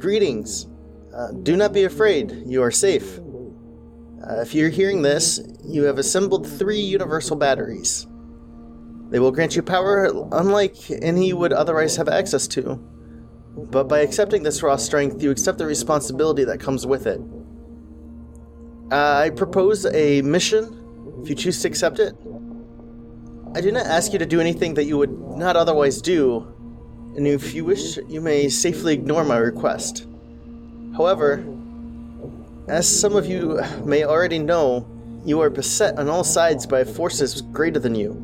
Greetings. Uh, do not be afraid, you are safe. Uh, if you're hearing this, you have assembled three universal batteries. They will grant you power unlike any you would otherwise have access to. But by accepting this raw strength, you accept the responsibility that comes with it. Uh, I propose a mission, if you choose to accept it. I do not ask you to do anything that you would not otherwise do, and if you wish, you may safely ignore my request. However, as some of you may already know, you are beset on all sides by forces greater than you.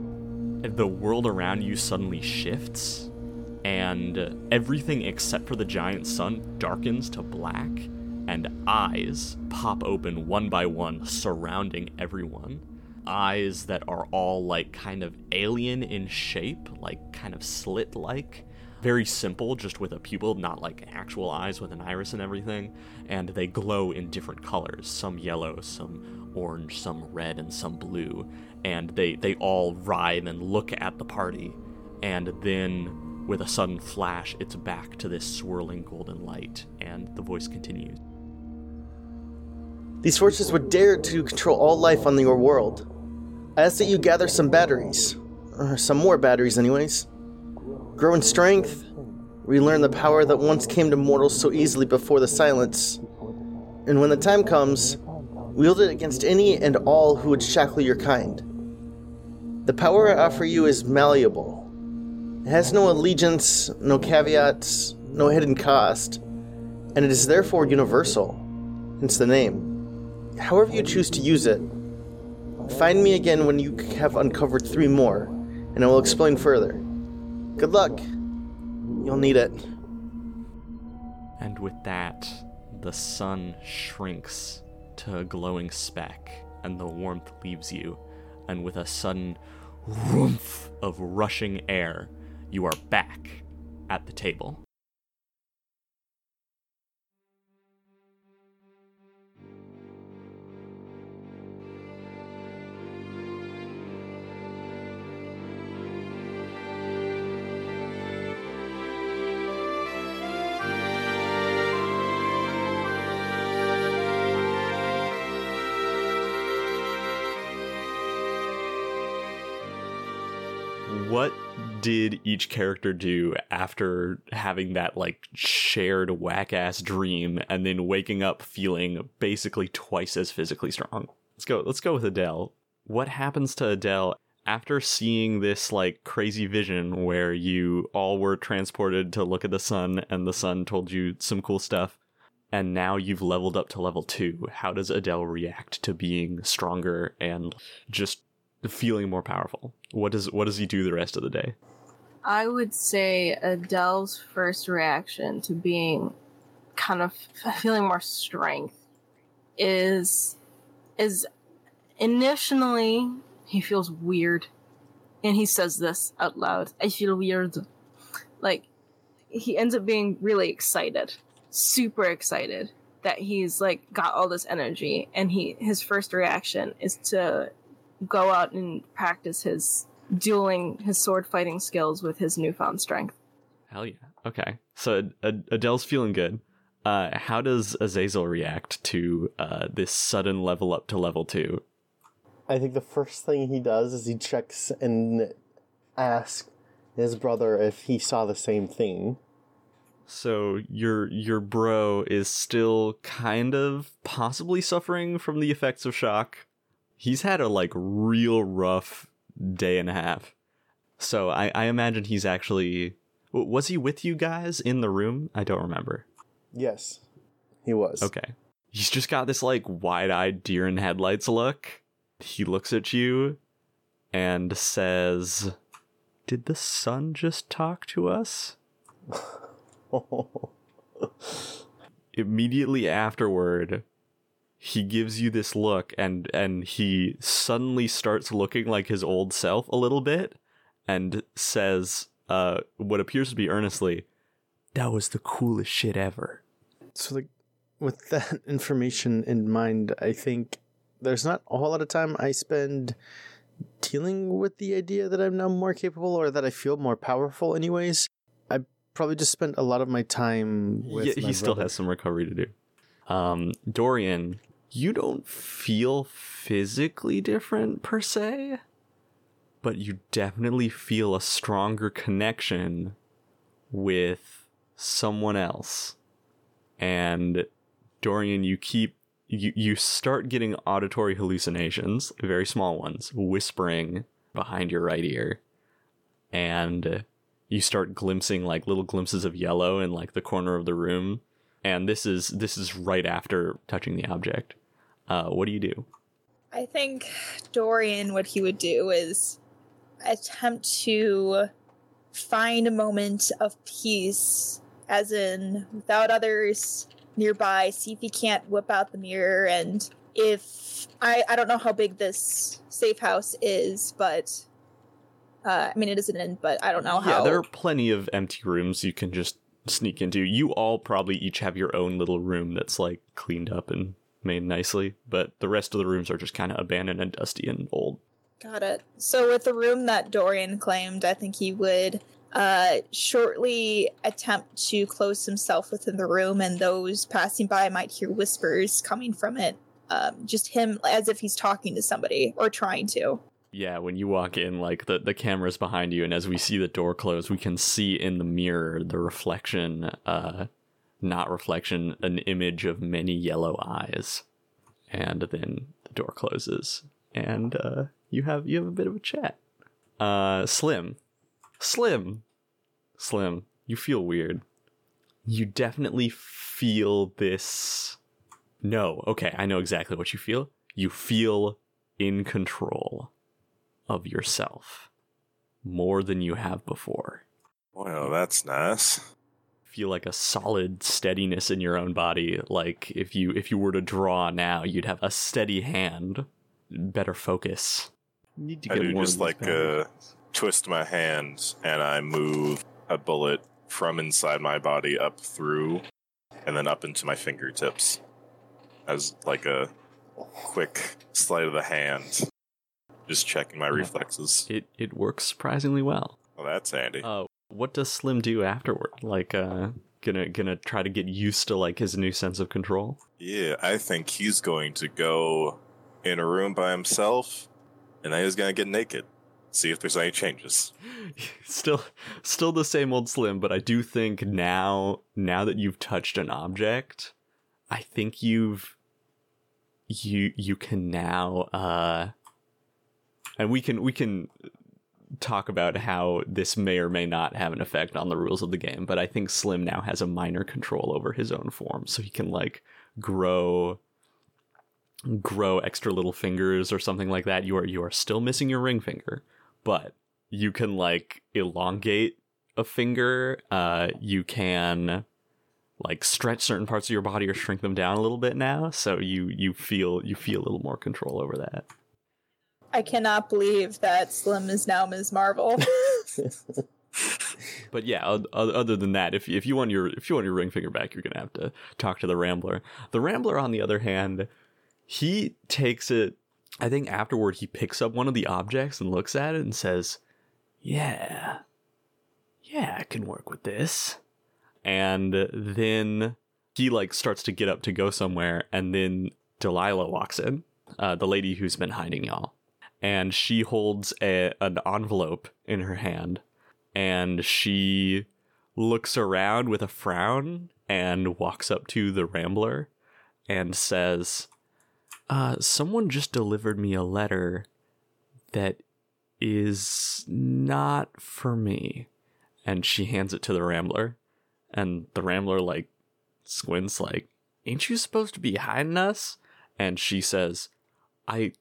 The world around you suddenly shifts, and everything except for the giant sun darkens to black, and eyes pop open one by one, surrounding everyone. Eyes that are all like kind of alien in shape, like kind of slit like. Very simple, just with a pupil, not like actual eyes with an iris and everything. And they glow in different colors some yellow, some orange, some red, and some blue. And they, they all writhe and look at the party. And then, with a sudden flash, it's back to this swirling golden light. And the voice continues. These forces would dare to control all life on your world. I ask that you gather some batteries, or some more batteries, anyways. Grow in strength, relearn the power that once came to mortals so easily before the silence, and when the time comes, wield it against any and all who would shackle your kind. The power I offer you is malleable. It has no allegiance, no caveats, no hidden cost, and it is therefore universal, hence the name. However, you choose to use it, find me again when you have uncovered three more, and I will explain further. Good luck. You'll need it. And with that, the sun shrinks to a glowing speck, and the warmth leaves you. And with a sudden whoomph of rushing air, you are back at the table. Did each character do after having that like shared whack ass dream and then waking up feeling basically twice as physically strong? Let's go. Let's go with Adele. What happens to Adele after seeing this like crazy vision where you all were transported to look at the sun and the sun told you some cool stuff? and now you've leveled up to level two. How does Adele react to being stronger and just feeling more powerful? What does what does he do the rest of the day? I would say Adele's first reaction to being kind of feeling more strength is is initially he feels weird and he says this out loud. I feel weird. Like he ends up being really excited super excited that he's like got all this energy and he his first reaction is to go out and practice his dueling his sword fighting skills with his newfound strength Hell yeah. Okay. So Ad- Adele's feeling good. Uh, how does Azazel react to uh, this sudden level up to level two? I think the first thing he does is he checks and asks his brother if he saw the same thing. So your your bro is still kind of possibly suffering from the effects of shock. He's had a like real rough day and a half. So I, I imagine he's actually was he with you guys in the room? I don't remember. Yes, he was. Okay. He's just got this like wide-eyed deer in headlights look. He looks at you and says, "Did the sun just talk to us?" Immediately afterward, he gives you this look and and he suddenly starts looking like his old self a little bit and says uh what appears to be earnestly, "That was the coolest shit ever." So, like, with that information in mind, I think there's not a whole lot of time I spend dealing with the idea that I'm now more capable or that I feel more powerful, anyways. I probably just spent a lot of my time with. yeah, my he still has some recovery to do. Um, Dorian, you don't feel physically different per se, but you definitely feel a stronger connection with someone else. And Dorian, you keep you you start getting auditory hallucinations, very small ones, whispering behind your right ear. And you start glimpsing like little glimpses of yellow in like the corner of the room and this is this is right after touching the object uh, what do you do I think Dorian, what he would do is attempt to find a moment of peace, as in without others nearby, see if he can't whip out the mirror. And if I, I don't know how big this safe house is, but uh, I mean, it is an inn, but I don't know how. yeah there are plenty of empty rooms you can just sneak into you all probably each have your own little room that's like cleaned up and made nicely but the rest of the rooms are just kind of abandoned and dusty and old Got it. So with the room that Dorian claimed, I think he would uh, shortly attempt to close himself within the room, and those passing by might hear whispers coming from it. Um, just him as if he's talking to somebody or trying to. Yeah when you walk in like the, the camera's behind you and as we see the door close we can see in the mirror the reflection uh not reflection an image of many yellow eyes. And then the door closes and uh you have you have a bit of a chat. Uh slim. Slim. Slim you feel weird. You definitely feel this. No okay i know exactly what you feel. You feel in control of yourself more than you have before. Well, that's nice. Feel like a solid steadiness in your own body. Like if you if you were to draw now, you'd have a steady hand, better focus. Need to I get do just like powers. uh, twist my hand and I move a bullet from inside my body up through and then up into my fingertips as like a quick sleight of the hand. Just checking my reflexes. it it works surprisingly well. Well, that's handy. Uh, what does Slim do afterward? Like, uh, gonna gonna try to get used to like his new sense of control. Yeah, I think he's going to go in a room by himself and then he's to get naked. See if there's any changes. still still the same old slim but i do think now now that you've touched an object i think you've you you can now uh and we can we can talk about how this may or may not have an effect on the rules of the game but i think slim now has a minor control over his own form. So he can like grow grow extra little fingers or something like that. You are you are still missing your ring finger but you can like elongate a finger. Uh you can like stretch certain parts of your body or shrink them down a little bit now. So you you feel you feel a little more control over that I cannot believe that Slim is now Ms. Marvel. but yeah oth- oth- other than that if, if you want your if you want your ring finger back you're gonna have to talk to the rambler the rambler on the other hand he takes it i think afterward he picks up one of the objects and looks at it and says yeah yeah i can work with this and then he like starts to get up to go somewhere and then delilah walks in uh, the lady who's been hiding y'all and she holds a, an envelope in her hand and she looks around with a frown and walks up to the rambler and says uh someone just delivered me a letter that is not for me. And she hands it to the rambler and the rambler like squints like ain't you supposed to be hiding us? And she says i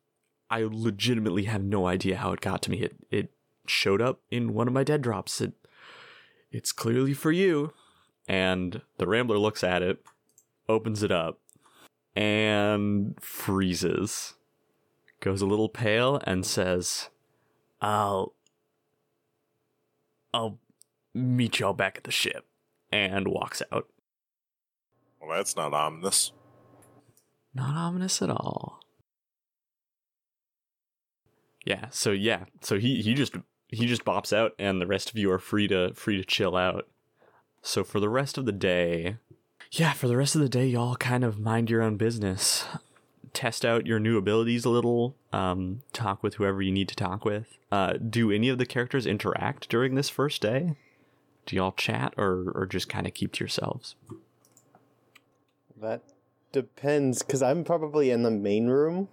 i legitimately have no idea how it got to me. It it showed up in one of my dead drops. It it's clearly for you. And the rambler looks at it opens it up and freezes. Goes a little pale and says i'll i'll meet y'all back at the ship and walks out. Well, that's not ominous. not ominous at all. Yeah, so yeah, so he he just he just bops out and the rest of you are free to free to chill out. So for the rest of the day, yeah, for the rest of the day, y'all kind of mind your own business. Test out your new abilities a little. Um, talk with whoever you need to talk with. Uh, do any of the characters interact during this first day? Do y'all chat or or just kind of keep to yourselves? That depends, because I'm probably in the main room,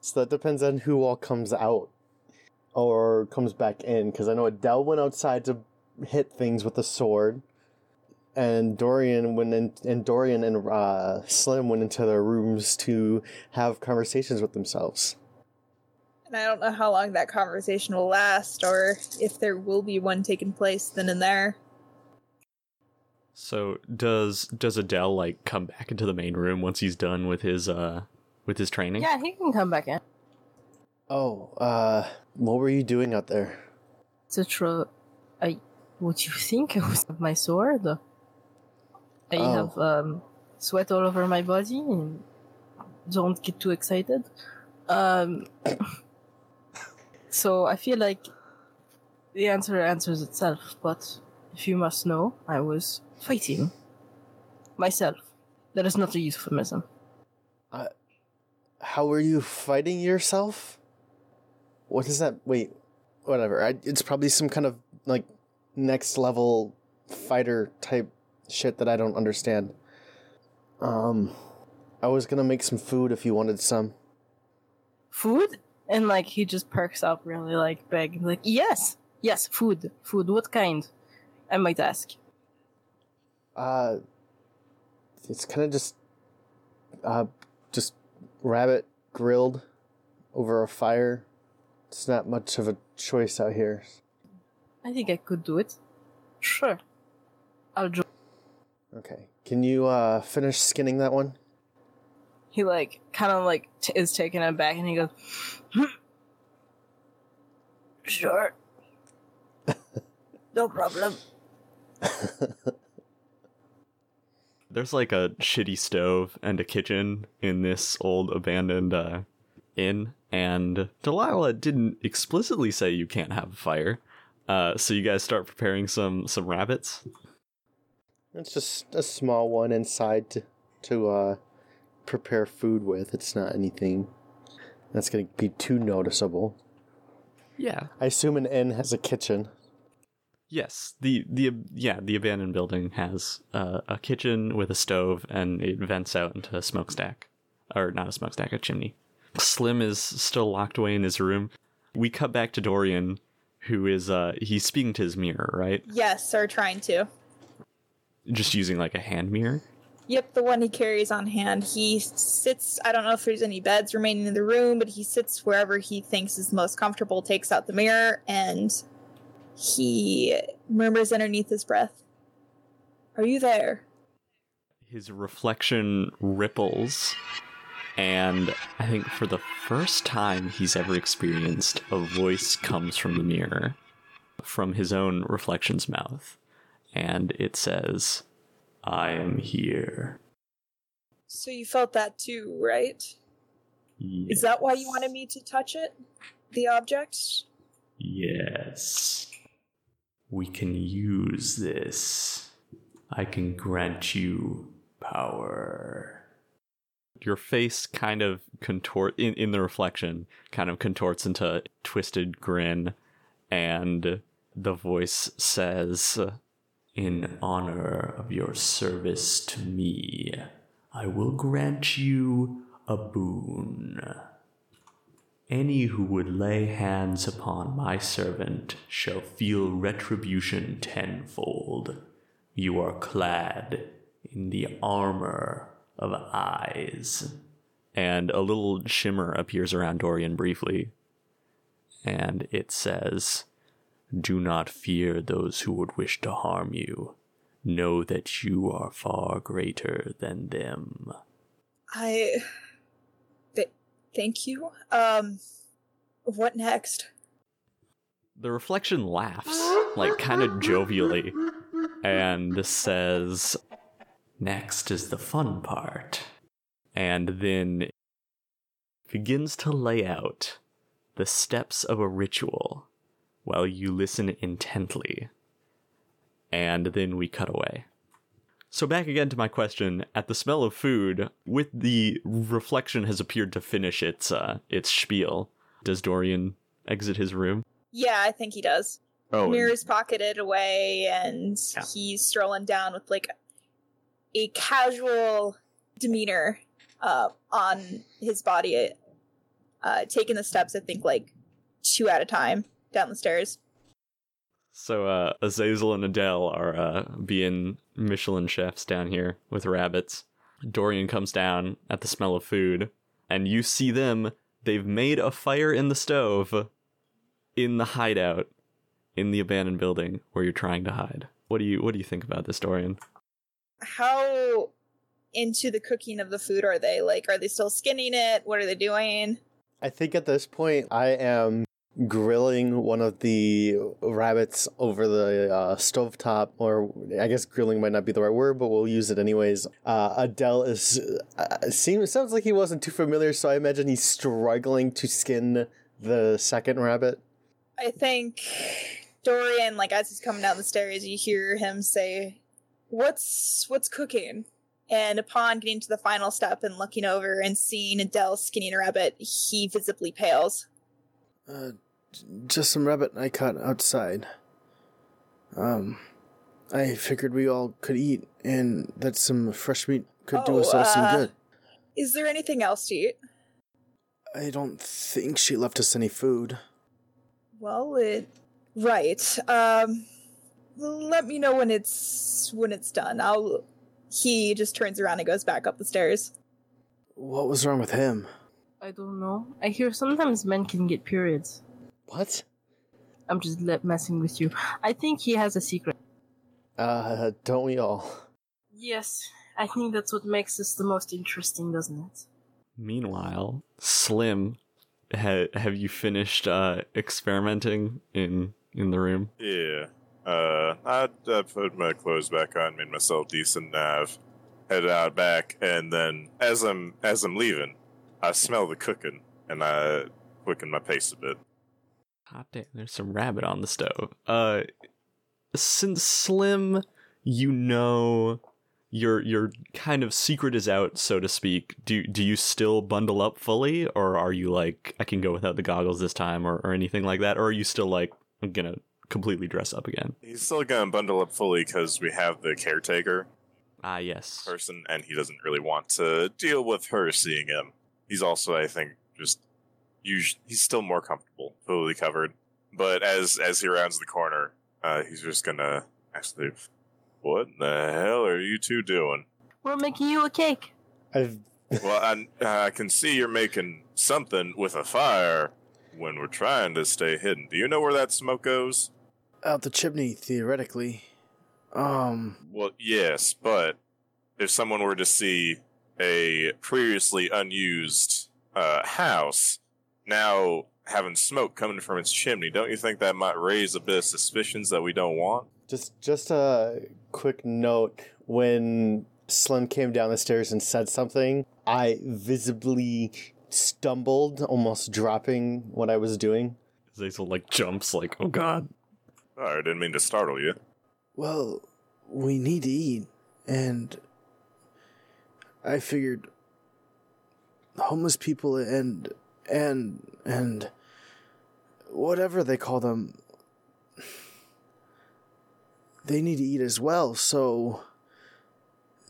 so that depends on who all comes out or comes back in. Because I know Adele went outside to hit things with a sword, and Dorian went in, and Dorian and uh, Slim went into their rooms to have conversations with themselves. And I don't know how long that conversation will last, or if there will be one taking place then and there. So does does Adele like come back into the main room once he's done with his uh with his training? Yeah, he can come back in. Oh, uh, what were you doing out there? Citra, I. What do you think of my sword? I Oh. have um, sweat all over my body. And don't get too excited. Um, so I feel like the answer answers itself. But if you must know, I was fighting myself. That is not a euphemism. How are you fighting yourself? What is that? Wait, whatever. I, it's probably some kind of like next level fighter type shit that I don't understand. Um, I was gonna make some food if you wanted some. Food? And like he just perks up really like big. Like, yes, yes, food. Food. What kind? I might ask. Uh, it's kind of just, uh, just rabbit grilled over a fire. It's not much of a choice out here. I think I could do it. Sure. I'll join. Okay, can you uh finish skinning that one? He like kind of like t- is taken aback and he goes, "Hmm. Sure. no problem. There's like a shitty stove and a kitchen in this old abandoned uh, inn, and Delilah didn't explicitly say you can't have a fire. Uh, so you guys start preparing some some rabbits. It's just a small one inside to, to uh, prepare food with. It's not anything that's going to be too noticeable. Yeah. I assume an inn has a kitchen. Yes. The the yeah the abandoned building has uh, a kitchen with a stove, and it vents out into a smokestack, or not a smokestack, a chimney. Slim is still locked away in his room. We cut back to Dorian, who is uh he's speaking to his mirror, right? Yes, or trying to. Just using like a hand mirror. Yep, the one he carries on hand. He sits, I don't know if there's any beds remaining in the room, but he sits wherever he thinks is most comfortable, takes out the mirror, and he murmurs underneath his breath, Are you there? his reflection ripples and i think for the first time he's ever experienced a voice comes from the mirror from his own reflection's mouth and it says i am here So you felt that too, right? Is that why you wanted me to touch it? The object? yes we can use this. I can grant you power. Your face kind of contort in, in the reflection kind of contorts into a twisted grin and the voice says in honor of your service to me i will grant you a boon any who would lay hands upon my servant shall feel retribution tenfold. You are clad in the armor of eyes. And a little shimmer appears around Dorian briefly. And it says, Do not fear those who would wish to harm you. Know that you are far greater than them. I. Th- thank you. Um, what next? The reflection laughs, like kind of jovially, and says, Next is the fun part. And then begins to lay out the steps of a ritual while you listen intently. and then we cut away. So back again to my question. At the smell of food, with the reflection has appeared to finish its uh, its spiel. Does Dorian exit his room? Yeah, I think he does. Oh, and- Mirror's pocketed away, and Yeah. he's strolling down with like a casual demeanor uh, on his body, uh, taking the steps. I think like two at a time down the stairs. So uh, Azazel and Adele are uh, being Michelin chefs down here with rabbits. Dorian comes down at the smell of food, and you see them. They've made a fire in the stove in the hideout in the abandoned building where you're trying to hide. What do you What do you think about this, Dorian? How into the cooking of the food are they? Like, are they still skinning it? What are they doing? I think at this point I am grilling one of the rabbits over the uh, stovetop, or I guess grilling might not be the right word, but we'll use it anyways. Uh, Adele is uh, seems sounds like he wasn't too familiar, so I imagine he's struggling to skin the second rabbit. I think Dorian, like as he's coming down the stairs, you hear him say, "What's what's cooking?" And upon getting to the final step and looking over and seeing Adele skinning a rabbit, he visibly pales. Uh, just some rabbit I caught outside. Um, I figured we all could eat, and that some fresh meat could do Oh, us all some uh, good. Is there anything else to eat? I don't think she left us any food. Well, it right. Um, let me know when it's when it's done. I'll. He just turns around and goes back up the stairs. What was wrong with him? I don't know. I hear sometimes men can get periods. What? I'm just le- messing with you. I think he has a secret. Uh, don't we all? Yes, I think that's what makes this the most interesting, doesn't it? Meanwhile, Slim, ha- have you finished uh, experimenting in in the room? Yeah. Uh, I, I put my clothes back on, made myself decent. I've headed out back, and then as I'm as I'm leaving, I smell the cooking, and I quicken my pace a bit. Hot damn, there's some rabbit on the stove. Uh, since Slim, you know your your kind of secret is out, so to speak. Do do you still bundle up fully, or are you like I can go without the goggles this time, or or anything like that, or are you still like I'm gonna completely dress up again? He's still gonna bundle up fully because we have the caretaker Ah, yes. person, and he doesn't really want to deal with her seeing him. He's also, I think, just us- he's still more comfortable, fully covered. But as as he rounds the corner, uh, he's just gonna ask the, "What in the hell are you two doing?" We're making you a cake. I've well, I, I can see you're making something with a fire when we're trying to stay hidden. Do you know where that smoke goes? Out the chimney, theoretically. Um, Well, yes, but if someone were to see a previously unused uh, house now having smoke coming from its chimney, don't you think that might raise a bit of suspicions that we don't want? Just just a quick note when Slim came down the stairs and said something, I visibly stumbled, almost dropping what I was doing. Zazel like jumps like oh god. Oh, I didn't mean to startle you. well, we need to eat, and I figured homeless people and and and whatever they call them they need to eat as well. So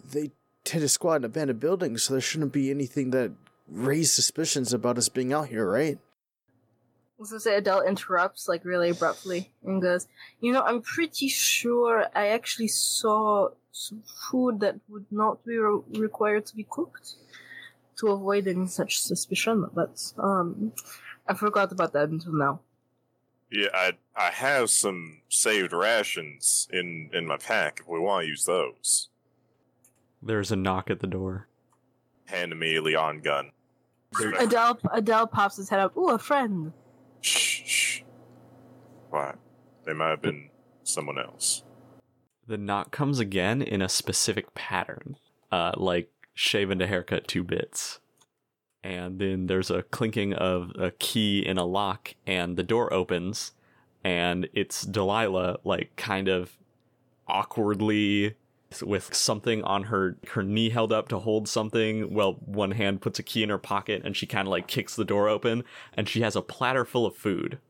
they tend to squat in abandoned buildings so there shouldn't be anything that raise suspicions about us being out here right? Gonna say Adele interrupts like really abruptly and goes, "You know, I'm pretty sure I actually saw food that would not be re- required to be cooked to avoid any such suspicion, but um, I forgot about that until now." Yeah, I I have some saved rations in in my pack if we want to use those. There's a knock at the door. Hand immediately on gun. Adele Adele pops his head up. Ooh, a friend. Shh, shh. Quiet. They might have been someone else. The knock comes again in a specific pattern, uh, like shave a haircut two bits. And then there's a clinking of a key in a lock, and the door opens, and it's Delilah, like kind of awkwardly with something on her her knee held up to hold something. Well one hand puts a key in her pocket and she kind of like kicks the door open and she has a platter full of food.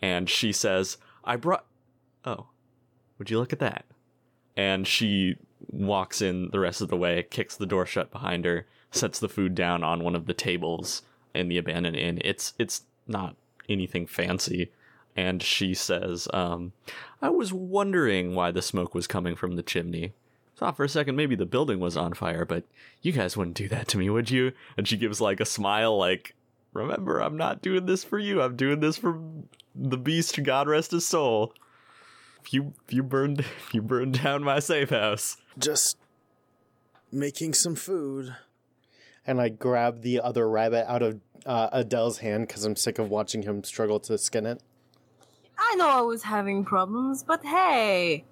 And she says i brought oh would you look at that and she walks in the rest of the way kicks the door shut behind her sets the food down on one of the tables in the abandoned inn it's it's not anything fancy and she says um, i was wondering why the smoke was coming from the chimney thought for a second maybe the building was on fire, but you guys wouldn't do that to me, would you? And she gives like a smile, like, remember, I'm not doing this for you. I'm doing this for the beast. God rest his soul. If you if you burned if you burned down my safe house. Just making some food. And I grab the other rabbit out of uh, Adele's hand because I'm sick of watching him struggle to skin it. I know I was having problems, but hey,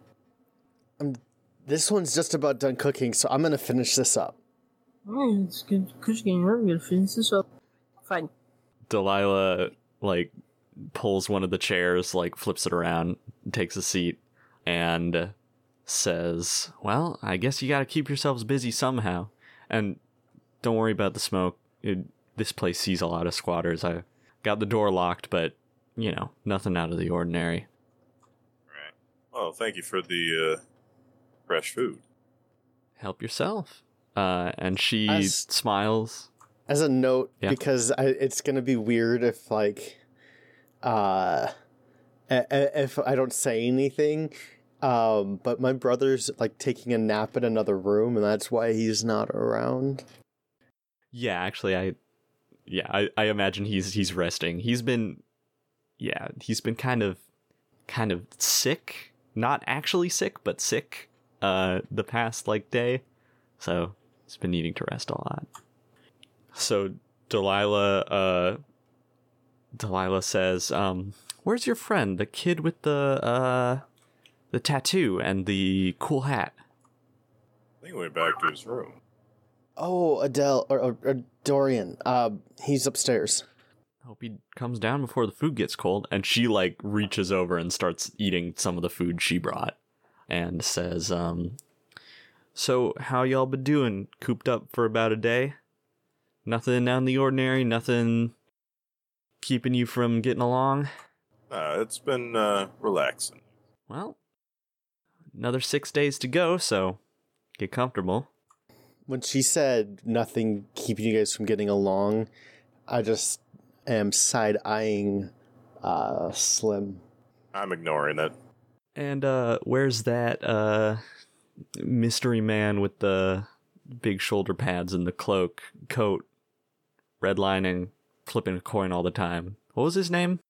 This one's just about done cooking, so I'm gonna finish this up. Mm, it's good cooking. I'm gonna finish this up. Fine. Delilah like pulls one of the chairs, like flips it around, takes a seat, and says, "Well, I guess you got to keep yourselves busy somehow, and don't worry about the smoke. It, this place sees a lot of squatters. I got the door locked, but you know, nothing out of the ordinary." Right. Well, thank you for the uh, fresh food. Help yourself. Uh, and she As- smiles. As a note, Yeah. because I, it's gonna be weird if like, uh, if I don't say anything. Um, but my brother's like taking a nap in another room, and that's why he's not around. Yeah, actually, I, yeah, I, I imagine he's he's resting. He's been, yeah, he's been kind of, kind of sick. Not actually sick, but sick. Uh, the past like day, so he's been needing to rest a lot. So Delilah, uh, Delilah says, um, "Where's your friend, the kid with the uh, the tattoo and the cool hat?" I think he went back to his room. Oh, Adele or, or, or Dorian. Uh, he's upstairs. Hope he comes down before the food gets cold. And she like reaches over and starts eating some of the food she brought and says, um, So how y'all been doing? Cooped up for about a day? Nothing out in the ordinary, nothing keeping you from getting along? Uh, it's been uh, relaxing. Well, another six days to go, so get comfortable. When she said nothing keeping you guys from getting along, I just am side eyeing uh, Slim. I'm ignoring it. And uh where's that uh mystery man with the big shoulder pads and the cloak, coat, redlining, flipping a coin all the time? What was his name?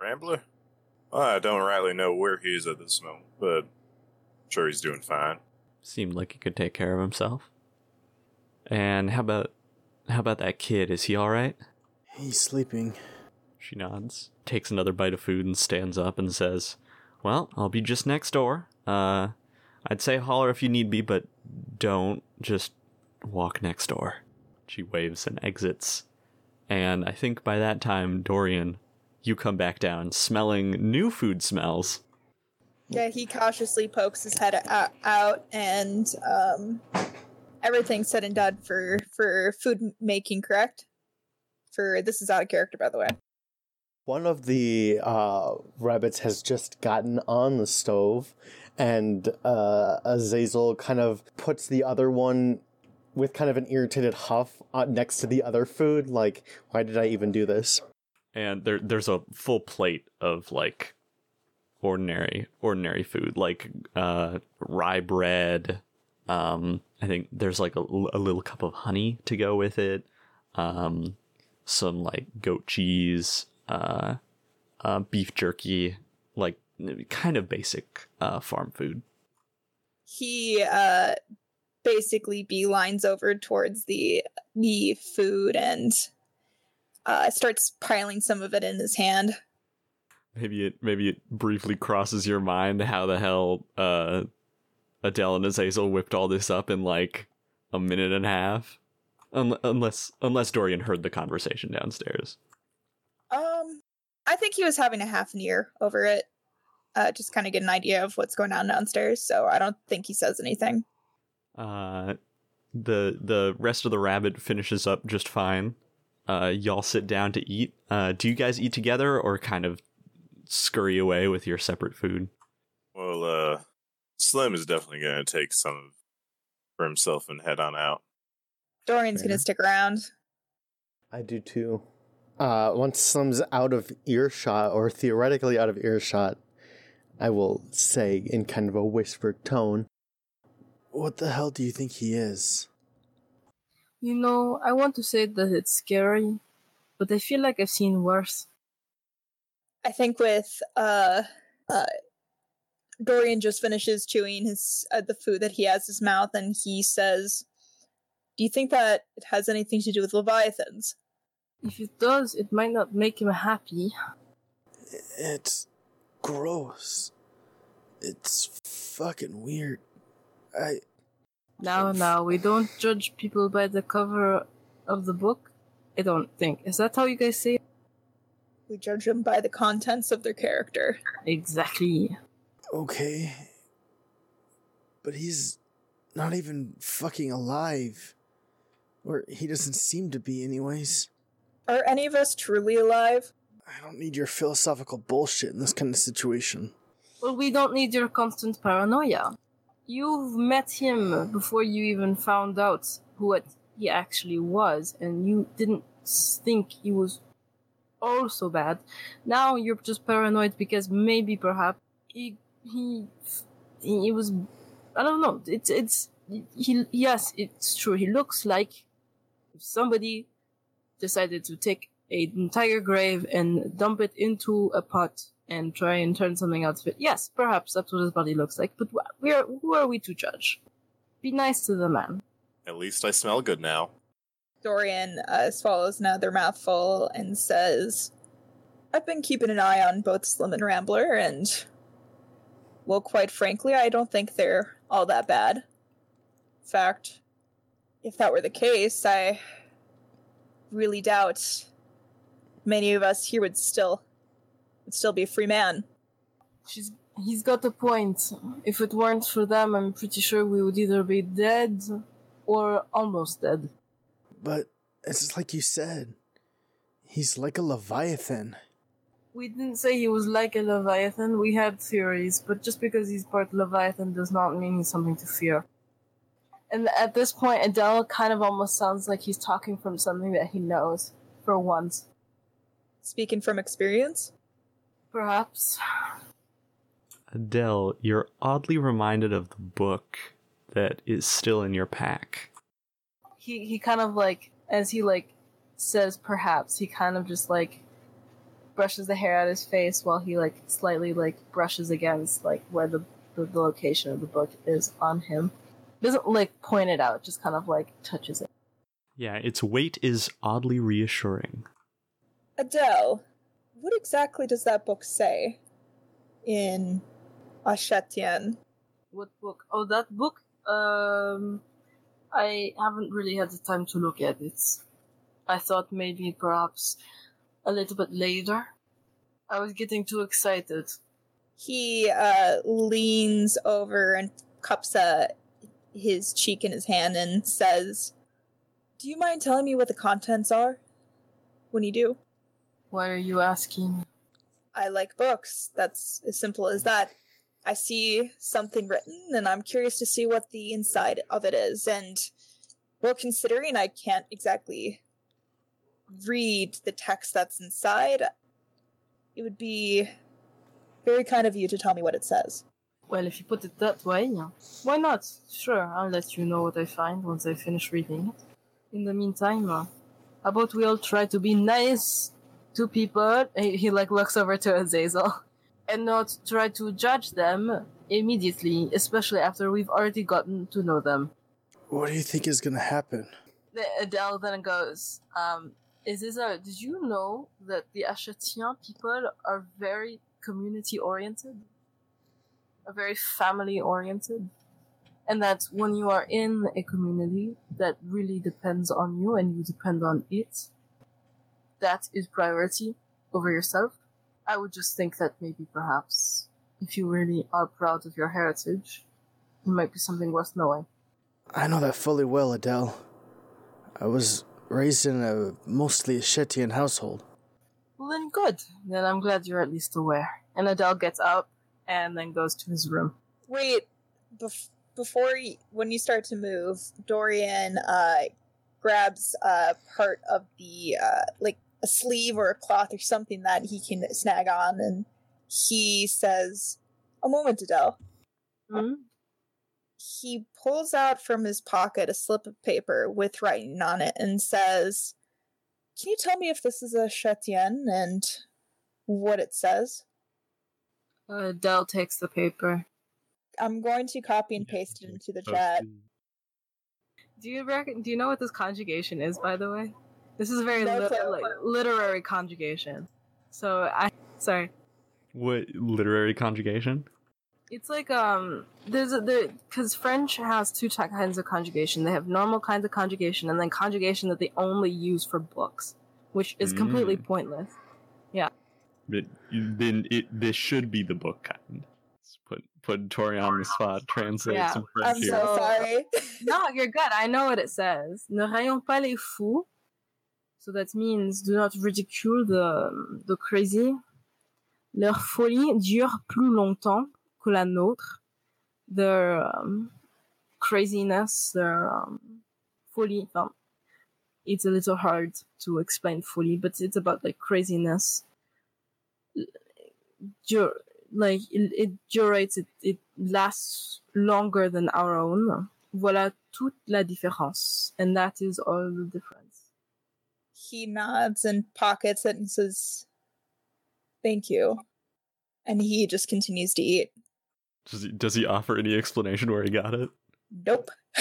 Rambler? Well, I don't rightly know where he is at this moment, but I'm sure he's doing fine. Seemed like he could take care of himself. And how about how about that kid? Is he all right? He's sleeping. She nods, takes another bite of food and stands up and says, "Well, I'll be just next door. Uh I'd say holler if you need be, but don't just walk next door." She waves and exits. And I think by that time, Dorian, you come back down smelling new food smells. Yeah, he cautiously pokes his head out, out and um, everything's said and done for for food making. Correct? For this is out of character, by the way. One of the uh, rabbits has just gotten on the stove, and uh, Azazel kind of puts the other one with kind of an irritated huff uh, next to the other food. Like, why did I even do this? and there there's a full plate of like ordinary ordinary food like uh rye bread um i think there's like a, a little cup of honey to go with it um some like goat cheese uh uh beef jerky like kind of basic uh farm food He uh, basically beelines over towards the the food and uh, starts piling some of it in his hand. maybe it maybe it briefly crosses your mind how the hell uh Adele and Azazel whipped all this up in like a minute and a half. Un- unless unless Dorian heard the conversation downstairs. Um, I think he was having a half an ear over it. uh, just kind of get an idea of what's going on downstairs. So I don't think he says anything. Uh, the the rest of the rabbit finishes up just fine. Uh, y'all sit down to eat. Uh, do you guys eat together or kind of scurry away with your separate food? Well, uh, Slim is definitely going to take some for himself and head on out. Dorian's gonna stick around. I do too. Uh, once Slim's out of earshot, or theoretically out of earshot, I will say in kind of a whispered tone, What the hell do you think he is? You know, I want to say that it's scary, but I feel like I've seen worse. I think with uh, uh, Dorian just finishes chewing his uh, the food that he has in his mouth, and he says, "Do you think that it has anything to do with leviathans?" If it does, it might not make him happy. It's gross. It's fucking weird. I. Now, now, we don't judge people by the cover of the book. I don't think. Is that how you guys say it? We judge them by the contents of their character. Exactly. Okay. But he's not even fucking alive. Or he doesn't seem to be, anyways. Are any of us truly alive? I don't need your philosophical bullshit in this kind of situation. Well, we don't need your constant paranoia. You've met him before you even found out what he actually was, and you didn't think he was all so bad. Now you're just paranoid because maybe, perhaps, he he he was. I don't know. It's it's he. Yes, it's true. He looks like somebody decided to take an entire grave and dump it into a pot and try and turn something out of it. Yes, perhaps that's what his body looks like, but wh- we are, who are we to judge? Be nice to the man. At least I smell good now. Dorian uh, swallows another mouthful and says, I've been keeping an eye on both Slim and Rambler, and, well, quite frankly, I don't think they're all that bad. In fact, if that were the case, I really doubt many of us here would still would still be a free man. She's, he's got a point. If it weren't for them, I'm pretty sure we would either be dead or almost dead. But it's just like you said. He's like a leviathan. We didn't say he was like a Leviathan. We had theories, but just because he's part Leviathan does not mean he's something to fear. And at this point, Adele kind of almost sounds like he's talking from something that he knows, for once. Speaking from experience, Perhaps. Adele, you're oddly reminded of the book that is still in your pack. He he kind of like as he like says perhaps he kind of just like brushes the hair out of his face while he like slightly like brushes against like where the the, the location of the book is on him. Doesn't like point it out, just kind of like touches it. Yeah, its weight is oddly reassuring. Adele, what exactly does that book say in Ashetien? What book? Oh, that book. Um, I haven't really had the time to look at it. I thought maybe perhaps a little bit later. I was getting too excited. He uh, leans over and cups uh, his cheek in his hand and says, Do you mind telling me what the contents are? When you do. Why are you asking? I like books. That's as simple as that. I see something written and I'm curious to see what the inside of it is. And, well, considering I can't exactly read the text that's inside, it would be very kind of you to tell me what it says. Well, if you put it that way, yeah. Why not? Sure, I'll let you know what I find once I finish reading it. In the meantime, uh, how about we all try to be nice to people? He, he like looks over to Azazel, and not try to judge them immediately, especially after we've already gotten to know them. What do you think is gonna happen? The- Adele then goes, um, Azazel, did you know that the Ashetian people are very community oriented? Are very family oriented? And that when you are in a community that really depends on you and you depend on it, that is priority over yourself. I would just think that maybe perhaps If you really are proud of your heritage, it might be something worth knowing. I know that fully well, Adele. I was raised in a mostly Shettian household. Well, then good. Then I'm glad you're at least aware. And Adele gets up and then goes to his room. Wait, bef- before you, when you start to move, Dorian uh, grabs uh, part of the uh, like a sleeve or a cloth or something that he can snag on, and he says, "A moment, Adele." Hmm? He pulls out from his pocket a slip of paper with writing on it and says, "Can you tell me if this is a Chetienne and what it says?" Uh, Adele takes the paper. I'm going to copy and paste it into the chat. Do you reckon? Do you know what this conjugation is, by the way? This is a very No lit- clue. like, literary conjugation. So I sorry. What literary conjugation? It's like um, there's a there because French has two ty- kinds of conjugation. They have normal kinds of conjugation and then conjugation that they only use for books, which is completely pointless. Yeah. But then it this should be the book kind. Let's put put Tori on the spot. Translate Yeah, some I'm here. So- sorry. no, you're good. I know what it says. Ne rayons pas les fous. So that means do not ridicule the, the crazy. Leur folie dure plus longtemps que la nôtre. Their um, craziness, their um, folie. It's a little hard to explain folie, but it's about like craziness. Dur- like it, it durates, it, it lasts longer than our own. Voilà toute la différence. And that is all the difference. He nods and pockets it and says, "Thank you," and he just continues to eat. Does he, does he offer any explanation where he got it? Nope.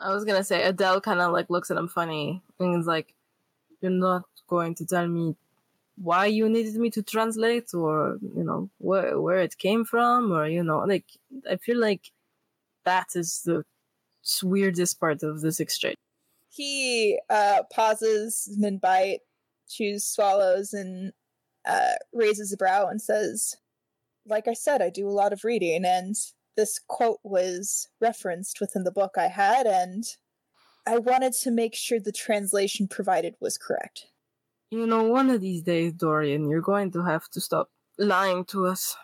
I was gonna say Adele kind of like looks at him funny and is like, "You're not going to tell me why you needed me to translate, or you know where where it came from, or you know like I feel like that is the weirdest part of this exchange." He uh, pauses, then bite, chews, swallows, and uh, raises a brow and says, "Like I said, I do a lot of reading, and this quote was referenced within the book I had, and I wanted to make sure the translation provided was correct." You know, one of these days, Dorian, you're going to have to stop lying to us.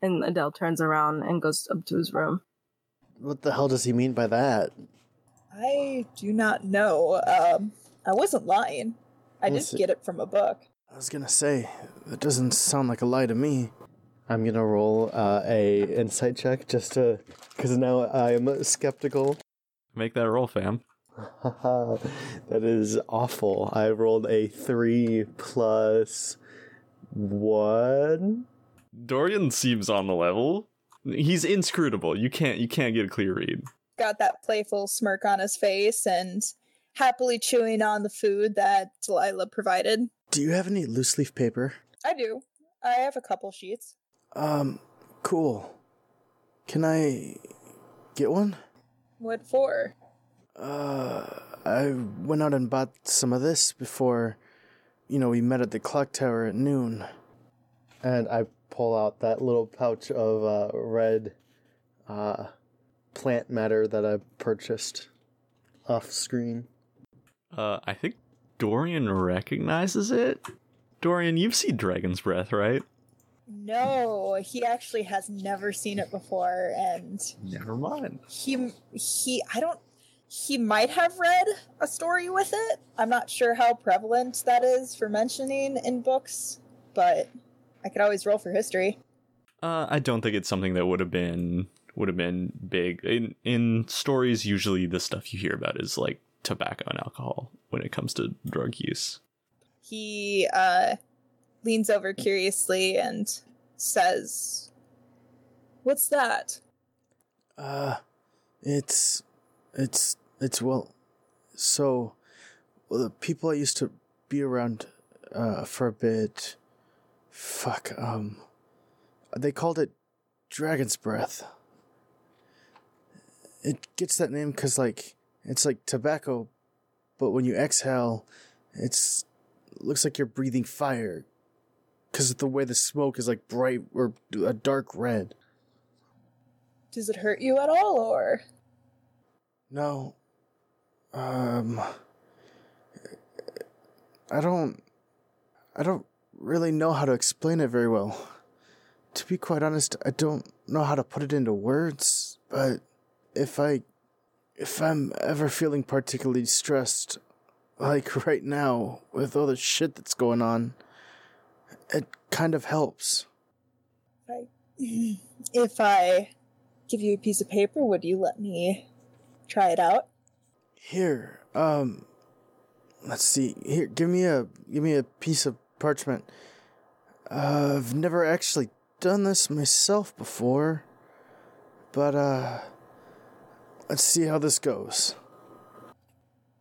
And Adele turns around and goes up to his room. What the hell does he mean by that? I do not know. Um, I wasn't lying. I did Listen- get it from a book. I was gonna say, that doesn't sound like a lie to me. I'm gonna roll uh, a insight check just to, because now I'm skeptical. Make that a roll, fam. That is awful. I rolled a three plus one. Dorian seems on the level. He's inscrutable. You can't you can't get a clear read. Got that playful smirk on his face and happily chewing on the food that Delilah provided. Do you have any loose leaf paper? I do. I have a couple sheets. Um, cool. Can I get one? What for? Uh, I went out and bought some of this before, you know, we met at the clock tower at noon. And I pull out that little pouch of uh, red uh, plant matter that I purchased off screen. Uh, I think Dorian recognizes it. Dorian, you've seen Dragon's Breath, right? No, he actually has never seen it before, and Never mind. he he I don't he might have read a story with it. I'm not sure how prevalent that is for mentioning in books, but I could always roll for history. Uh, I don't think it's something that would have been would have been big in in stories. Usually, the stuff you hear about is like tobacco and alcohol when it comes to drug use. He uh leans over curiously and says, "What's that?" Uh, it's, it's, it's, well, so, well, the people I used to be around, uh, for a bit, fuck, um, they called it Dragon's Breath. It gets that name because, like, it's like tobacco, but when you exhale, it's, looks like you're breathing fire. because of the way the smoke is like bright or a dark red. Does it hurt you at all, or No. Um. I don't. I don't really know how to explain it very well. To be quite honest, I don't know how to put it into words, but if I. If I'm ever feeling particularly stressed, like right now, with all the shit that's going on, it kind of helps. if I give you a piece of paper, would you let me try it out? Here, um, let's see. Here, give me a give me a piece of parchment. Uh, I've never actually done this myself before, but uh, let's see how this goes.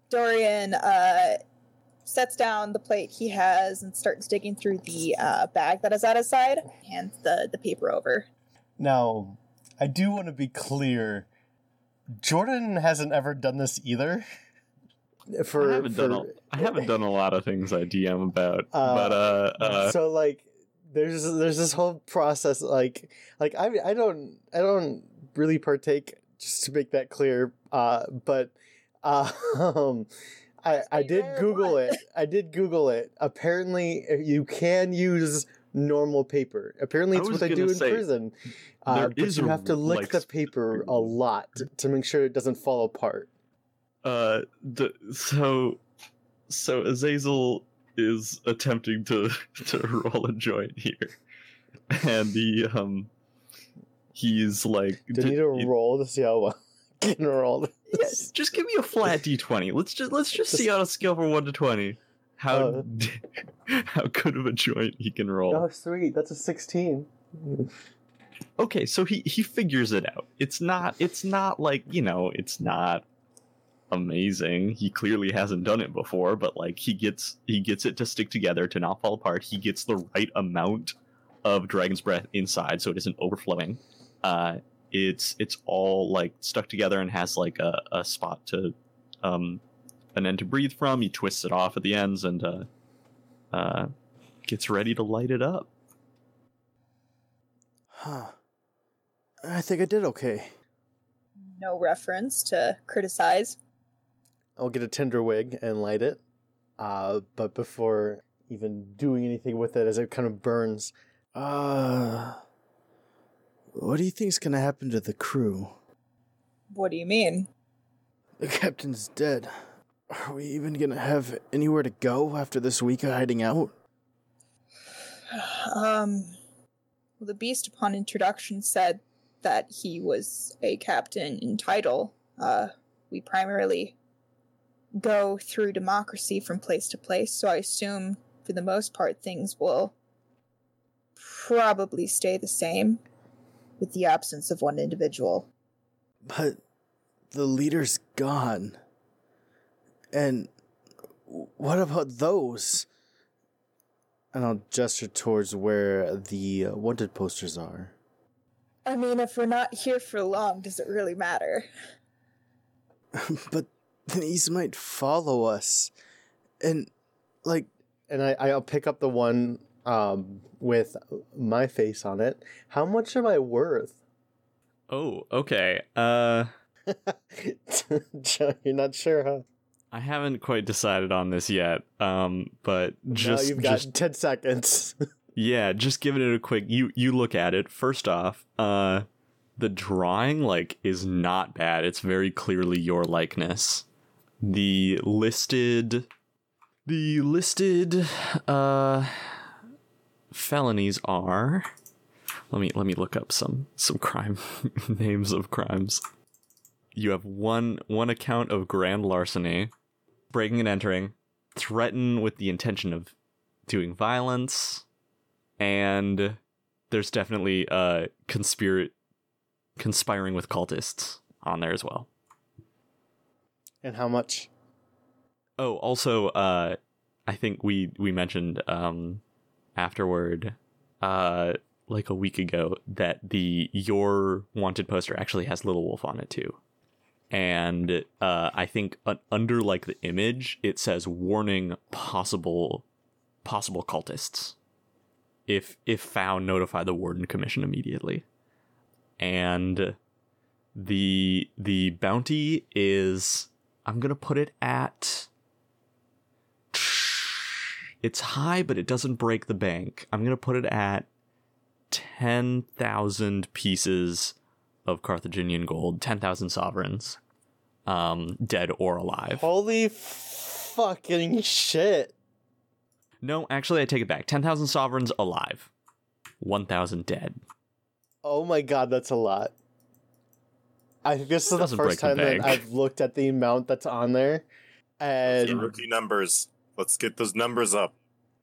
Dorian uh, sets down the plate he has and starts digging through the uh, bag that is at his side. Hands the, the paper over. Now, I do want to be clear. Jordan hasn't ever done this either. For, I haven't for- done a, I haven't done a lot of things I DM about, Uh, but uh, uh so like there's there's this whole process like like I I don't I don't really partake just to make that clear uh but uh, um I I did google it. I did google it. Apparently uh, you can use normal paper. Apparently I it's what they do in say, prison. uh, but is you have to lick like, the paper a lot to make sure it doesn't fall apart. Uh the so so Azazel is attempting to to roll a joint here, and the um he's like do you need to d- roll to see how well I can roll? Yeah, just give me a flat d20. Let's just let's just see on a scale from one to twenty. How Uh. how good of a joint he can roll. oh sweet. That's a 16 okay so he he figures it out. It's not it's not like you know it's not amazing. He clearly hasn't done it before but like he gets he gets it to stick together to not fall apart. He gets the right amount of dragon's breath inside so it isn't overflowing uh it's it's all like stuck together and has like a, a spot to um an end to breathe from he twists it off at the ends and uh uh gets ready to light it up Huh. I think I did okay. No reference to criticize. I'll get a tinder wig and light it. Uh, but before even doing anything with it, as it kind of burns, Uh. What do you think's gonna happen to the crew? What do you mean? The captain's dead. Are we even gonna have anywhere to go after this week of hiding out? Um, well, the beast upon introduction said that he was a captain in title. Uh, we primarily go through democracy from place to place, so I assume for the most part things will probably stay the same with the absence of one individual. But the leader's gone. And what about those? And I'll gesture towards where the uh, wanted posters are. I mean, if we're not here for long, does it really matter? but these might follow us. And, like, and I, I'll pick up the one um, with my face on it. How much am I worth? oh okay uh Joe, You're not sure, huh? I haven't quite decided on this yet. Um, but just now you've got just 10 seconds. yeah, just giving it a quick you you look at it. First off, uh the drawing like is not bad. It's very clearly your likeness. The listed the listed uh felonies are let me let me look up some some crime names of crimes. You have one one account of grand larceny, breaking and entering, threaten with the intention of doing violence, and there's definitely uh conspir conspiring with cultists on there as well. and how much? Oh, also, uh, I think we we mentioned um afterward, uh, like a week ago, that the your wanted poster actually has Little Wolf on it too, and uh, I think under like the image it says warning possible possible cultists if if found, notify the warden commission immediately. And the the bounty is I'm gonna put it at it's high, but it doesn't break the bank. I'm gonna put it at ten thousand pieces of Carthaginian gold, ten thousand sovereigns, um, dead or alive. Holy fucking shit. No, actually, I take it back. Ten thousand sovereigns alive, one thousand dead. Oh my god, that's a lot. I think this is the Doesn't first break time the that bank. I've looked at the amount that's on there, Get and rookie numbers. Let's get those numbers up.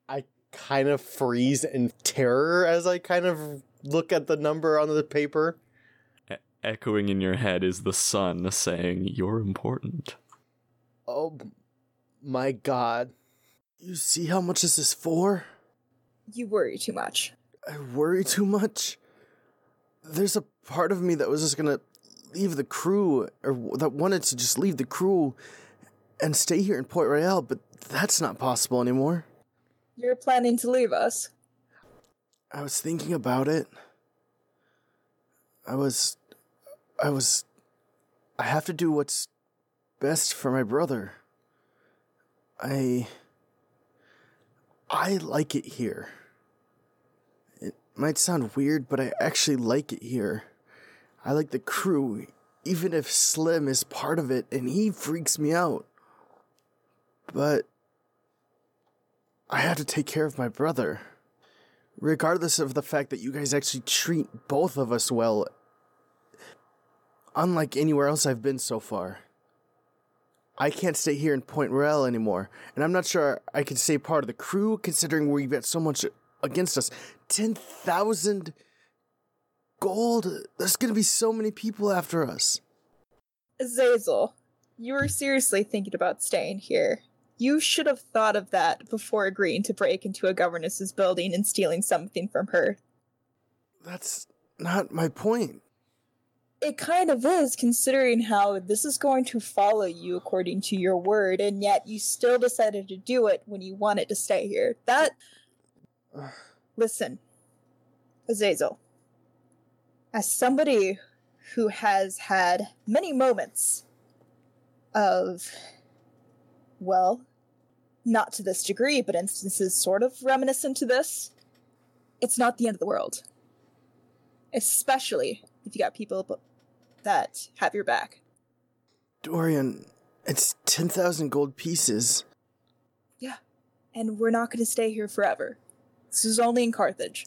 I kind of freeze in terror as I kind of look at the number on the paper. Echoing in your head is the sun saying, "You're important." Oh my god. You see how much this is for? You worry too much. I worry too much. There's a part of me that was just gonna leave the crew, or that wanted to just leave the crew and stay here in Port Royal, but that's not possible anymore. You're planning to leave us. I was thinking about it. I was. I was. I have to do what's best for my brother. I. I like it here. It might sound weird, but I actually like it here. I like the crew, even if Slim is part of it and he freaks me out. But. I have to take care of my brother regardless of the fact that you guys actually treat both of us well, unlike anywhere else I've been so far. I can't stay here in Point Royal anymore, and I'm not sure I can stay part of the crew considering we've got so much against us. 10,000 gold? There's gonna be so many people after us. Azazel, you were seriously thinking about staying here. You should have thought of that before agreeing to break into a governess's building and stealing something from her. That's not my point. It kind of is, considering how this is going to follow you according to your word, and yet you still decided to do it when you wanted to stay here. That. Listen, Azazel. As somebody who has had many moments of, well, not to this degree, but instances sort of reminiscent to this, it's not the end of the world. Especially if you got people that have your back. Dorian, it's 10,000 gold pieces. Yeah, and we're not going to stay here forever. This is only in Carthage.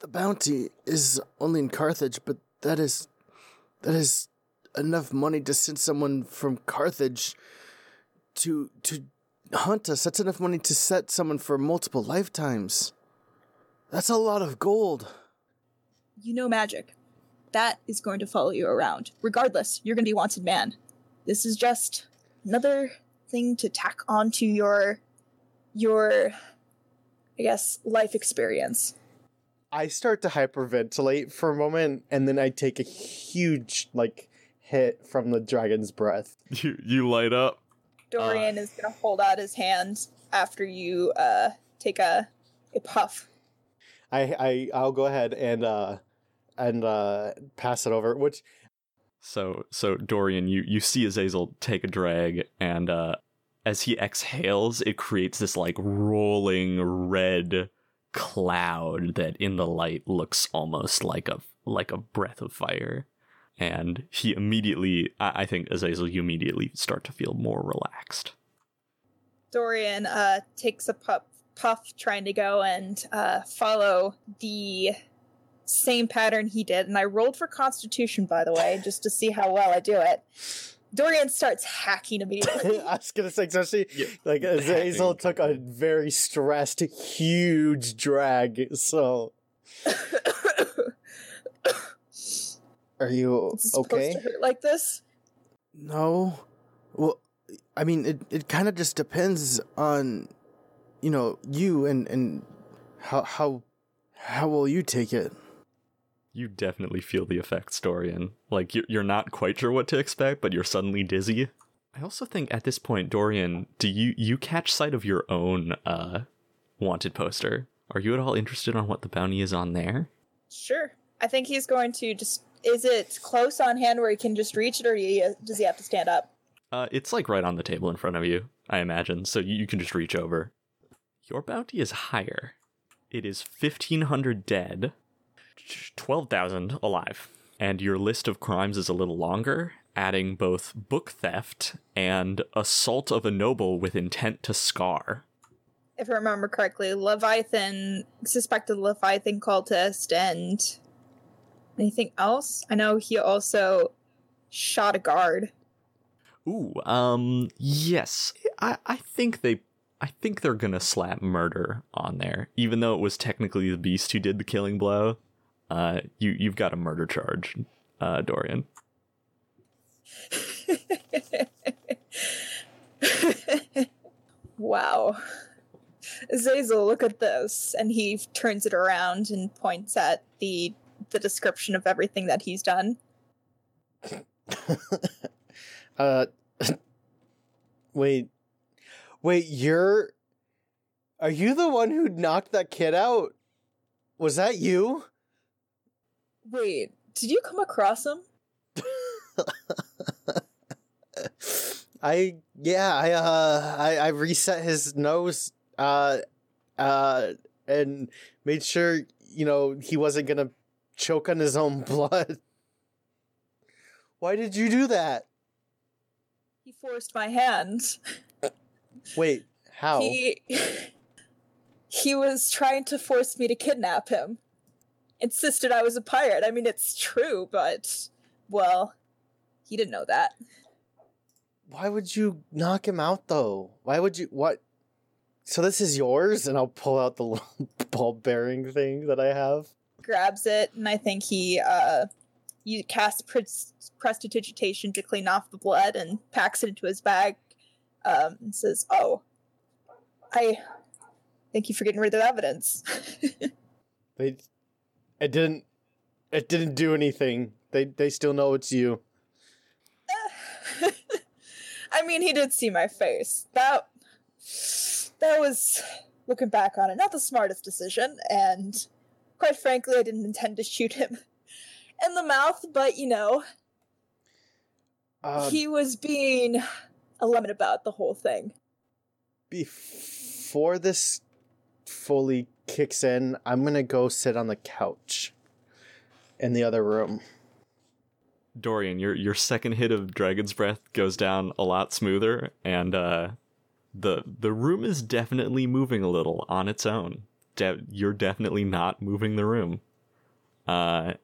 The bounty is only in Carthage, but that is that is enough money to send someone from Carthage to to hunt us. That's enough money to set someone for multiple lifetimes. That's a lot of gold. You know magic. That is going to follow you around. Regardless, you're going to be wanted man. This is just another thing to tack onto your your I guess life experience. I start to hyperventilate for a moment, and then I take a huge like hit from the dragon's breath. You you light up. Dorian is going to hold out his hand after you uh take a a puff. I I I'll go ahead and uh and uh pass it over. Which So so Dorian, you you see Azazel take a drag, and uh, as he exhales, it creates this like rolling red cloud that in the light looks almost like a like a breath of fire. And he immediately, I, I think Azazel, you immediately start to feel more relaxed. Dorian uh, takes a puff, puff, trying to go and uh, follow the same pattern he did. And I rolled for Constitution, by the way, just to see how well I do it. Dorian starts hacking immediately. I was gonna say, especially Yeah. like Azazel took a very stressed, huge drag. So, are you Is it supposed okay? to hurt like this? No. Well, I mean, it, it kind of just depends on, you know, you and, and how, how, how will you take it? You definitely feel the effects, Dorian. Like you're you're not quite sure what to expect, but you're suddenly dizzy. I also think at this point, Dorian, do you you catch sight of your own uh wanted poster Are you at all interested on what the bounty is on there? Sure. I think he's going to just. Is it close on hand where he can just reach it, or does he have to stand up? Uh, it's like right on the table in front of you, I imagine, so you, can just reach over. Your bounty is higher. It is 1,500 dead, 12,000 alive. And your list of crimes is a little longer, adding both book theft and assault of a noble with intent to scar. If I remember correctly, Leviathan, suspected Leviathan cultist, and anything else? I know he also shot a guard. Ooh, um, yes. I, I think they I think they're gonna slap murder on there, even though it was technically the beast who did the killing blow. Uh, you you've got a murder charge, uh, Dorian. wow. Zazel, look at this, and he turns it around and points at the the description of everything that he's done. uh, wait, wait, you're. Are you the one who knocked that kid out? Was that you? Wait, did you come across him? I yeah, I uh I, I reset his nose uh uh and made sure, you know, he wasn't gonna choke on his own blood. Why did you do that? He forced my hand. Wait, how? He he was trying to force me to kidnap him. Insisted I was a pirate. I mean, it's true, but well, he didn't know that. Why would you knock him out though? Why would you what? So this is yours, and I'll pull out the ball bearing thing that I have. Grabs it, and I think he uh, you cast prestidigitation to clean off the blood, and packs it into his bag, um, and says, "Oh, I thank you for getting rid of the evidence." they, it didn't, it didn't do anything. They they still know it's you. I mean, he did see my face. That that was looking back on it, not the smartest decision, and quite frankly, I didn't intend to shoot him in the mouth, but you know, Uh, he was being a lemon about the whole thing. before this fully kicks in, I'm gonna go sit on the couch in the other room. Dorian, your your second hit of Dragon's Breath goes down a lot smoother, and uh, the the room is definitely moving a little on its own. De- you're definitely not moving the room. Uh,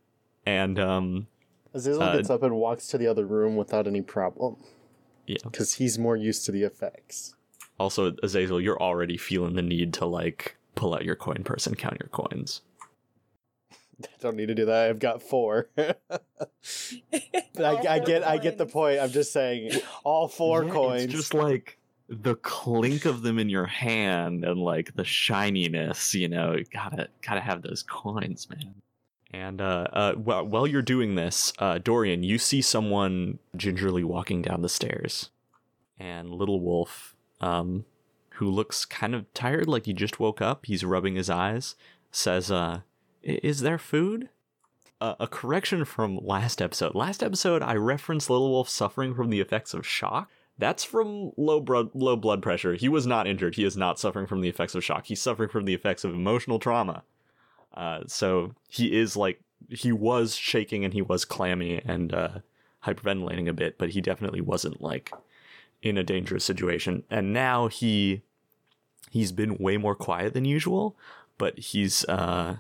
and um, Azazel Uh, gets up and walks to the other room without any problem yeah. because he's more used to the effects. Also, Azazel, you're already feeling the need to like pull out your coin purse and count your coins. I don't need to do that. I've got four. I, I get, I get the point. I'm just saying, all four Yeah, coins. It's just like the clink of them in your hand and like the shininess, you know, you gotta gotta have those coins, man. And uh, uh, while, while you're doing this, uh, Dorian, you see someone gingerly walking down the stairs, and Little Wolf, um, who looks kind of tired, like he just woke up, he's rubbing his eyes, says, uh, "Is there food?" Uh, a correction from last episode. Last episode, I referenced Little Wolf suffering from the effects of shock. That's from low blood low blood pressure. He was not injured. He is not suffering from the effects of shock. He's suffering from the effects of emotional trauma. Uh, so he is like he was shaking and he was clammy and uh, hyperventilating a bit, but he definitely wasn't like in a dangerous situation. And now he he's been way more quiet than usual, but he's uh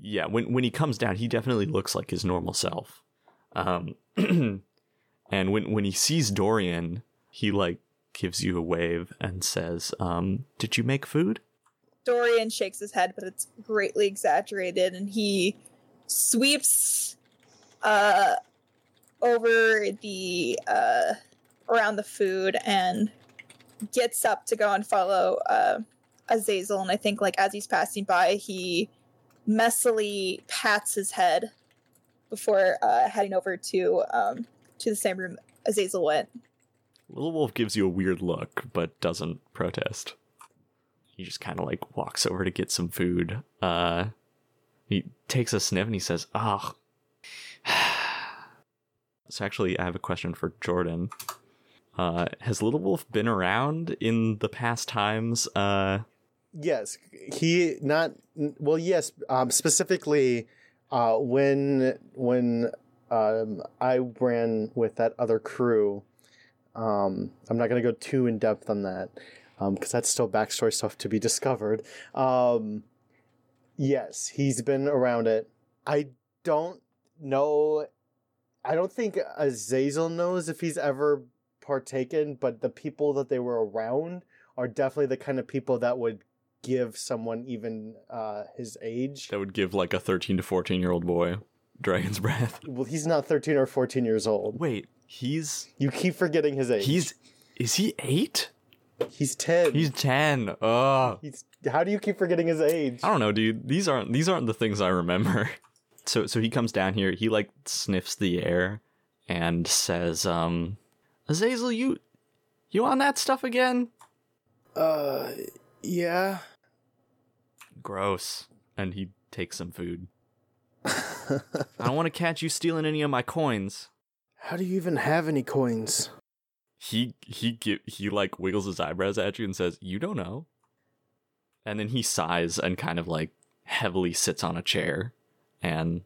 yeah, when when he comes down, he definitely looks like his normal self. Um and when when he sees Dorian, he like gives you a wave and says, um, "Did you make food?" Dorian shakes his head, but it's greatly exaggerated, and he sweeps uh, over the uh, around the food and gets up to go and follow uh, Azazel. And I think, like as he's passing by, he messily pats his head before uh, heading over to um, to the same room Azazel went. Little Wolf gives you a weird look, but doesn't protest. he just kind of like walks over to get some food. Uh, he takes a sniff and he says, "Ah." so actually, I have a question for Jordan. Uh, has Little Wolf been around in the past times? Uh, Yes, he not well. Yes, um, specifically uh, when when um, I ran with that other crew. Um, I'm not going to go too in depth on that because that's still backstory stuff to be discovered. Um, yes, he's been around it. I don't know. I don't think Azazel knows if he's ever partaken, but the people that they were around are definitely the kind of people that would give someone even uh, his age. that would give like a 13 to 14 year old boy dragon's breath. Well, he's not 13 or 14 years old. Wait, he's You keep forgetting his age. he's is he eight? he's 10. He's ten. Ugh. He's how do you keep forgetting his age? I don't know, dude. These aren't these aren't the things I remember. So so he comes down here. He like sniffs the air and says, "Um, Azazel, you you on that stuff again? Uh, yeah. Gross." And he takes some food. I don't want to catch you stealing any of my coins. How do you even have any coins? He he gi- he like wiggles his eyebrows at you and says, "You don't know." And then he sighs and kind of like heavily sits on a chair and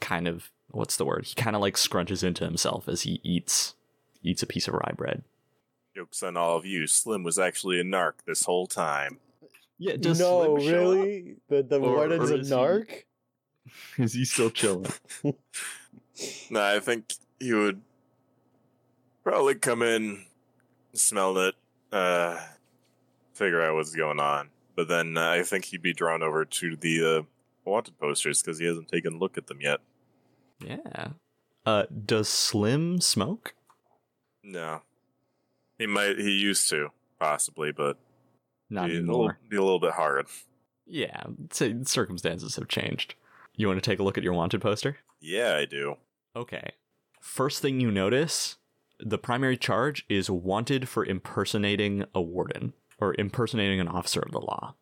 kind of what's the word? He kind of like scrunches into himself as he eats eats a piece of rye bread. Jokes on all of you. Slim was actually a narc this whole time. Yeah, no, really? The the Or- warden's or a is he- narc? Is he still chilling? No, I think he would probably come in, smell it, uh, figure out what's going on. But then uh, I think he'd be drawn over to the uh, wanted posters because he hasn't taken a look at them yet. yeah. Uh, does Slim smoke? No, he might. He used to possibly, but Not be a anymore. little, be a little bit hard. Yeah, say circumstances have changed. You want to take a look at your wanted poster? Yeah, I do. Okay. First thing you notice, the primary charge is wanted for impersonating a warden or impersonating an officer of the law.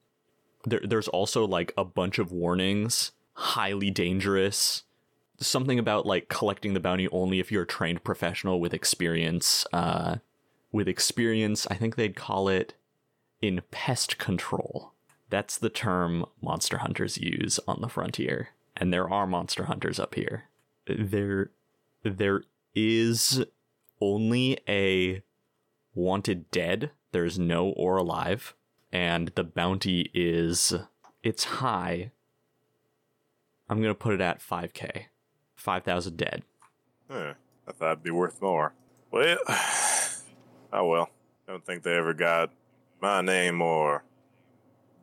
There, there's also like a bunch of warnings, highly dangerous, something about like collecting the bounty only if you're a trained professional with experience. Uh, with experience, I think they'd call it in pest control. That's the term monster hunters use on the frontier. And there are monster hunters up here. There there is only a wanted dead. There's no or alive. And the bounty is it's high. I'm gonna put it at 5k. 5,000 dead. Huh, I thought it'd be worth more. Well, oh well. Don't think they ever got my name or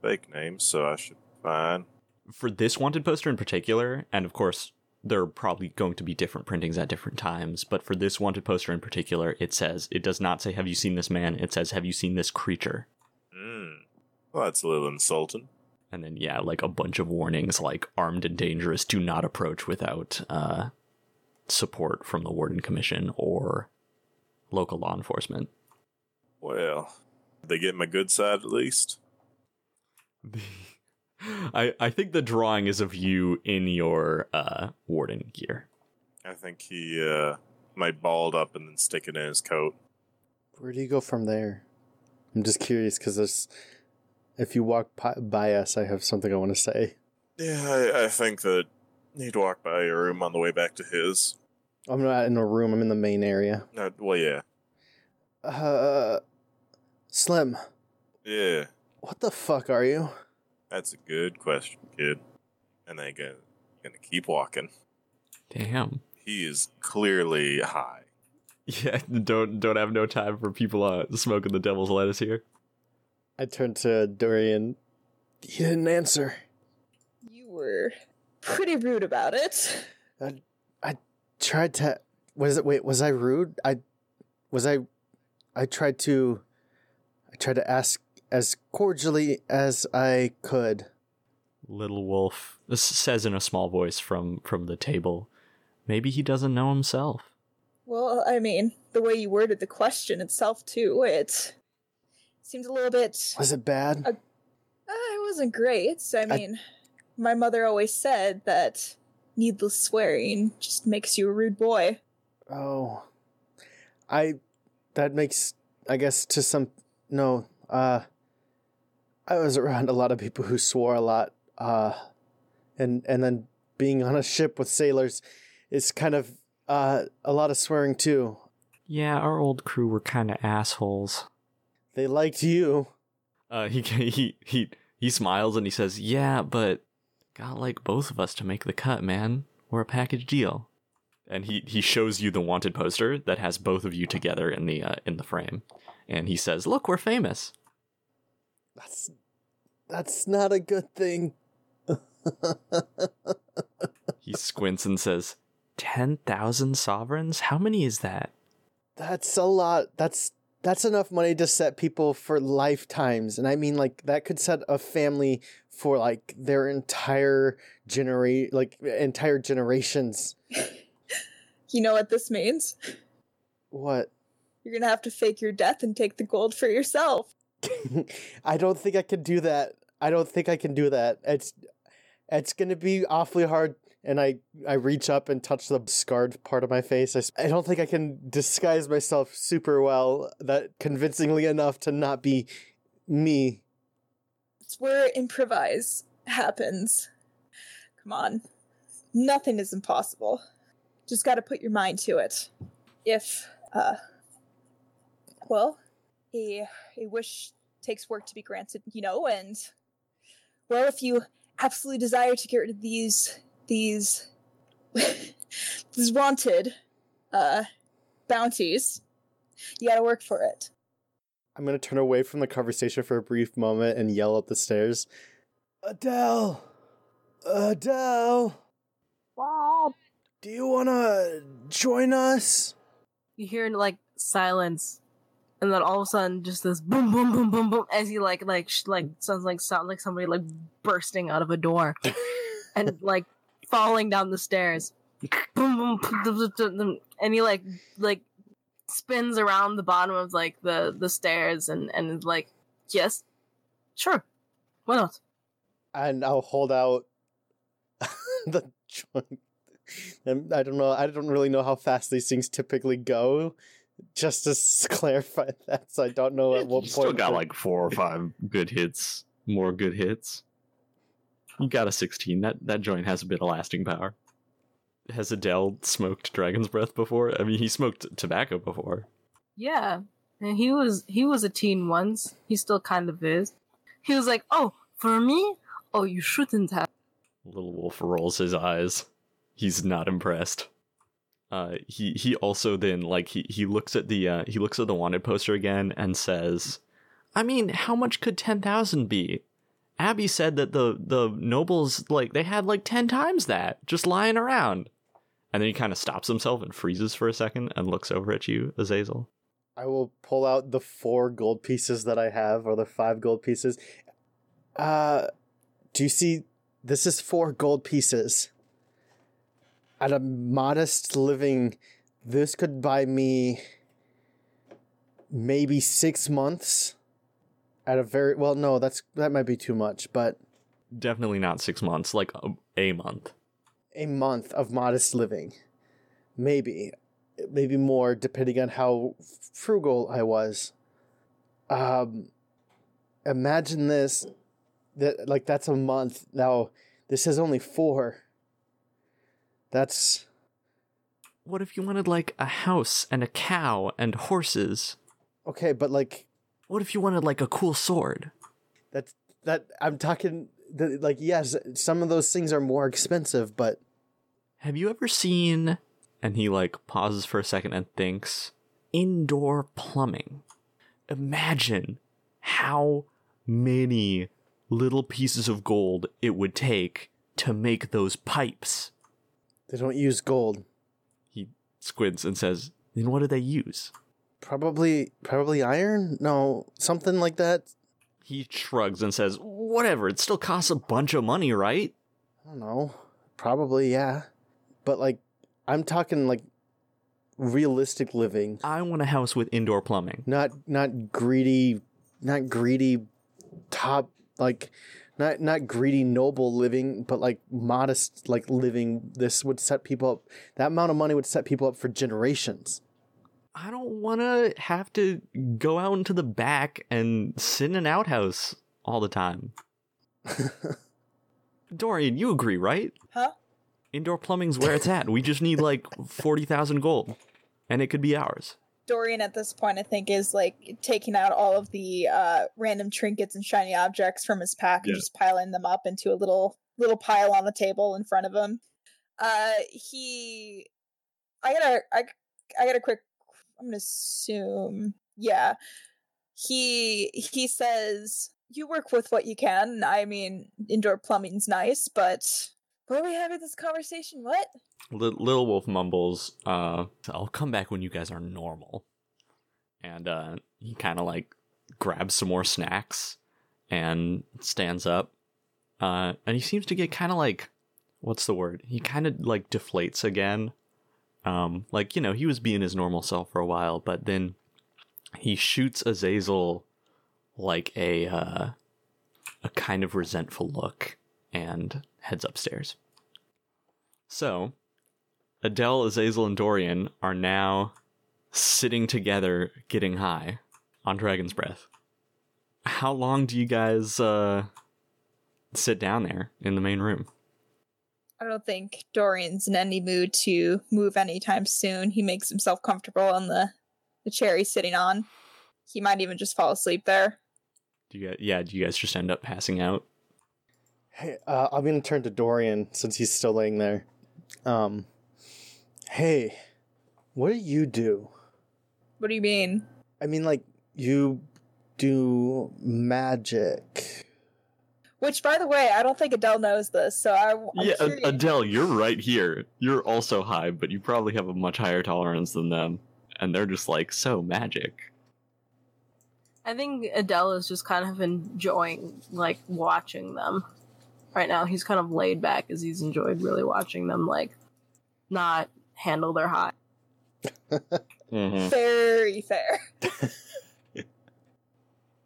fake names, so I should be fine. For this wanted poster in particular, and of course, there are probably going to be different printings at different times, but for this wanted poster in particular, it says, it does not say, Have you seen this man? It says, Have you seen this creature? Hmm. Well, that's a little insulting. And then, yeah, like a bunch of warnings like armed and dangerous, do not approach without uh, support from the Warden Commission or local law enforcement. Well, they get my good side at least? I, I think the drawing is of you in your uh, warden gear. I think he uh, might balled up and then stick it in his coat. Where do you go from there? I'm just curious because. If you walk by us, I have something I want to say. Yeah, I, I think that he'd walk by your room on the way back to his. I'm not in a room. I'm in the main area. Uh, well, yeah, Uh, Slim, yeah. what the fuck are you? That's a good question, kid. And they gonna gonna keep walking. Damn. He is clearly high. Yeah, don't don't have no time for people uh, smoking the devil's lettuce here. I turned to Dorian. He didn't answer. You were pretty rude about it. I, I tried to. Was it? Wait, was I rude? I was I. I tried to. I tried to ask as cordially as I could. Little Wolf s- says in a small voice from from the table, "Maybe he doesn't know himself." Well, I mean, the way you worded the question itself, too, it seems a little bit. Was it bad? Uh, wasn't great. I mean, my mother always said that needless swearing just makes you a rude boy. Oh, I. That makes, I guess, to some. No, uh. I was around a lot of people who swore a lot, uh, and and then being on a ship with sailors is kind of uh a lot of swearing too. Yeah, our old crew were kind of assholes. They liked you. Uh, he he he he smiles and he says, "Yeah, but got like both of us to make the cut, man. We're a package deal." And he he shows you the wanted poster that has both of you together in the uh, in the frame, and he says, "Look, we're famous." That's that's not a good thing. He squints and says, 10,000 sovereigns? How many is that?" That's a lot. That's that's enough money to set people for lifetimes. And I mean like that could set a family for like their entire generate like entire generations. You know what this means? What? You're gonna have to fake your death and take the gold for yourself. I don't think I can do that. I don't think I can do that. It's it's going to be awfully hard and I I reach up and touch the scarred part of my face. I, I don't think I can disguise myself super well that convincingly enough to not be me. It's where improvise happens. Come on. Nothing is impossible. Just gotta put your mind to it. If, uh, well, a, a wish takes work to be granted, you know, and, well, if you absolutely desire to get rid of these, these, these wanted, uh, bounties, you gotta work for it. I'm going to turn away from the conversation for a brief moment and yell up the stairs. Adele! Adele! Bob, Do you want to join us? You hear like silence, and then all of a sudden, just this boom, boom, boom, boom, boom, as he like, like, sh- like sounds like sound like somebody like bursting out of a door, and like falling down the stairs. Boom, boom, and he like, like spins around the bottom of like the the stairs, and and is like, yes, sure, why not? and I'll hold out the joint. And I don't know. I don't really know how fast these things typically go. Just to clarify that, so I don't know at what you point. still got like four or five good hits, more good hits. You got a 16. That that joint has a bit of lasting power. Has Adele smoked dragon's breath before? I mean, he smoked tobacco before. Yeah, and he was he was a teen once. He still kind of is. He was like, "Oh, for me? Oh, you shouldn't have." Little Wolf rolls his eyes. He's not impressed. Uh, he he also then like he he looks at the uh, he looks at the wanted poster again and says, "I mean, how much could ten thousand be?" Abby said that the the nobles like they had like ten times that just lying around, and then he kind of stops himself and freezes for a second and looks over at you, Azazel. I will pull out the four gold pieces that I have, or the five gold pieces. Uh, do you see? This is four gold pieces. At a modest living, this could buy me maybe six months. At a very well, no, that's that might be too much, but Definitely not six months, like a, a month. a month of modest living. Maybe. Maybe more, depending on how frugal I was. Um, imagine this. That like that's a month. Now this is only four. That's What if you wanted like a house and a cow and horses? okay, but like What if you wanted like a cool sword? that's that I'm talking the, like yes, some of those things are more expensive, but Have you ever seen and he like pauses for a second and thinks indoor plumbing? Imagine how many little pieces of gold it would take to make those pipes. They don't use gold. He squints and says, Then what do they use? Probably probably iron? No, something like that. He shrugs and says, Whatever, it still costs a bunch of money, right? I don't know. Probably, yeah. But like, I'm talking like realistic living, I want a house with indoor plumbing. not not greedy, not greedy top like not not greedy noble living, but like modest like living. This would set people up. That amount of money would set people up for generations. I don't want to have to go out into the back and sit in an outhouse all the time. Dorian, you agree, right? Huh? Indoor plumbing's where it's at. We just need like 40,000 gold, and it could be ours. Dorian at this point, I think, is like taking out all of the uh, random trinkets and shiny objects from his pack and just piling them up into a little little pile on the table in front of him. Uh, he, I gotta, I, I got a quick. I'm gonna assume, yeah. He he says you work with what you can. I mean, indoor plumbing's nice, but where are we having this conversation? What? Li- Little Wolf mumbles, uh, I'll come back when you guys are normal. And uh, he kind of like grabs some more snacks and stands up. Uh, and he seems to get kind of like, what's the word? He kind of like deflates again. Um, like, you know, he was being his normal self for a while, but then he shoots Azazel like a, uh, a kind of resentful look and heads upstairs. So, Adele, Azazel, and Dorian are now sitting together getting high on Dragon's Breath. How long do you guys uh, sit down there in the main room? I don't think Dorian's in any mood to move anytime soon. He makes himself comfortable on the, the chair he's sitting on. He might even just fall asleep there. Do you guys, yeah, do you guys just end up passing out? Hey, uh, I'm gonna turn to Dorian since he's still laying there. Um, hey, what do you do? What do you mean? I mean, like you do magic. Which, by the way, I don't think Adele knows this, so I, I'm yeah, curious. Adele, you're right here. You're also high, but you probably have a much higher tolerance than them. And they're just like, so magic. I think Adele is just kind of enjoying like watching them right now. He's kind of laid back as he's enjoyed really watching them like not handle their hot. Mm-hmm. Very fair.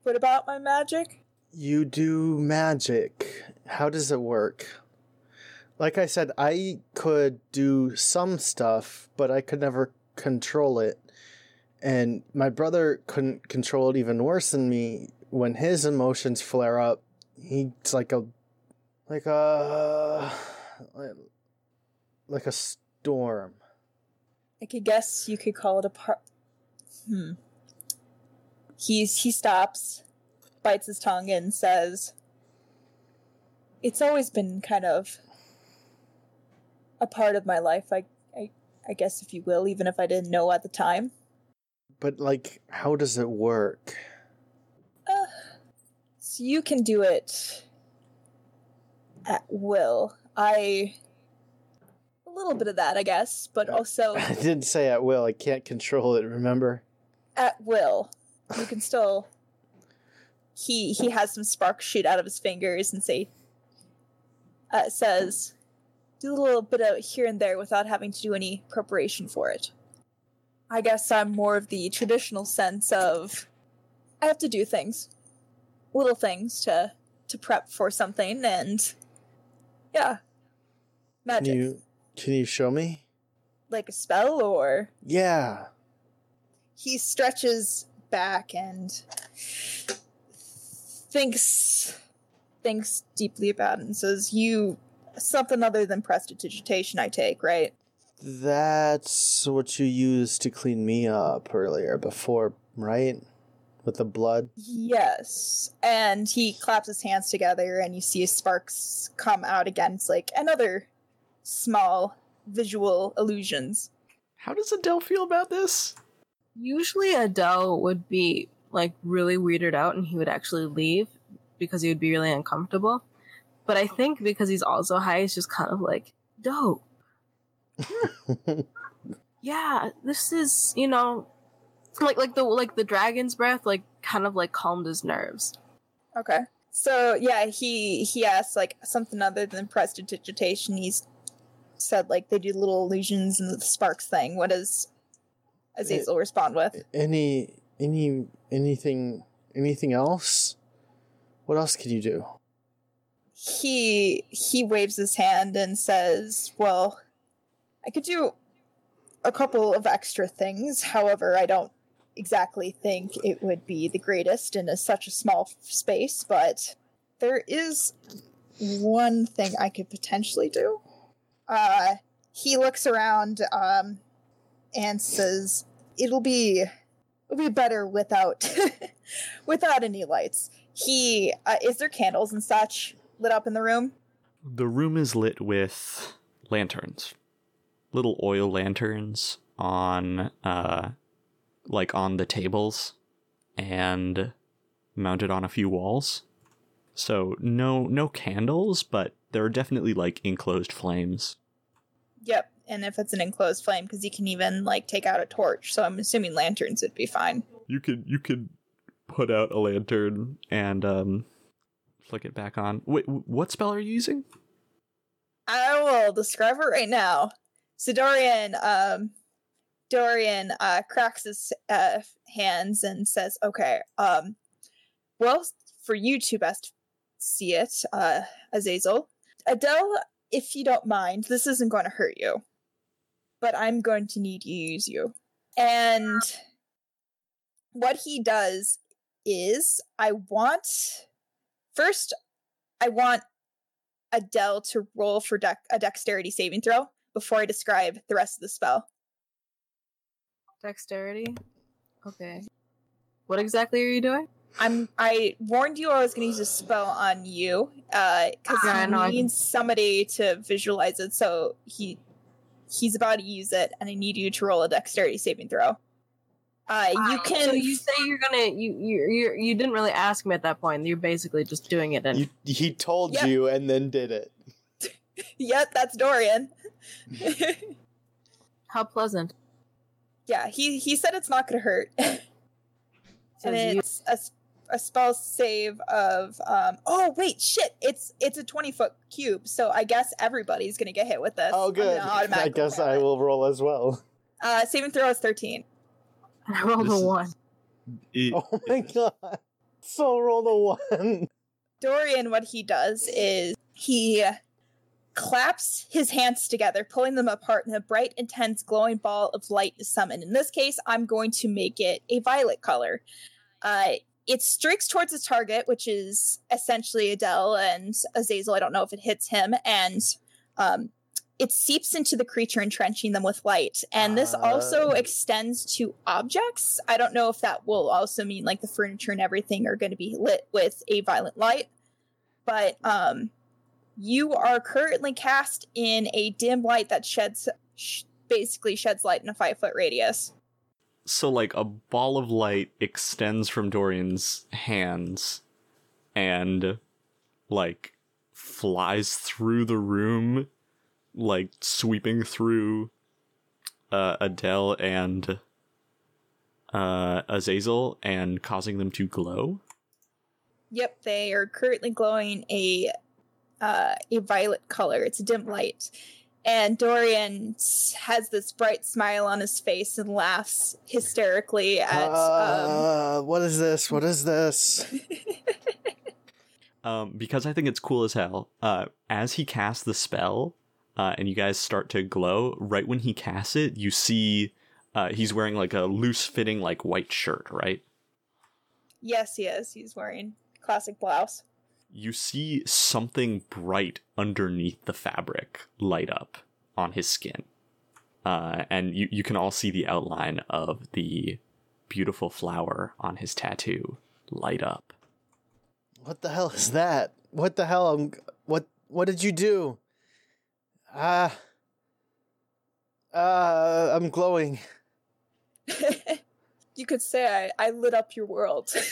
what about my magic? You do magic. How does it work? Like I said, I could do some stuff, but I could never control it. And my brother couldn't control it even worse than me. When his emotions flare up, he's like a like a like a storm. I could guess you could call it a part. Hmm. He's he stops, bites his tongue, and says, "It's always been kind of a part of my life. I, I, I guess if you will, even if I didn't know at the time. But like how does it work? Uh, so you can do it at will. I a little bit of that, I guess, but also I didn't say at will. I can't control it, remember? at will. You can still. He he has some sparks shoot out of his fingers and say, uh, says, do a little bit of here and there without having to do any preparation for it. I guess I'm more of the traditional sense of I have to do things, little things to to prep for something, and yeah, Can magic you can you show me? like a spell or Yeah. he stretches back and thinks thinks deeply about it and says you something other than prestidigitation i take right That's what you used to clean me up earlier before, right? With the blood. yes and he claps his hands together and you see sparks come out against like another small visual illusions How does Adele feel about this? Usually Adele would be like really weirded out and he would actually leave because he would be really uncomfortable. But I think because he's also high, he's just kind of like, dope. Yeah, this is, you know, like like the like the dragon's breath like kind of like calmed his nerves. Okay. So yeah, he he asked like something other than prestidigitation. He's said like they do little illusions and the sparks thing. What does Azazel eh, respond with? any any anything anything else? What else can you do? he he waves his hand and says, "Well, I could do a couple of extra things. However, I don't exactly think it would be the greatest in a, such a small space, but there is one thing I could potentially do." Uh he looks around um and says, "It'll be it'll be better without without any lights." He uh, is there candles and such lit up in the room? The room is lit with lanterns, little oil lanterns on, uh, like on the tables, and mounted on a few walls. So no, no candles, but there are definitely like enclosed flames. Yep. And if it's an enclosed flame, because you can even like take out a torch, so I'm assuming lanterns would be fine. You could, you could put out a lantern and um, flick it back on. Wait, what spell are you using? I will describe it right now. So Dorian, um, Dorian uh, cracks his uh, hands and says, "Okay, um, well, for you to best see it, uh, Azazel, Adele, if you don't mind, this isn't going to hurt you, but I'm going to need to use you." And what he does is, I want first, I want Adele to roll for a dexterity saving throw before I describe the rest of the spell. Dexterity. Okay. What exactly are you doing? I'm. I warned you I was going to use a spell on you Uh, because Yeah, I know, I he needs somebody to visualize it. So he he's about to use it, and I need you to roll a dexterity saving throw. Uh, you Um, can. So you say you're gonna you you you you didn't really ask me at that point. You're basically just doing it. And You, he told Yep. you and then did it. yep, that's Dorian. how pleasant. Yeah, he he said it's not going to hurt. and Says you- it's a, s- a spell save of um oh wait shit it's it's a 20 foot cube so i guess everybody's gonna get hit with this Oh, good. I guess I will roll as well. uh saving throw is 13 I rolled This a is- one. It- Oh my god. So roll the one. dorian what he does is he claps his hands together pulling them apart and a bright intense glowing ball of light is summoned in this case i'm going to make it a violet color uh it streaks towards the target, which is essentially Adele and Azazel. I don't know if it hits him, and um, it seeps into the creature, entrenching them with light. And this also Ah. extends to objects. I don't know if that will also mean like the furniture and everything are going to be lit with a violent light, but um, you are currently cast in a dim light that sheds, sh- basically sheds light in a five foot radius. so like a ball of light extends from Dorian's hands and like flies through the room like sweeping through uh, Adele and uh, Azazel and causing them to glow. Yep, they are currently glowing a uh, a violet color. It's a dim light, and Dorian has this bright smile on his face and laughs hysterically at. um, Uh, what is this? What is this? Um, because I think it's cool as hell. Uh, as he casts the spell, uh, and you guys start to glow, right when he casts it, you see uh, he's wearing like a loose fitting like white shirt, right? yes, he is. He's wearing classic blouse. You see something bright underneath the fabric light up on his skin. Uh, and you, you can all see the outline of the beautiful flower on his tattoo light up. What the hell is that? What the hell? I'm, what what did you do? Ah. uh, I'm glowing. you could say I, I lit up your world.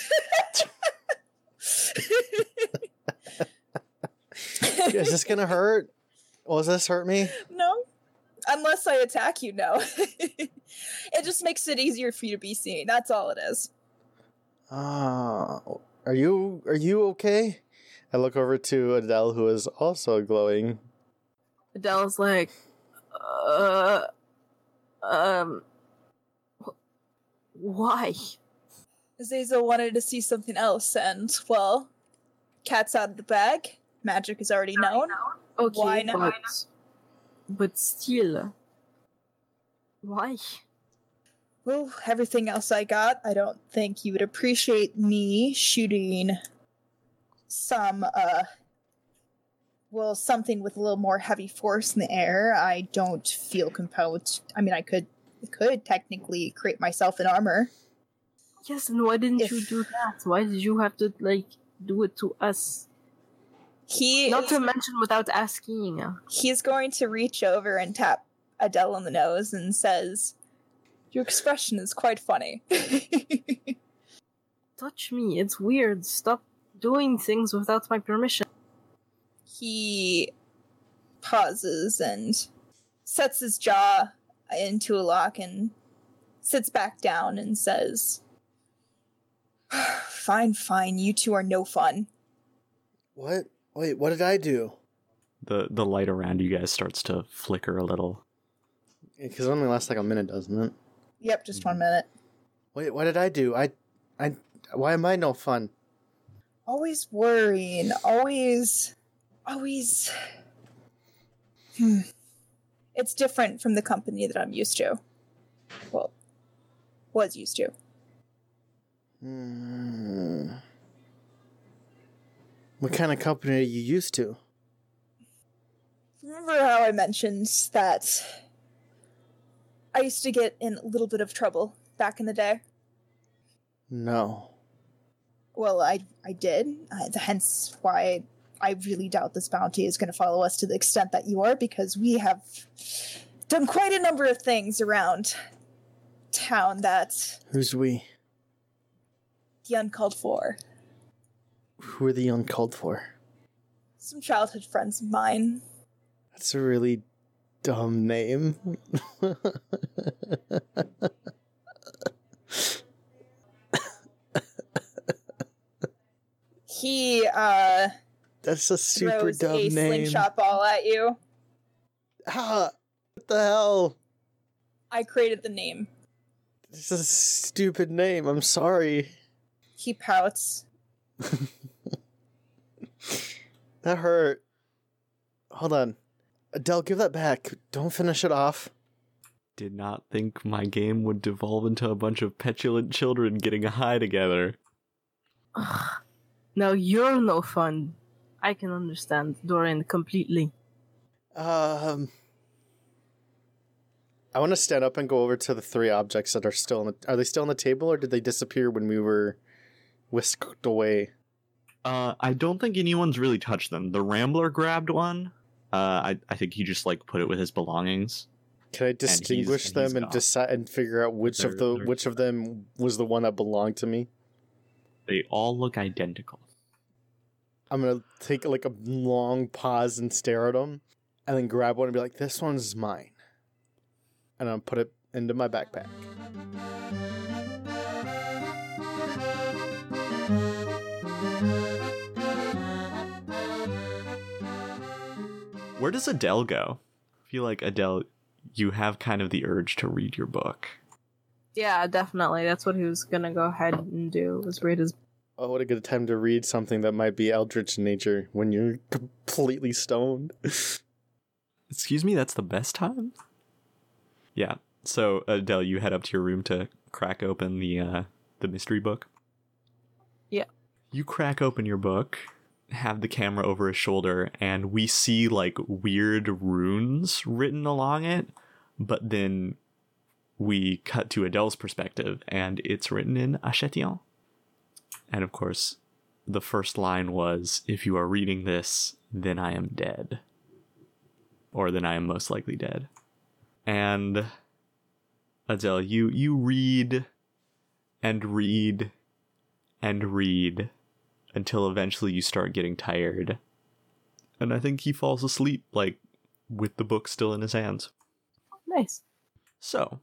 Is this gonna hurt? Will this hurt me? no, unless I attack you, no. it just makes it easier for you to be seen. That's all it is. Ah, are you are you okay? I look over to Adele, who is also glowing. Adele's like, uh, um, why? Azazel wanted to see something else, and well, Cat's out of the bag. Magic is already known. Okay, Why not? but but still, why? Well, everything else I got, I don't think you would appreciate me shooting some, uh, well, something with a little more heavy force in the air. I don't feel compelled. I mean, I could, could technically create myself an armor. Yes, and why didn't you do that? Why did you have to like do it to us? He Not to mention without asking. he's going to reach over and tap Adele on the nose and says, "Your expression is quite funny." Touch me. It's weird. Stop doing things without my permission. he pauses and sets his jaw into a lock and sits back down and says, "Fine, fine. You two are no fun." What? Wait, what did I do? The the light around you guys starts to flicker a little. Because it only lasts like a minute, doesn't it? Yep, just one minute. Wait, what did I do? I, I, why am I no fun? Always worrying. Always, always. Hmm. It's different from the company that I'm used to. Well, was used to. Hmm. What kind of company are you used to? Remember how I mentioned that I used to get in a little bit of trouble back in the day? No. Well, I I did. Uh, hence why I really doubt this bounty is going to follow us to the extent that you are, because we have done quite a number of things around town that Who's we? the uncalled for. Who are the uncalled for? Some childhood friends of mine. That's a really dumb name. He uh That's a super throws dumb a name. slingshot ball at you. Ah, what the hell? I created the name. This is a stupid name. I'm sorry. He pouts. That hurt. Hold on. Adele, give that back. Don't finish it off. Did not think my game would devolve into a bunch of petulant children getting high together. Ugh. Now you're no fun. I can understand Dorian completely. Um, I want to stand up and go over to the three objects that are still on the. Are they still on the table, or did they disappear when we were whisked away? Uh, I don't think anyone's really touched them. The Rambler grabbed one. Uh, I, I think he just like put it with his belongings. Can I distinguish and them he's and decide and figure out which of They're- the which of them was the one that belonged to me? They all look identical. I'm gonna take like a long pause and stare at them, and then grab one and be like, "This one's mine," and I'll put it into my backpack. Where does Adele go? I feel like Adele, you have kind of the urge to read your book. Yeah, definitely. That's what he was gonna go ahead and do. Was read his. Oh, what a good time to read something that might be eldritch in nature when you're completely stoned. Excuse me, that's the best time? Yeah. So Adele, you head up to your room to crack open the uh the mystery book. Yeah. You crack open your book, have the camera over his shoulder, and we see like weird runes written along it, but then we cut to Adele's perspective and it's written in Achetien. And of course, the first line was, If you are reading this, then I am dead or then I am most likely dead. And Adele, you you read and read and read until eventually you start getting tired. And I think he falls asleep like with the book still in his hands. Nice. So,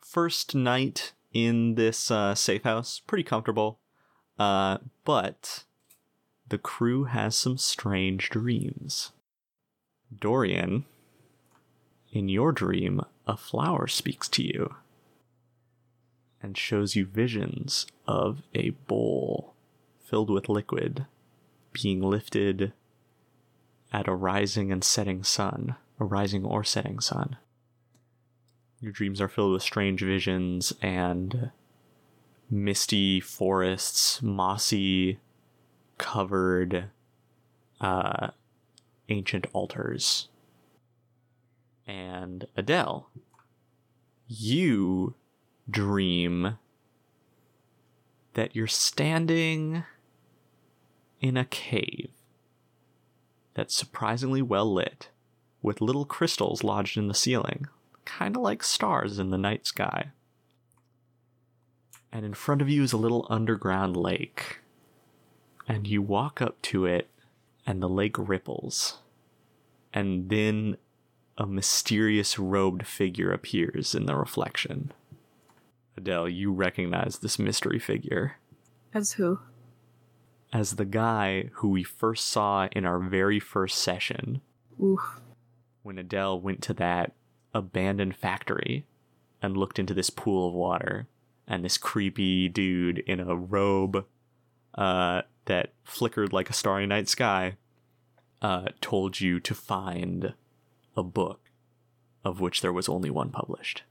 first night in this uh, safe house, pretty comfortable. Uh, but the crew has some strange dreams. Dorian, in your dream, a flower speaks to you and shows you visions of a bowl filled with liquid being lifted at a rising and setting sun, a rising or setting sun. Your dreams are filled with strange visions and misty forests, mossy covered uh, ancient altars. And Adele, you dream that you're standing in a cave that's surprisingly well lit, with little crystals lodged in the ceiling, kind of like stars in the night sky. And in front of you is a little underground lake. And you walk up to it, and the lake ripples. And then a mysterious robed figure appears in the reflection. Adele, you recognize this mystery figure As who? As the guy who we first saw in our very first session Oof. when Adele went to that abandoned factory and looked into this pool of water, and this creepy dude in a robe uh, that flickered like a starry night sky uh, told you to find a book of which there was only one published.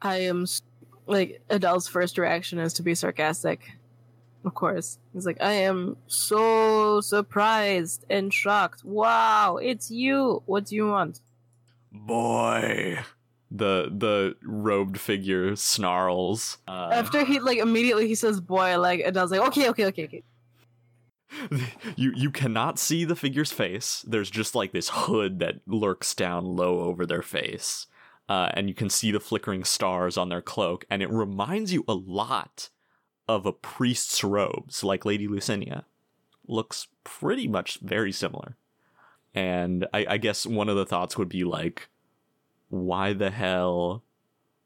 I am like Adele's first reaction is to be sarcastic. Of course. He's like, I am so surprised and shocked. Wow, it's you. What do you want? Boy, the the robed figure snarls. Uh, After he like immediately he says boy, like and I was like, okay, okay, okay, okay. you you cannot see the figure's face. There's just like this hood that lurks down low over their face, uh, and you can see the flickering stars on their cloak, and it reminds you a lot of a priest's robes, like Lady Lucinia. Looks pretty much very similar. And I, I guess one of the thoughts would be like, why the hell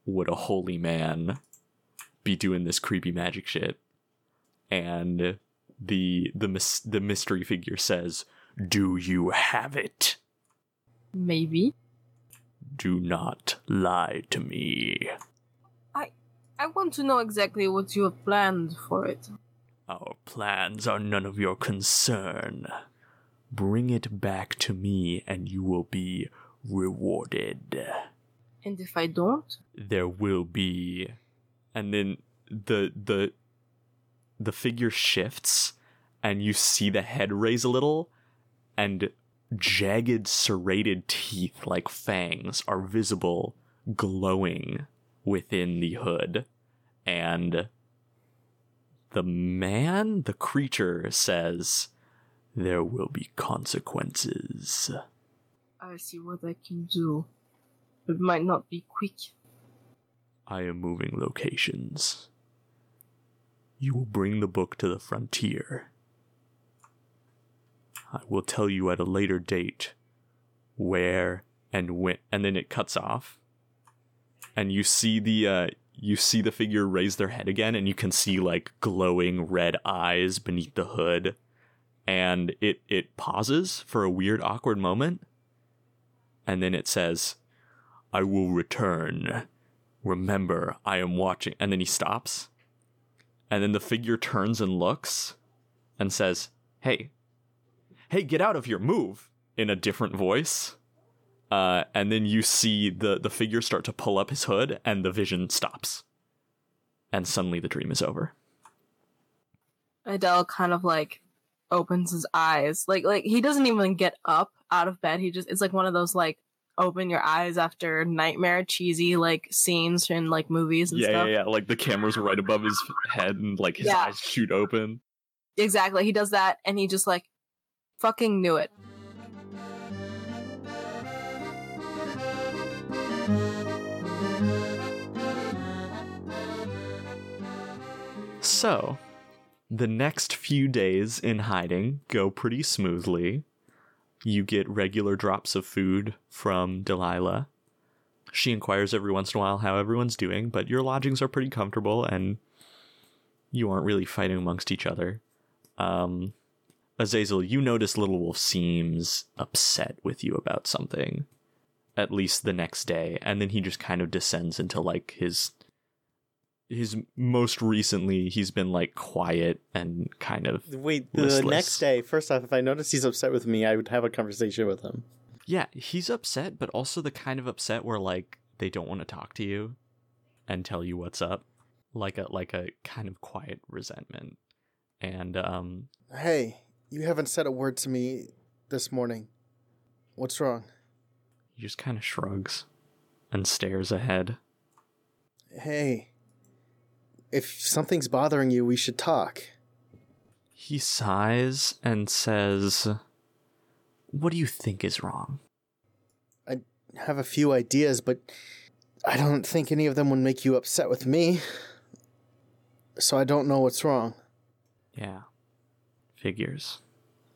would a holy man be doing this creepy magic shit? And the the mys- the mystery figure says, "Do you have it? Maybe. Do not lie to me." I want to know exactly what you have planned for it. Our plans are none of your concern. Bring it back to me, and you will be rewarded. And if I don't? There will be, and then the the the figure shifts, and you see the head raise a little, and jagged serrated teeth like fangs are visible glowing within the hood. And the man the creature says there will be consequences. I see what I can do. It might not be quick. i am moving locations. You will bring the book to the frontier. I will tell you at a later date where and when and then it cuts off and you see the uh you see the figure raise their head again and you can see like glowing red eyes beneath the hood. And it it pauses for a weird awkward moment and then it says i will return. Remember i am watching and then he stops. And then the figure turns and looks and says hey hey get out of here. Move in a different voice uh, and then you see the the figure start to pull up his hood, and the vision stops, and suddenly the dream is over. Adele kind of like opens his eyes. Like like he doesn't even get up out of bed. He just it's like one of those like open your eyes after nightmare cheesy like scenes in like movies and Yeah, stuff. yeah, yeah. Like the camera's right above his head, and like his Yeah. eyes shoot open. Exactly. He does that and he just like fucking knew it. So, the next few days in hiding go pretty smoothly. You get regular drops of food from Delilah. She inquires every once in a while how everyone's doing, but your lodgings are pretty comfortable and you aren't really fighting amongst each other. Um, Azazel, you notice Little Wolf seems upset with you about something, at least the next day, and then he just kind of descends into like his his most recently he's been like quiet and kind of Wait, the Listless. next day, first off, if I notice he's upset with me, I would have a conversation with him. yeah he's upset but also the kind of upset where like they don't want to talk to you and tell you what's up like a like a kind of quiet resentment and um Hey, you haven't said a word to me this morning. What's wrong? he just kind of shrugs and stares ahead Hey, if something's bothering you, we should talk. he sighs and says what do you think is wrong I have a few ideas, but I don't think any of them would make you upset with me. So I don't know what's wrong. Yeah. Figures.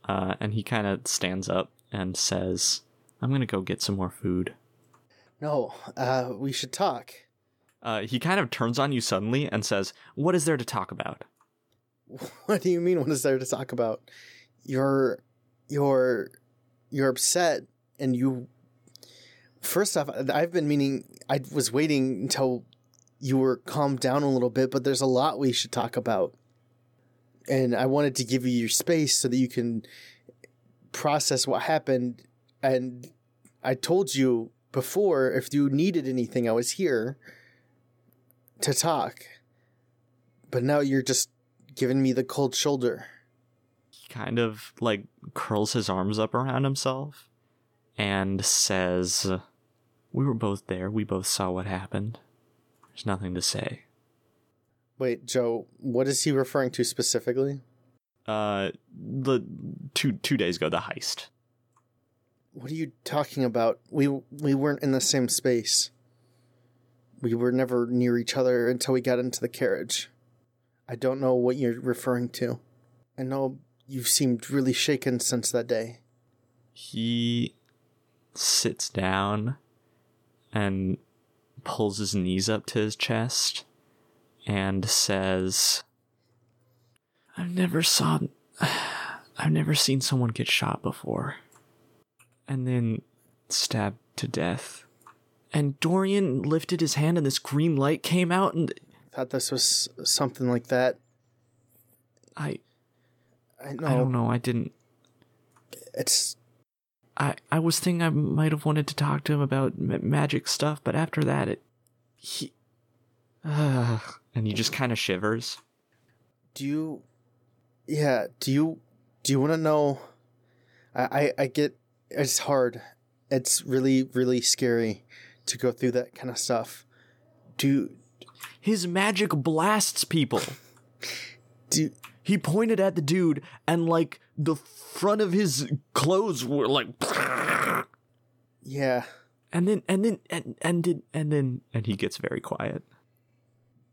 Uh, and he kind of stands up and says, I'm going to go get some more food. No, uh, we should talk. Uh, he kind of turns on you suddenly and says, What is there to talk about? What do you mean? What is there to talk about? You're, you're, you're upset, and you. First off, I've been meaning. I was waiting until you were calmed down a little bit, but there's a lot we should talk about, and I wanted to give you your space so that you can process what happened. And I told you before if you needed anything, I was here to talk. But now you're just giving me the cold shoulder. He kind of like curls his arms up around himself and says, We were both there. We both saw what happened. There's nothing to say. Wait, Joe, what is he referring to specifically? Uh, the two two days ago, the heist. What are you talking about? We we weren't in the same space. We were never near each other until we got into the carriage. I don't know what you're referring to. I know you've seemed really shaken since that day. he sits down and pulls his knees up to his chest and says I've never saw I've never seen someone get shot before and then stabbed to death and Dorian lifted his hand and this green light came out and Thought this was something like that. I I know. I don't know I didn't It's I I was thinking I might have wanted to talk to him about ma- magic stuff, but after that, it he, uh, and he just kind of shivers. do you yeah do you do you want to know I, I i get it's hard it's really really scary to go through that kind of stuff do His magic blasts people. do He pointed at the dude, and like the front of his clothes were like, yeah and then and then and and then and then and he gets very quiet,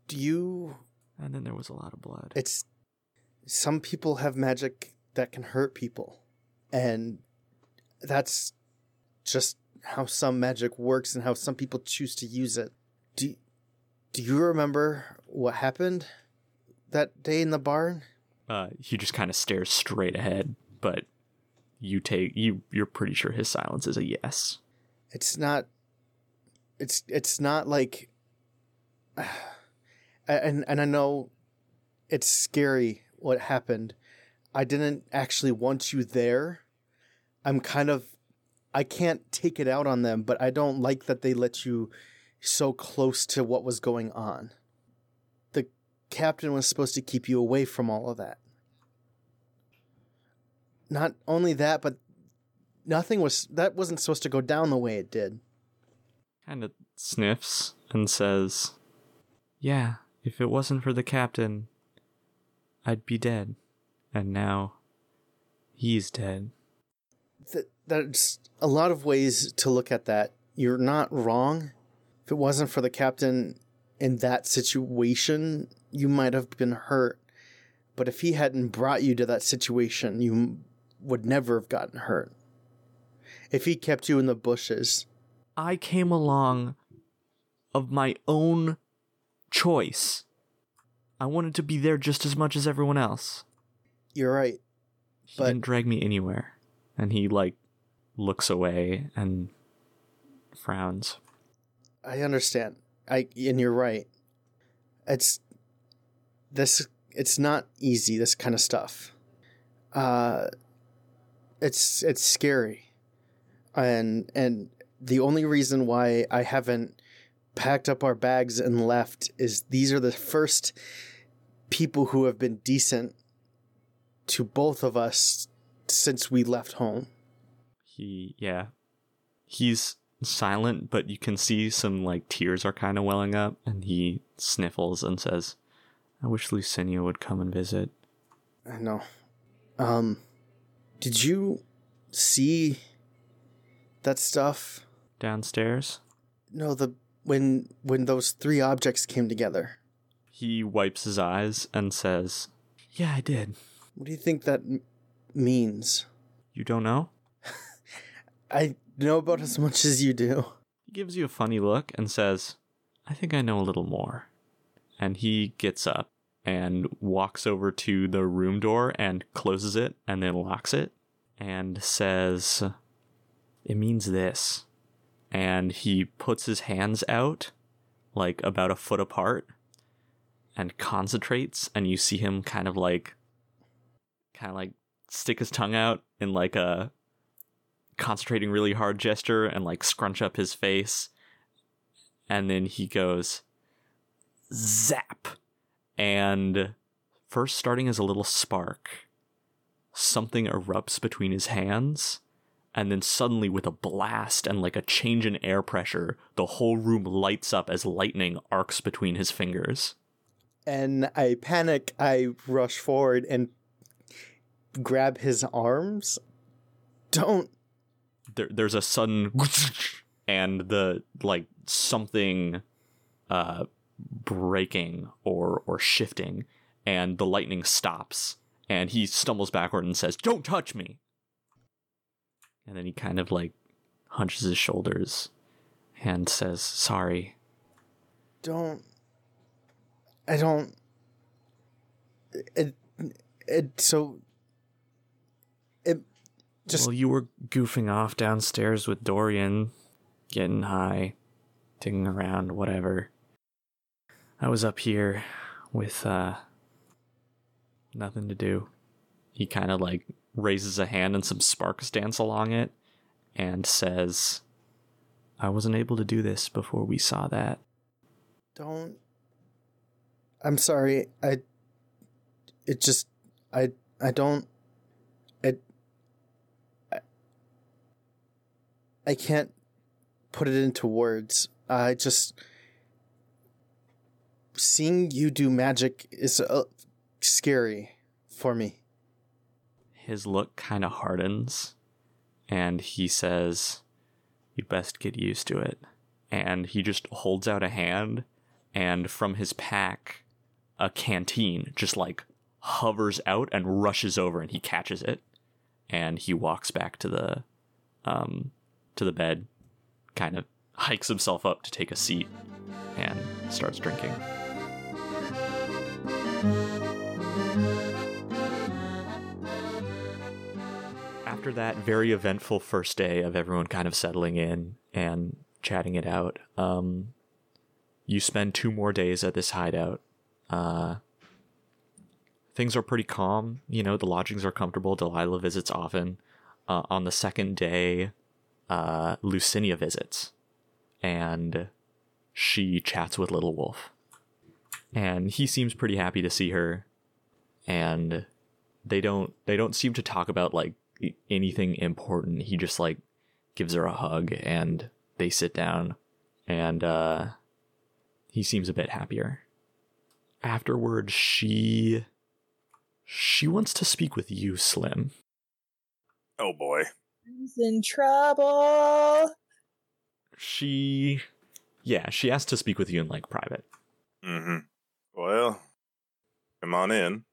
do you and then there was a lot of blood. it's some people have magic that can hurt people and that's just how some magic works and how some people choose to use it do do you remember what happened that day in the barn Uh, he just kind of stares straight ahead, but you take you you're pretty sure his silence is a yes. it's not it's it's not like and and I know it's scary what happened. I didn't actually want you there. I'm kind of I can't take it out on them, but I don't like that they let you so close to what was going on. The captain was supposed to keep you away from all of that. Not only that, but nothing was that wasn't supposed to go down the way it did. Kind of sniffs and says, "Yeah, if it wasn't for the captain, I'd be dead, and now he's dead." There's a lot of ways to look at that. You're not wrong. If it wasn't for the captain in that situation, you might have been hurt. But if he hadn't brought you to that situation, you would never have gotten hurt. If he kept you in the bushes, I came along of my own choice. I wanted to be there just as much as everyone else. you're right. He But- didn't drag me anywhere. And he like looks away and frowns. I understand. I and you're right. it's this it's not easy this kind of stuff uh it's it's scary and and the only reason why i haven't packed up our bags and left is these are the first people who have been decent to both of us since we left home He, yeah. He's silent, but you can see some like tears are kind of welling up, and he sniffles and says, I wish Lucinia would come and visit. I know. Um, did you see that stuff? Downstairs, No, the when when those three objects came together. he wipes his eyes and says, Yeah, I did. What do you think that m- means? You don't know? I know about as much as you do. He gives you a funny look and says, I think I know a little more. And he gets up and walks over to the room door and closes it and then locks it and says, It means this. And he puts his hands out, like about a foot apart, and concentrates. And you see him kind of like, kind of like stick his tongue out in like a concentrating really hard gesture and like scrunch up his face. And then he goes zap. And first starting as a little spark, something erupts between his hands. And then suddenly, with a blast and like a change in air pressure, the whole room lights up as lightning arcs between his fingers. And I panic. I rush forward and grab his arms. Don't. There, there's a sudden and the like something uh breaking or or shifting and the lightning stops and he stumbles backward and says don't touch me and then he kind of like hunches his shoulders and says sorry Don't. I don't. It. It. So. It. Just. well you were goofing off downstairs with dorian getting high digging around whatever i was up here with uh nothing to do he kind of like raises a hand and some sparks dance along it and says i wasn't able to do this before we saw that don't i'm sorry i it just i i don't it I, I can't put it into words i just seeing you do magic is uh, scary for me his look kind of hardens and he says, You best get used to it. And he just holds out a hand, and from his pack, a canteen just like hovers out and rushes over, and he catches it. And he walks back to the um, to the bed, kind of hikes himself up to take a seat, and starts drinking. after that very eventful first day of everyone kind of settling in and chatting it out, um, you spend two more days at this hideout. Uh, things are pretty calm. You know, the lodgings are comfortable. Delilah visits often. Uh, on the second day, uh, Lucinia visits, and she chats with Little Wolf, and he seems pretty happy to see her, and they don't they don't seem to talk about like anything important. He just like gives her a hug and they sit down and uh he seems a bit happier. Afterwards she she wants to speak with you, Slim. Oh boy. He's in trouble. She yeah, she asked to speak with you in like private. Mm-hmm. Well, come on in.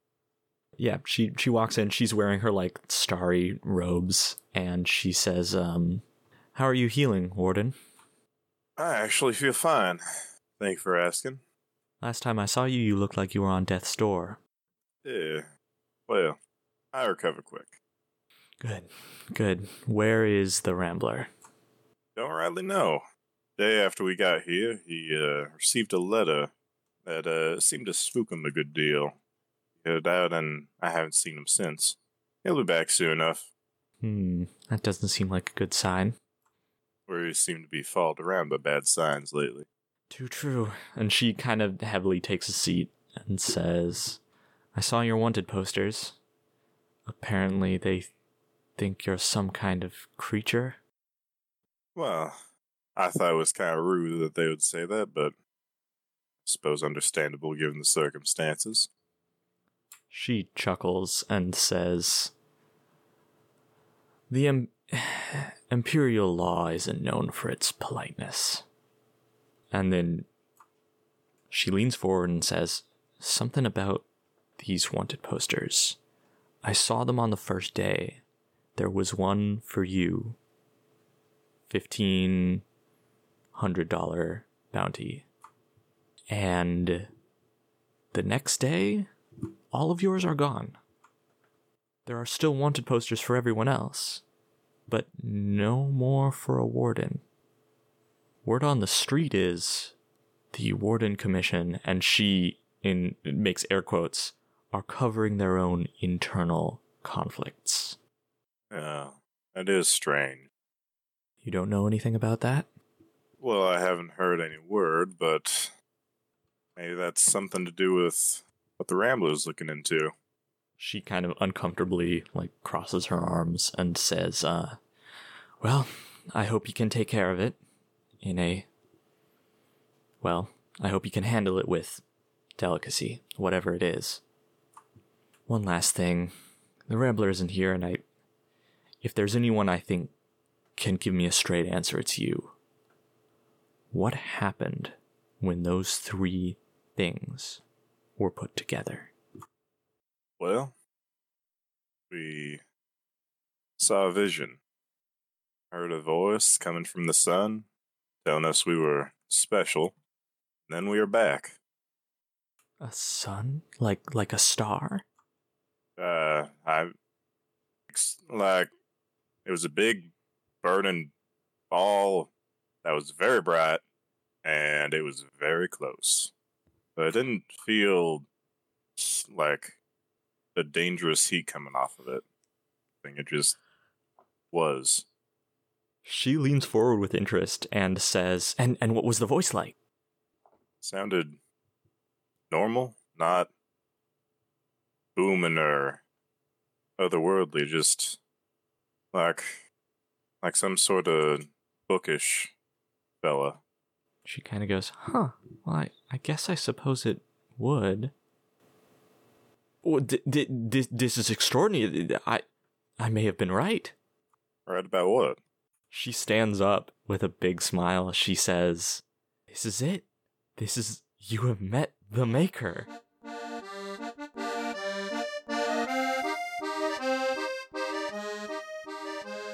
Yeah, she she walks in, she's wearing her like starry robes and she says, um, "How are you healing, Warden?" I actually feel fine. Thank you for asking. Last time I saw you, you looked like you were on death's door. Yeah. Well, I recover quick. Good. Good. Where is the Rambler? Don't rightly know. Day after we got here, he uh, received a letter that uh, seemed to spook him a good deal. He headed out, and I haven't seen him since. He'll be back soon enough. Hmm, that doesn't seem like a good sign. He seemed to be followed around by bad signs lately. Too true. And she kind of heavily takes a seat and says, I saw your wanted posters. Apparently, they think you're some kind of creature. Well, I thought it was kind of rude that they would say that, but I suppose understandable given the circumstances. She chuckles and says, The Im- Imperial law isn't known for its politeness. And then she leans forward and says, Something about these wanted posters. I saw them on the first day. There was one for you. Fifteen hundred dollar bounty. And the next day, all of yours are gone. There are still wanted posters for everyone else, but no more for a warden. Word on the street is the Warden Commission and she, in makes air quotes, are covering their own internal conflicts. Yeah, that is strange. You don't know anything about that? Well, I haven't heard any word, but maybe that's something to do with what the Rambler's looking into. She kind of uncomfortably like crosses her arms and says, uh, well, I hope you can take care of it in a well, I hope you can handle it with delicacy, whatever it is. One last thing. The Rambler isn't here and I if there's anyone I think can give me a straight answer, it's you. What happened when those three things were put together? Well, we saw a vision, heard a voice coming from the sun telling us we were special. And then we were back. A sun? Like like a star? Uh, I like it was a big burning ball that was very bright and it was very close. But it didn't feel like a dangerous heat coming off of it. I think it just was. She leans forward with interest and says, "And and what was the voice like?" Sounded normal, not booming or otherworldly, just like like some sort of bookish fella. She kind of goes, "Huh. Well, I, I guess I suppose it would." Well, d- d- this this is extraordinary. I I may have been right. Right about what? She stands up with a big smile. She says, "This is it. This is you have met the maker."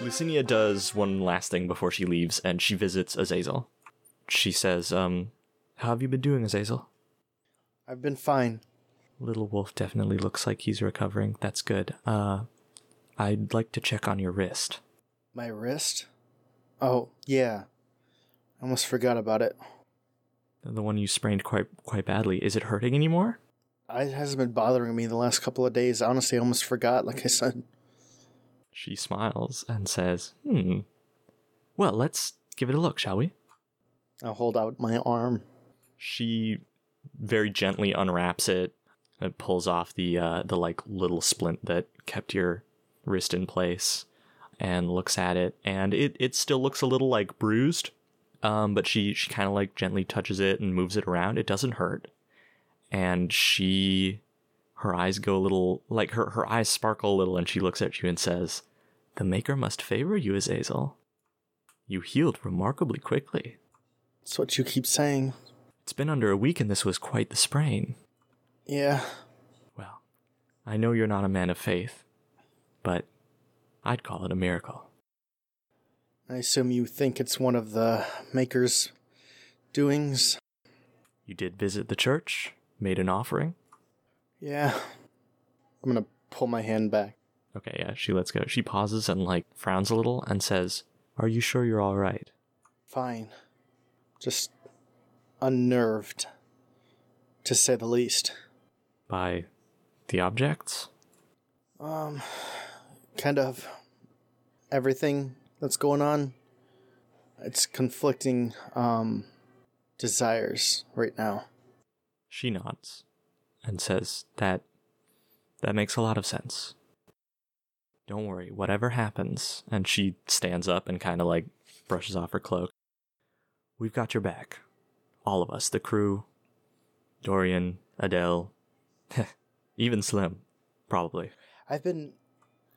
Lucinia does one last thing before she leaves, and she visits Azazel. She says, "Um, how have you been doing, Azazel?" I've been fine. Little Wolf definitely looks like he's recovering. That's good. Uh, I'd like to check on your wrist. My wrist? Oh, yeah. I almost forgot about it. The one you sprained quite quite badly. Is it hurting anymore? It hasn't been bothering me the last couple of days. Honestly, I almost forgot, like I said. She smiles and says, "Hmm. Well, let's give it a look, shall we?" I'll hold out my arm. She very gently unwraps it and pulls off the uh, the like little splint that kept your wrist in place and looks at it and it it still looks a little like bruised um but she she kind of like gently touches it and moves it around it doesn't hurt and she her eyes go a little like her her eyes sparkle a little and she looks at you and says the maker must favor you azazel you healed remarkably quickly That's what you keep saying. it's been under a week and this was quite the sprain Yeah. Well, I know you're not a man of faith, but I'd call it a miracle. I assume you think it's one of the Maker's doings? You did visit the church, made an offering. Yeah. I'm gonna pull my hand back. Okay, yeah, she lets go. She pauses and, like, frowns a little and says, Are you sure you're all right? Fine. Just unnerved. to say the least. By the objects? Um, kind of everything that's going on. It's conflicting um, desires right now. She nods and says that that makes a lot of sense. Don't worry, whatever happens, and she stands up and kind of like brushes off her cloak. We've got your back. All of us, the crew, Dorian, Adele, even Slim, probably. I've been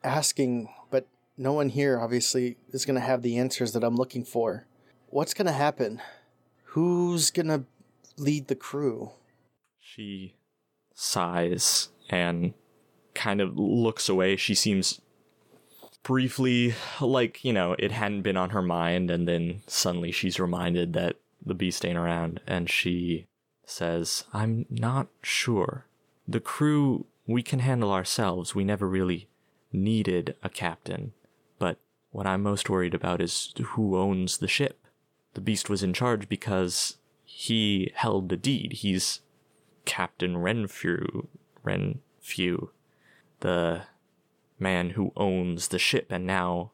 asking, but no one here obviously is going to have the answers that I'm looking for. What's going to happen? Who's going to lead the crew? She sighs and kind of looks away. She seems briefly like, you know, it hadn't been on her mind, and then suddenly she's reminded that the beast ain't around, and she says, I'm not sure. The crew, we can handle ourselves. We never really needed a captain. But what I'm most worried about is who owns the ship. The beast was in charge because he held the deed. He's Captain Renfrew, Renfrew, the man who owns the ship, and now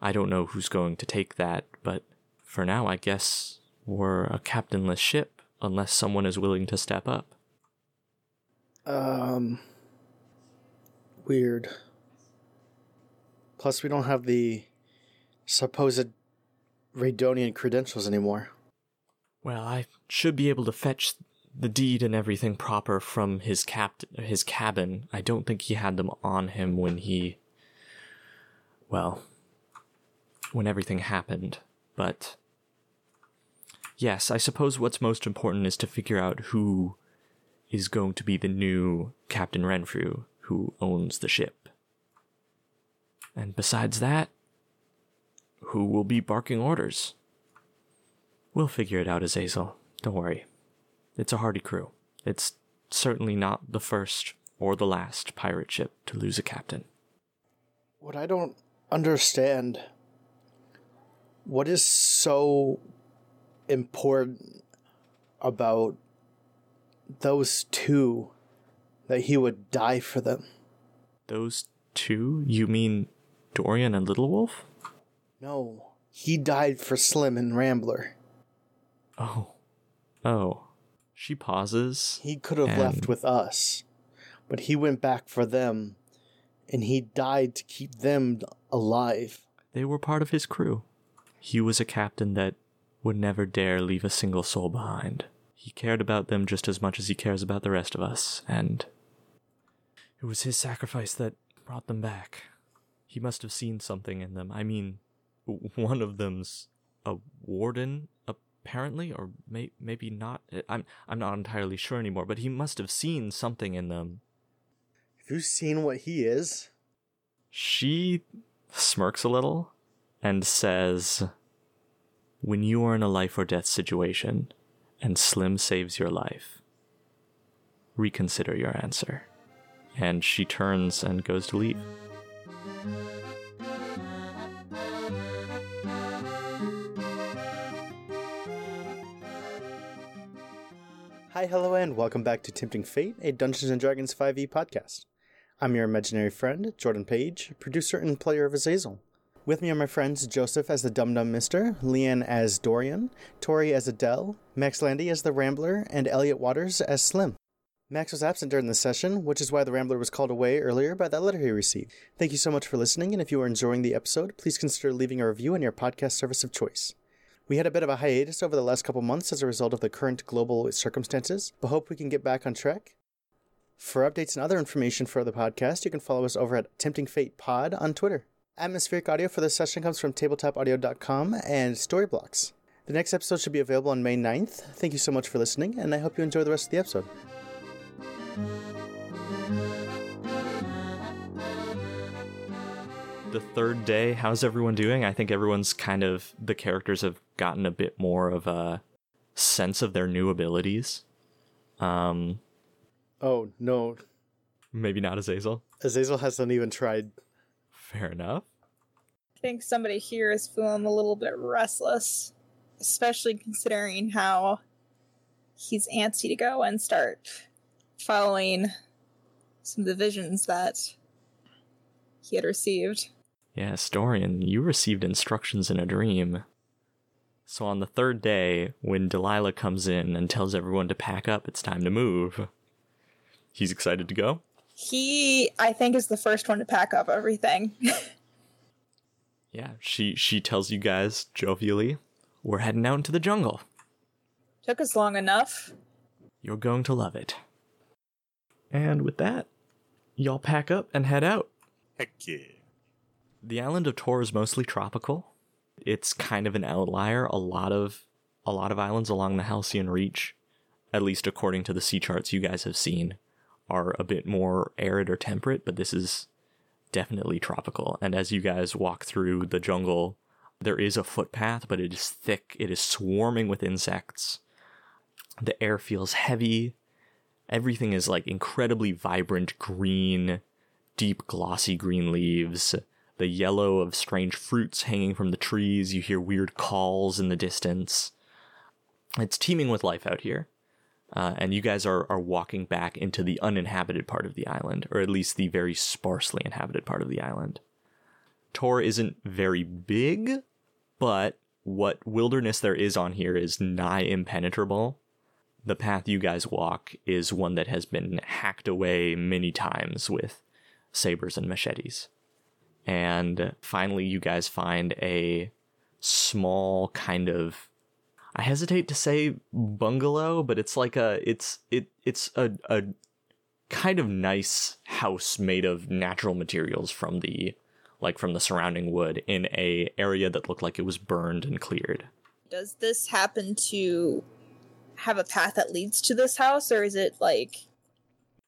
I don't know who's going to take that, but for now I guess we're a captainless ship unless someone is willing to step up. Um, weird. Plus, we don't have the supposed Radonian credentials anymore. Well, I should be able to fetch the deed and everything proper from his cap his cabin. I don't think he had them on him when he well, when everything happened, but yes, I suppose what's most important is to figure out who is going to be the new Captain Renfrew who owns the ship. And besides that, who will be barking orders? We'll figure it out, Azazel. Don't worry. It's a hardy crew. It's certainly not the first or the last pirate ship to lose a captain. What I don't understand what is so important about those two that he would die for them. Those two? You mean Dorian and Little Wolf? No, he died for Slim and Rambler. Oh. Oh. She pauses. He could have And- left with us, but he went back for them, and he died to keep them alive. They were part of his crew. He was a captain that would never dare leave a single soul behind. He cared about them just as much as he cares about the rest of us, and it was his sacrifice that brought them back. He must have seen something in them. I mean, one of them's a warden, apparently, or may- maybe not. Eh, I'm I'm not entirely sure anymore, but he must have seen something in them. Have you seen what he is? She smirks a little and says, When you are in a life or death situation and Slim saves your life, reconsider your answer. And she turns and goes to leave. Hi, hello, and welcome back to Tempting Fate, a Dungeons and Dragons 5e podcast. I'm your imaginary friend, Jordan Page, producer and player of Azazel. With me are my friends Joseph as the Dum Dum Mister, Leanne as Dorian, Tori as Adele, Max Landy as the Rambler, and Elliot Waters as Slim. Max was absent during the session, which is why the Rambler was called away earlier by that letter he received. Thank you so much for listening, and if you are enjoying the episode, please consider leaving a review on your podcast service of choice. We had a bit of a hiatus over the last couple months as a result of the current global circumstances, but hope we can get back on track. For updates and other information for the podcast, you can follow us over at Tempting Fate Pod on Twitter. Atmospheric audio for this session comes from tabletopaudio.com and Storyblocks. The next episode should be available on May 9th. Thank you so much for listening, and I hope you enjoy the rest of the episode. The third day, how's everyone doing? I think everyone's kind of, the characters have gotten a bit more of a sense of their new abilities. Um, Oh, no. maybe not Azazel. Azazel hasn't even tried. Fair enough. I think somebody here is feeling a little bit restless, especially considering how he's antsy to go and start following some of the visions that he had received. Yes, Dorian, you received instructions in a dream. So on the third day, when Delilah comes in and tells everyone to pack up, it's time to move. He's excited to go. He, I think, is the first one to pack up everything. Yeah, she she tells you guys jovially, "We're heading out into the jungle. Took us long enough. You're going to love it." And with that, y'all pack up and head out. Heck yeah. The island of Tor is mostly tropical. It's kind of an outlier. A lot of a lot of islands along the Halcyon Reach, at least according to the sea charts you guys have seen, are a bit more arid or temperate, but this is definitely tropical. And as you guys walk through the jungle, there is a footpath, but it is thick. It is swarming with insects. The air feels heavy. Everything is like incredibly vibrant green, deep glossy green leaves. The yellow of strange fruits hanging from the trees. You hear weird calls in the distance. It's teeming with life out here. Uh, and you guys are, are walking back into the uninhabited part of the island, or at least the very sparsely inhabited part of the island. Tor isn't very big, but what wilderness there is on here is nigh impenetrable. The path you guys walk is one that has been hacked away many times with sabers and machetes. And finally, you guys find a small kind of I hesitate to say bungalow, but it's like a it's it it's a a kind of nice house made of natural materials from the like from the surrounding wood in a area that looked like it was burned and cleared. Does this happen to have a path that leads to this house, or is it like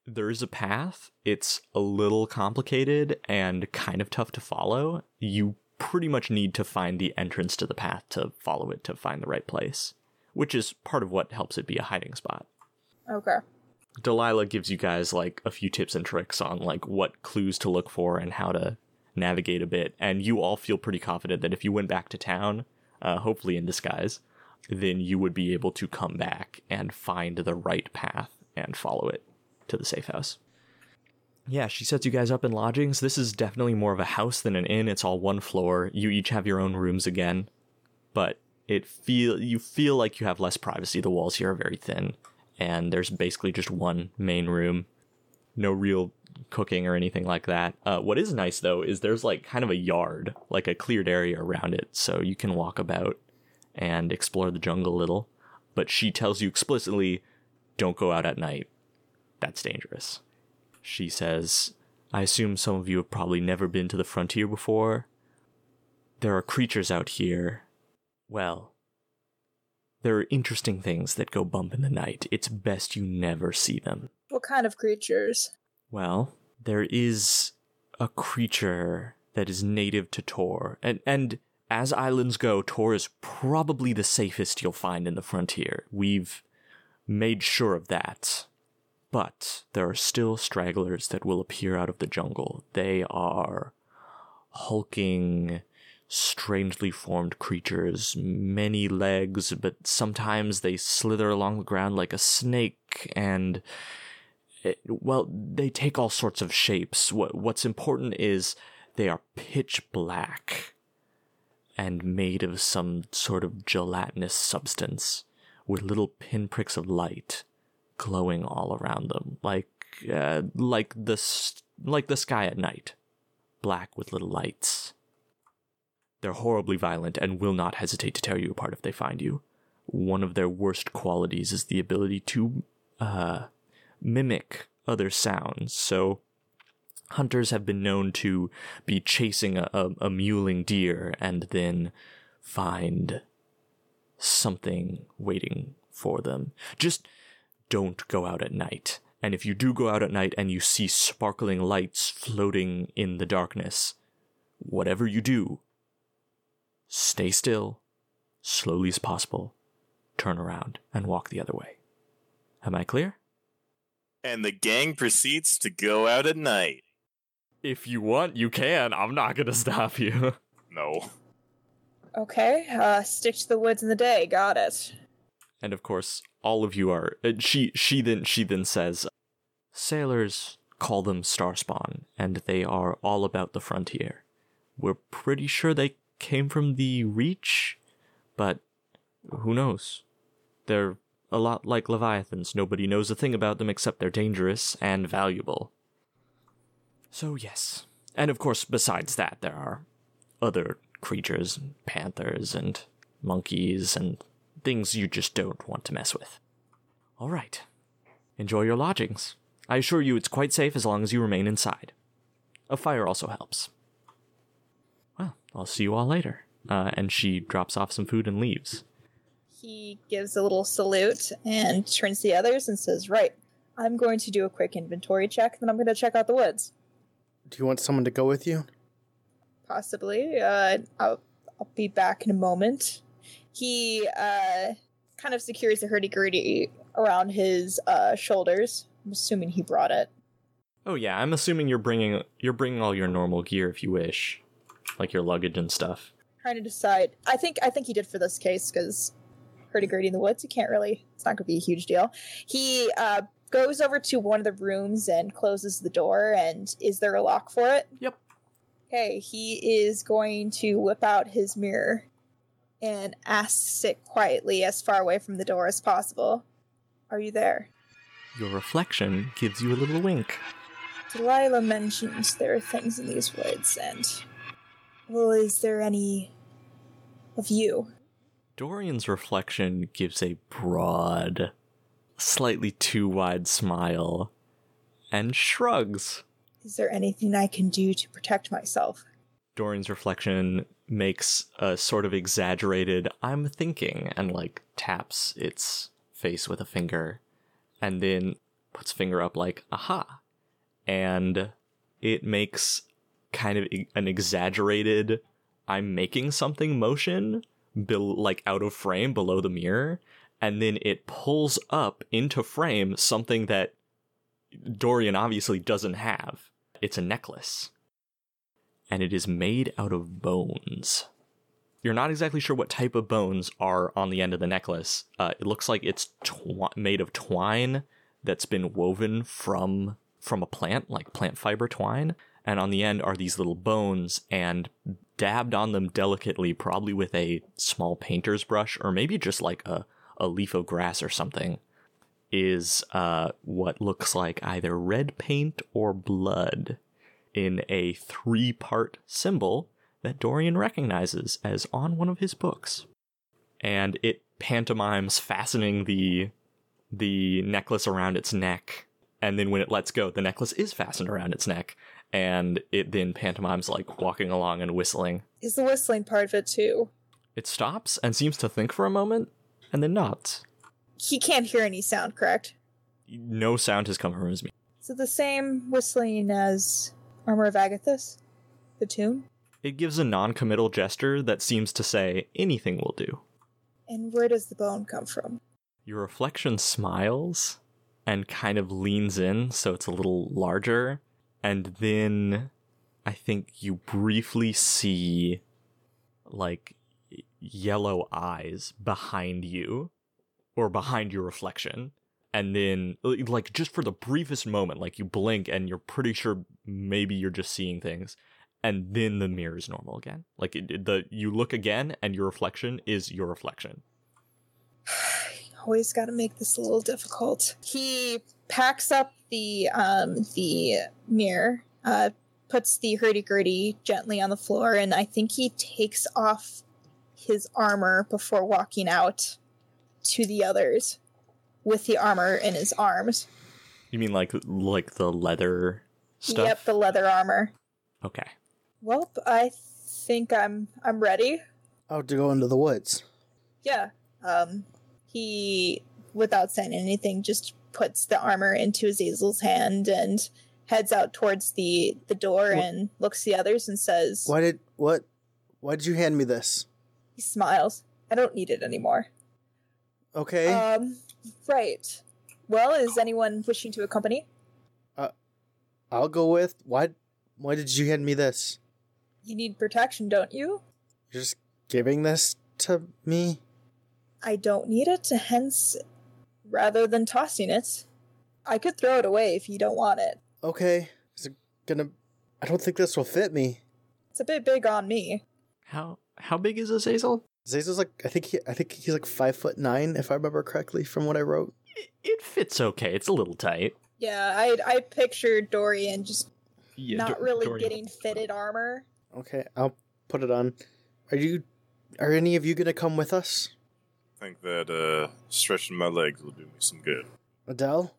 There is a path. It's a little complicated and kind of tough to follow. You pretty much need to find the entrance to the path to follow it to find the right place, which is part of what helps it be a hiding spot. okay? Delilah gives you guys like a few tips and tricks on like what clues to look for and how to navigate a bit, and you all feel pretty confident that if you went back to town, uh, hopefully in disguise, then you would be able to come back and find the right path and follow it to the safe house. Yeah, she sets you guys up in lodgings. This is definitely more of a house than an inn. It's all one floor. You each have your own rooms again, but it feel you feel like you have less privacy. The walls here are very thin, and there's basically just one main room. No real cooking or anything like that. Uh, what is nice though is there's like kind of a yard, like a cleared area around it, so you can walk about and explore the jungle a little. But she tells you explicitly, don't go out at night. That's dangerous. She says, I assume some of you have probably never been to the frontier before. There are creatures out here. Well, there are interesting things that go bump in the night. It's best you never see them. What kind of creatures? Well, there is a creature that is native to Tor, and and as islands go, Tor is probably the safest you'll find in the frontier. We've made sure of that. But there are still stragglers that will appear out of the jungle. They are hulking, strangely formed creatures, many legs, but sometimes they slither along the ground like a snake and it- well, they take all sorts of shapes. What what's important is they are pitch black and made of some sort of gelatinous substance with little pinpricks of light glowing all around them, like uh, like the s- like the sky at night, black with little lights. They're horribly violent and will not hesitate to tear you apart if they find you. One of their worst qualities is the ability to uh, mimic other sounds. So, hunters have been known to be chasing a, a, a mewling deer and then find something waiting for them. Just don't go out at night. And if you do go out at night and you see sparkling lights floating in the darkness, whatever you do, stay still, slowly as possible, turn around, and walk the other way. Am I clear? And the gang proceeds to go out at night. If you want, you can. I'm not gonna stop you. No. Okay, uh, stick to the woods in the day. Got it. And of course, all of you are. uh, She she then she then says, sailors call them starspawn, and they are all about the frontier. We're pretty sure they came from the Reach, but who knows? They're a lot like leviathans. Nobody knows a thing about them except they're dangerous and valuable. So yes, and of course, besides that, there are other creatures, panthers and monkeys and things you just don't want to mess with. All right. Enjoy your lodgings. I assure you it's quite safe as long as you remain inside. A fire also helps. Well, I'll see you all later. Uh, and she drops off some food and leaves. He gives a little salute and turns to the others and says, Right, I'm going to do a quick inventory check, then I'm going to check out the woods. Do you want someone to go with you? Possibly. Uh, I'll, I'll be back in a moment. He uh, kind of secures the hurdy-gurdy around his uh, shoulders. I'm assuming he brought it. Oh yeah, I'm assuming you're bringing you're bringing all your normal gear if you wish, like your luggage and stuff. Trying to decide. I think I think he did for this case because hurdy-gurdy in the woods. You can't really. It's not going to be a huge deal. He uh, goes over to one of the rooms and closes the door. And is there a lock for it? Yep. Okay, he is going to whip out his mirror and asks it quietly as far away from the door as possible. Are you there? Your reflection gives you a little wink. Delilah mentions there are things in these woods, and. Well, is there any of you? Dorian's reflection gives a broad, slightly too wide smile and shrugs. Is there anything I can do to protect myself? Dorian's reflection makes a sort of exaggerated I'm thinking and like taps its face with a finger and then puts finger up like aha and it makes kind of an exaggerated I'm making something motion bel- like out of frame below the mirror and then it pulls up into frame something that Dorian obviously doesn't have. It's a necklace and it is made out of bones. You're not exactly sure what type of bones are on the end of the necklace. Uh, it looks like it's made of twine that's been woven from from a plant, like plant fiber twine. And on the end are these little bones, and dabbed on them delicately, probably with a small painter's brush, or maybe just like a, a leaf of grass or something, is uh, what looks like either red paint or blood in a three part symbol that Dorian recognizes as on one of his books. And it pantomimes fastening the the necklace around its neck, and then when it lets go, the necklace is fastened around its neck, and it then pantomimes like walking along and whistling. Is the whistling part of it too? It stops and seems to think for a moment, and then nods. He can't hear any sound, correct? No sound has come from his mouth. Is it the same whistling as Armor of Agathys? The tune? It gives a non committal gesture that seems to say anything will do. And where does the bone come from? Your reflection smiles and kind of leans in so it's a little larger. And then I think you briefly see like yellow eyes behind you or behind your reflection. And then, like, just for the briefest moment, like you blink and you're pretty sure maybe you're just seeing things. And then the mirror is normal again. Like it, the you look again, and your reflection is your reflection. Always got to make this a little difficult. He packs up the um the mirror, uh, puts the hurdy gurdy gently on the floor, and I think he takes off his armor before walking out to the others with the armor in his arms. You mean like like the leather stuff? Yep, the leather armor. Okay. Well, I think I'm I'm ready. Out to go into the woods. Yeah. Um he without saying anything just puts the armor into Azazel's hand and heads out towards the the door Wh- and looks the others and says Why did what? Why did you hand me this? he smiles. I don't need it anymore. Okay. Um right. Well, is anyone wishing to accompany? Uh, I'll go with. Why? Why did you hand me this? You need protection, don't you? You're just giving this to me. I don't need it, hence rather than tossing it. I could throw it away if you don't want it. Okay. Is it gonna. I don't think this will fit me. It's a bit big on me. How how big is Azazel? Zazel's like. I think he, I think he's like five foot nine, if I remember correctly from what I wrote. It, it fits okay. It's a little tight. Yeah, I I pictured Dorian just Yeah, not Dor- really Dorian- getting fitted armor. Okay, I'll put it on. Are you. Are any of you gonna come with us? I think that uh, stretching my legs will do me some good. Adele?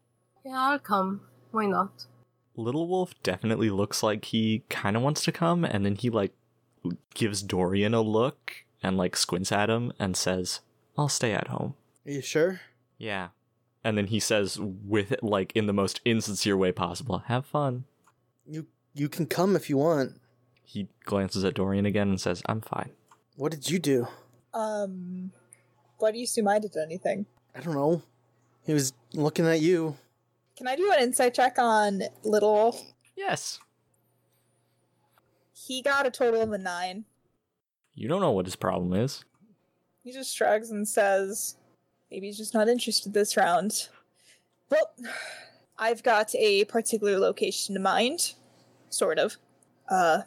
Yeah, I'll come. Why not? Little Wolf definitely looks like he kind of wants to come, and then he like gives Dorian a look and like squints at him and says, "I'll stay at home." Are you sure? Yeah, and then he says with like in the most insincere way possible, "Have fun." You you can come if you want. He glances at Dorian again and says, "I'm fine." What did you do? Um, why do you assume I did anything? I don't know. He was looking at you. Can I do an insight check on Little Wolf? Yes. He got a total of a nine. You don't know what his problem is. He just shrugs and says, maybe he's just not interested this round. Well, I've got a particular location in mind. Sort of. Uh,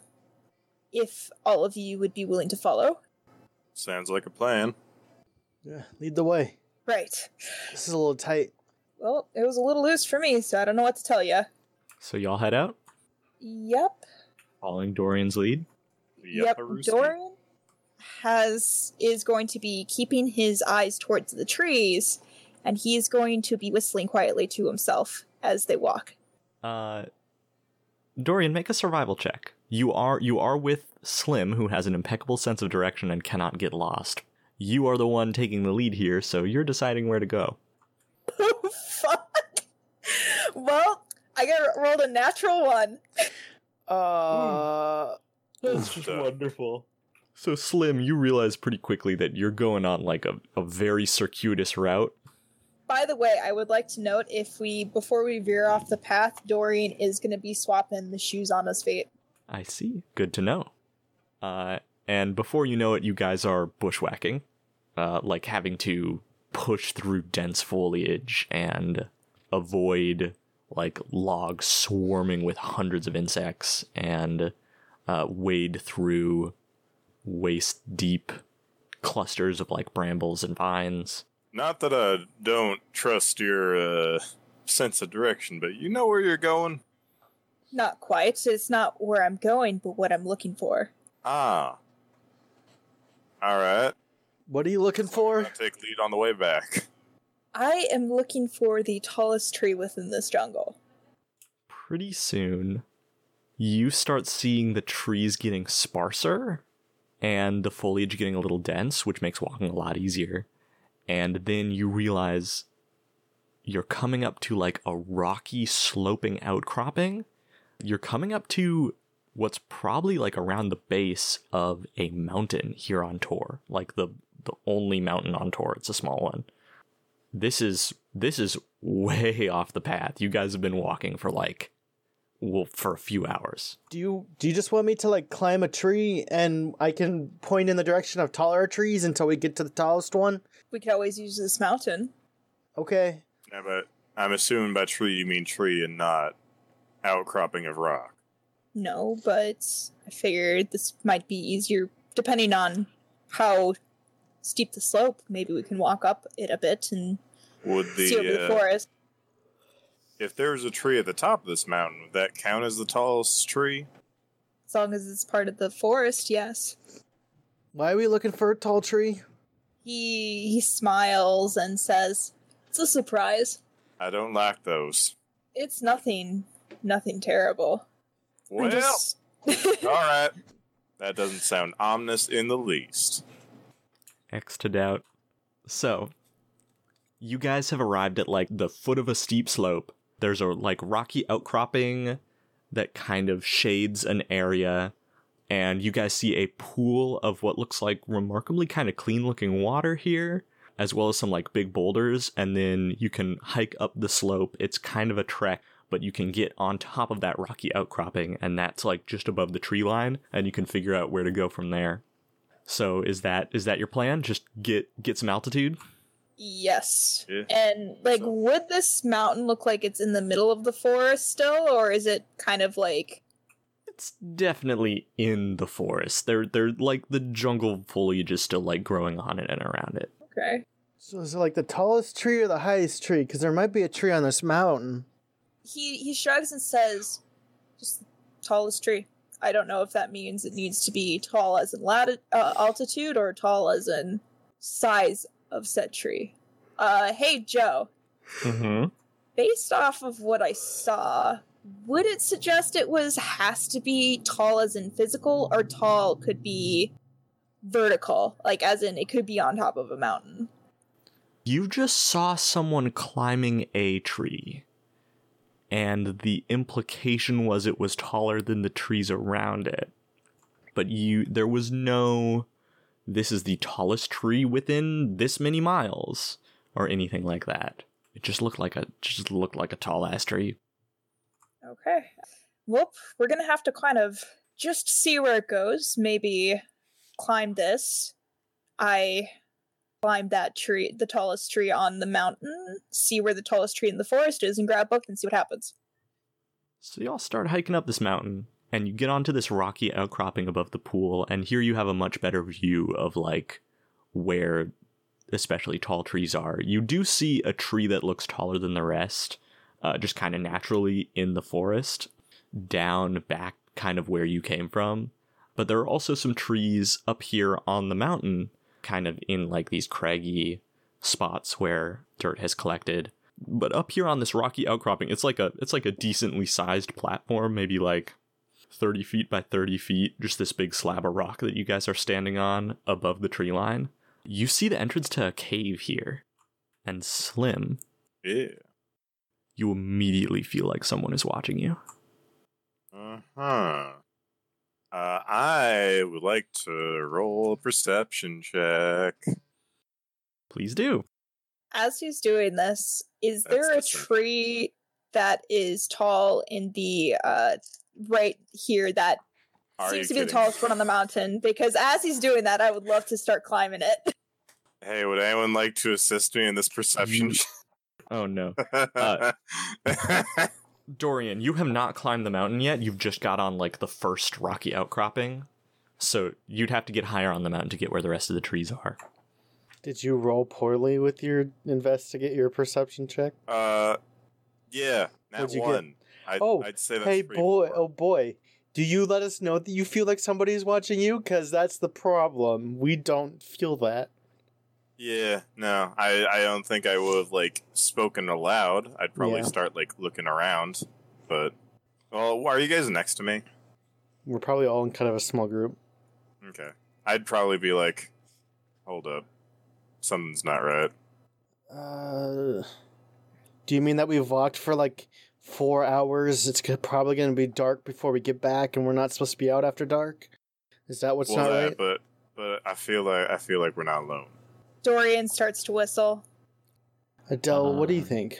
if all of you would be willing to follow. Sounds like a plan. Yeah, lead the way. Right. This is a little tight. Well, it was a little loose for me, so I don't know what to tell you. So y'all head out, Yep. following Dorian's lead. Yep, Yapparooski. Dorian has is going to be keeping his eyes towards the trees, and he is going to be whistling quietly to himself as they walk. Uh, Dorian, make a survival check. You are you are with Slim, who has an impeccable sense of direction and cannot get lost. You are the one taking the lead here, so you're deciding where to go. Oh fuck! Well, I got rolled a natural one. Uh, That's just wonderful. So Slim, you realize pretty quickly that you're going on like a, a very circuitous route. By the way, I would like to note if we before we veer off the path, Dorian is going to be swapping the shoes on his feet. I see. Good to know. Uh, and before you know it, you guys are bushwhacking, uh, like having to push through dense foliage and avoid like logs swarming with hundreds of insects and uh, wade through waist deep clusters of like brambles and vines. Not that I don't trust your uh, sense of direction, but you know where you're going. Not quite. It's not where I'm going, but what I'm looking for. Ah. All right. what are you looking for? I'll take lead on the way back. I am looking for the tallest tree within this jungle. pretty soon you start seeing the trees getting sparser and the foliage getting a little dense, which makes walking a lot easier. And then you realize you're coming up to like a rocky, sloping outcropping. You're coming up to what's probably like around the base of a mountain here on Tor, like the the only mountain on Tor. It's a small one. This is this is way off the path. You guys have been walking for like well for a few hours. Do you do you just want me to like climb a tree and I can point in the direction of taller trees until we get to the tallest one? We could always use this mountain. Okay. Yeah, but I'm assuming by tree you mean tree and not outcropping of rock. No, but I figured this might be easier depending on how steep the slope. Maybe we can walk up it a bit and Would the, see over the the uh, forest. If there's a tree at the top of this mountain, would that count as the tallest tree? As long as it's part of the forest, yes. Why are we looking for a tall tree? He he smiles and says, "It's a surprise. I don't like those. It's nothing, nothing terrible. Well, just- all right. That doesn't sound ominous in the least. X to doubt. So, you guys have arrived at like the foot of a steep slope. There's a like rocky outcropping that kind of shades an area, and you guys see a pool of what looks like remarkably kind of clean looking water here, as well as some like big boulders, and then you can hike up the slope. It's kind of a trek, but you can get on top of that rocky outcropping, and that's like just above the tree line, and you can figure out where to go from there. So is that is that your plan? Just get get some altitude? Yes. Yeah. And like So- would this mountain look like it's in the middle of the forest still or is it kind of like It's definitely in the forest. They're they're like the jungle foliage is still like growing on it and around it. okay. So is it like the tallest tree or the highest tree? Because there might be a tree on this mountain. He he shrugs and says just the tallest tree. I don't know if that means it needs to be tall as in lati- uh, altitude or tall as in size of said tree. Uh hey Joe, Mm-hmm. based off of what I saw, would it suggest it was has to be tall as in physical or tall could be vertical, like as in it could be on top of a mountain? You just saw someone climbing a tree. And the implication was it was taller than the trees around it. But you there was no this is the tallest tree within this many miles or anything like that. It just looked like a just looked like a tall ass tree. Okay. Well, we're gonna have to kind of just see where it goes. Maybe climb this. I climb that tree, the tallest tree on the mountain, see where the tallest tree in the forest is, and grab both and see what happens. So y'all start hiking up this mountain, and you get onto this rocky outcropping above the pool, and here you have a much better view of like where especially tall trees are. You do see a tree that looks taller than the rest, uh, just kind of naturally in the forest, down back kind of where you came from. But there are also some trees up here on the mountain, kind of in like these craggy spots where dirt has collected but up here on this rocky outcropping it's like a it's like a decently sized platform maybe like 30 feet by 30 feet just this big slab of rock that you guys are standing on above the tree line you see the entrance to a cave here and slim Yeah. you immediately feel like someone is watching you Uh-huh. Uh I would like to roll a perception check. please do As he's doing this, is That's there a tree that is tall in the uh right here that Are seems you to be the tallest one on the mountain? Because as he's doing that, I would love to start climbing it. Hey, would anyone like to assist me in this perception? Oh no check? dorian you have not climbed the mountain yet you've just got on like the first rocky outcropping so you'd have to get higher on the mountain to get where the rest of the trees are Did you roll poorly with your investigate your perception check? uh, yeah, that What'd you get? one. I, Oh, I'd say that's hey boy, poor. oh boy. Do you let us know that you feel like somebody's watching you? Because that's the problem. We don't feel that. Yeah, no, I, I don't think I would have like spoken aloud. I'd probably Yeah. start like looking around, but well, are you guys next to me? We're probably all in kind of a small group. Okay, I'd probably be like, hold up, something's not right. Uh, do you mean that we've walked for like four hours? It's probably going to be dark before we get back, and we're not supposed to be out after dark. Is that what's well, not that, right? but but I feel like I feel like we're not alone. Dorian starts to whistle. Adele, what do you Uh, think?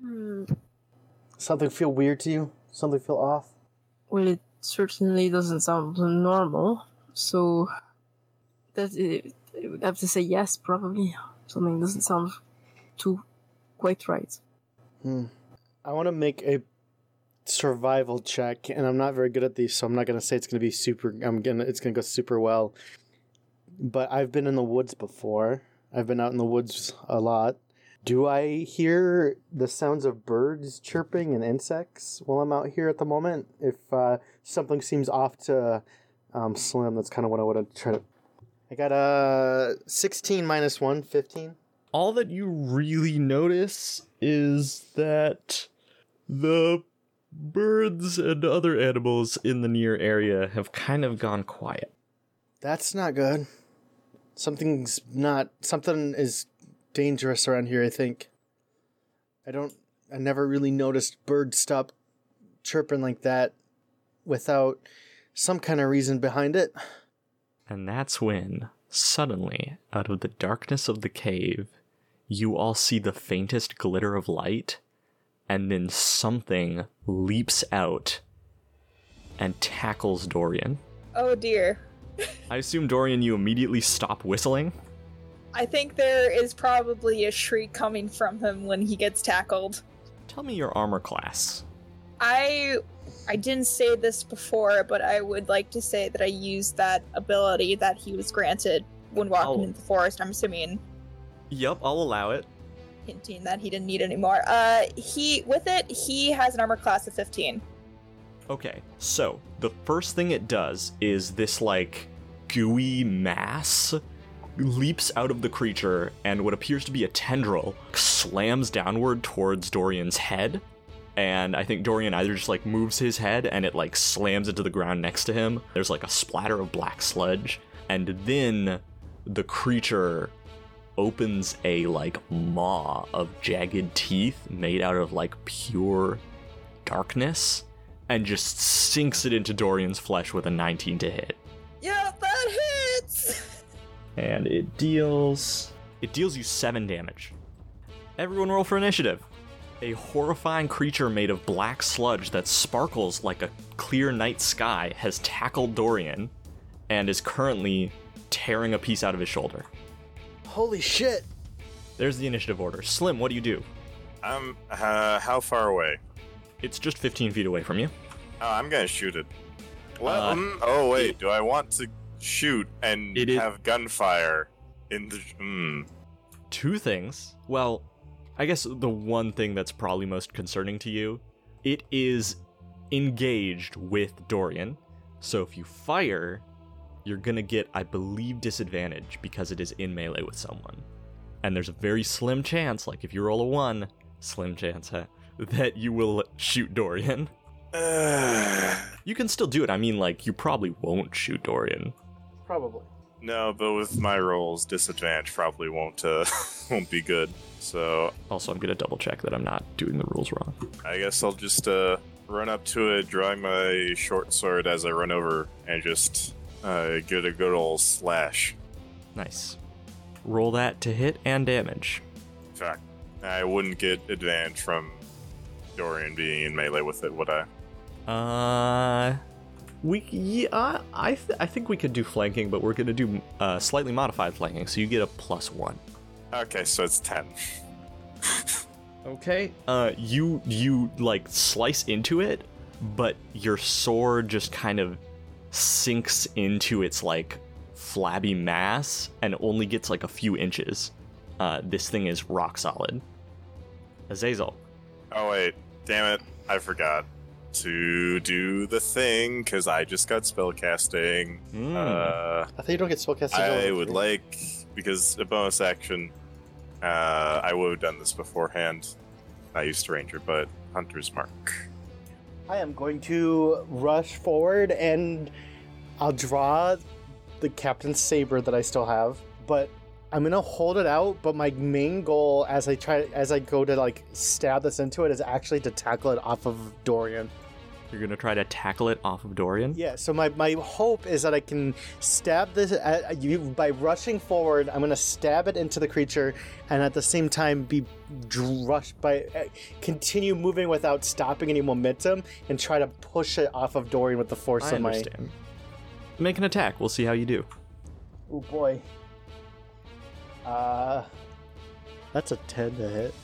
Hmm. Something feel weird to you? Something feel off? Well, it certainly doesn't sound normal. So that it, I would have to say yes, probably. Something doesn't sound too quite right. Hmm. I want to make a survival check, and I'm not very good at these, so I'm not gonna say it's gonna be super. I'm gonna it's gonna go super well. But I've been in the woods before. I've been out in the woods a lot. Do I hear the sounds of birds chirping and insects while I'm out here at the moment? If uh, something seems off to um, Slim, that's kind of what I want to try to. I got a 16 minus 1, 15. all that you really notice is that the birds and other animals in the near area have kind of gone quiet. That's not good. Something's not. Something is dangerous around here, I think. I don't. I never really noticed birds stop chirping like that without some kind of reason behind it. And that's when, suddenly, out of the darkness of the cave, you all see the faintest glitter of light, and then something leaps out and tackles Dorian. Oh dear. I assume, Dorian, you immediately stop whistling. I think there is probably a shriek coming from him when he gets tackled. Tell me your armor class. I I didn't say this before, but I would like to say that I used that ability that he was granted when walking Oh. into the forest. I'm assuming Yup, I'll allow it. That he didn't need anymore. Uh he with it, he has an armor class of 15. Okay, so the first thing it does is this like gooey mass leaps out of the creature and what appears to be a tendril slams downward towards Dorian's head. And I think Dorian either just like moves his head and it like slams into the ground next to him. There's like a splatter of black sludge. And then the creature opens a like maw of jagged teeth made out of like pure darkness and just sinks it into Dorian's flesh with a 19 to hit. Yeah, that hits. And it deals. It deals you 7 damage. Everyone roll for initiative. A horrifying creature made of black sludge that sparkles like a clear night sky has tackled Dorian and is currently tearing a piece out of his shoulder. Holy shit! There's the initiative order. Slim, what do you do? I'm. Uh, how far away? It's just 15 feet away from you. Oh, I'm gonna shoot it. What? Uh, Mm, oh wait, do I want to shoot and It is- have gunfire in the? Mm. two things. Well, I guess the one thing that's probably most concerning to you, it is engaged with Dorian. So if you fire, you're gonna get, I believe, disadvantage because it is in melee with someone. And there's a very slim chance, like if you roll a one, slim chance, huh, that you will shoot Dorian. You can still do it. I mean, like, you probably won't shoot Dorian. Probably. no, but with my rolls, disadvantage probably won't uh, won't be good. So Also, I'm gonna double check that I'm not doing the rules wrong. I guess I'll just uh, run up to it, drawing my short sword as I run over, and just uh, get a good old slash. Nice. Roll that to hit and damage. In fact, I wouldn't get advantage from Dorian being in melee with it, would I? Uh, we yeah, I th- I think we could do flanking, but we're gonna do uh, slightly modified flanking, so you get a plus one. Okay, so it's ten. Okay. Uh, you you like slice into it, but your sword just kind of sinks into its like flabby mass and only gets like a few inches. Uh, this thing is rock solid. Azazel. Oh wait, damn it! I forgot to do the thing because I just got spellcasting. Hmm. Uh, I think you don't get spellcasting. I ability. would like because a bonus action. Uh, I would have done this beforehand. I used Ranger, but Hunter's Mark. I am going to rush forward and I'll draw the captain's saber that I still have, but I'm gonna hold it out. But my main goal, as I try, as I go to like stab this into it, is actually to tackle it off of Dorian. You're gonna try to tackle it off of Dorian. Yeah. So my my hope is that I can stab this at, you by rushing forward. I'm gonna stab it into the creature, and at the same time be rushed by uh, continue moving without stopping any momentum, and try to push it off of Dorian with the force I of my. understand. Make an attack. We'll see how you do. Oh boy. Uh, that's a ten to hit.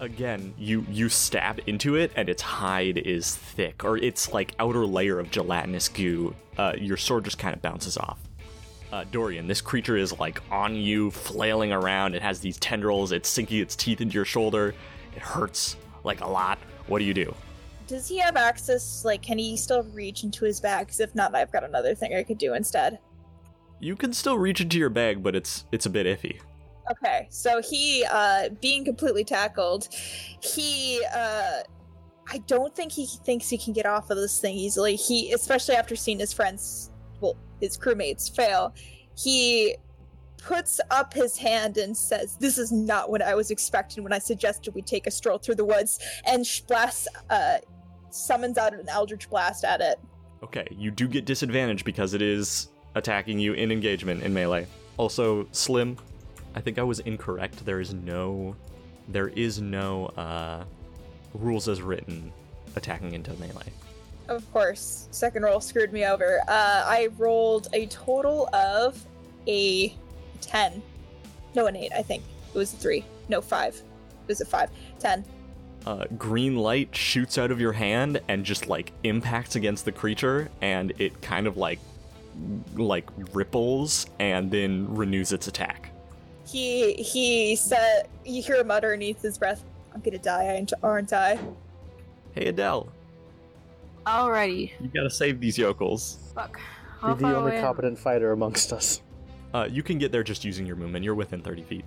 Again, you you stab into it, and its hide is thick, or its like outer layer of gelatinous goo. Uh, your sword just kind of bounces off. Uh, Dorian, this creature is like on you, flailing around. It has these tendrils. It's sinking its teeth into your shoulder. It hurts like a lot. What do you do? Does he have access? Like, can he still reach into his bag? Because if not, I've got another thing I could do instead. You can still reach into your bag, but it's it's a bit iffy. Okay, so he, uh, being completely tackled, he, uh, I don't think he thinks he can get off of this thing easily. He, especially after seeing his friends, well, his crewmates fail, he puts up his hand and says, "This is not what I was expecting when I suggested we take a stroll through the woods." And blasts, uh, summons out an eldritch blast at it. Okay, you do get disadvantage because it is attacking you in engagement in melee. Also, Slim, I think I was incorrect. There is no there is no uh rules as written attacking into melee. Of course, second roll screwed me over. Uh, I rolled a total of a 10. No, an eight, I think. It was a three. No, five. It was a five. Ten. uh, green light shoots out of your hand and just like impacts against the creature and it kind of like like ripples and then renews its attack He he said you hear him mutter underneath his breath, I'm gonna die, aren't- aren't I? hey adele Alrighty. you gotta save these yokels Fuck. You're the only away competent fighter amongst us. uh, you can get there just using your movement you're within 30 feet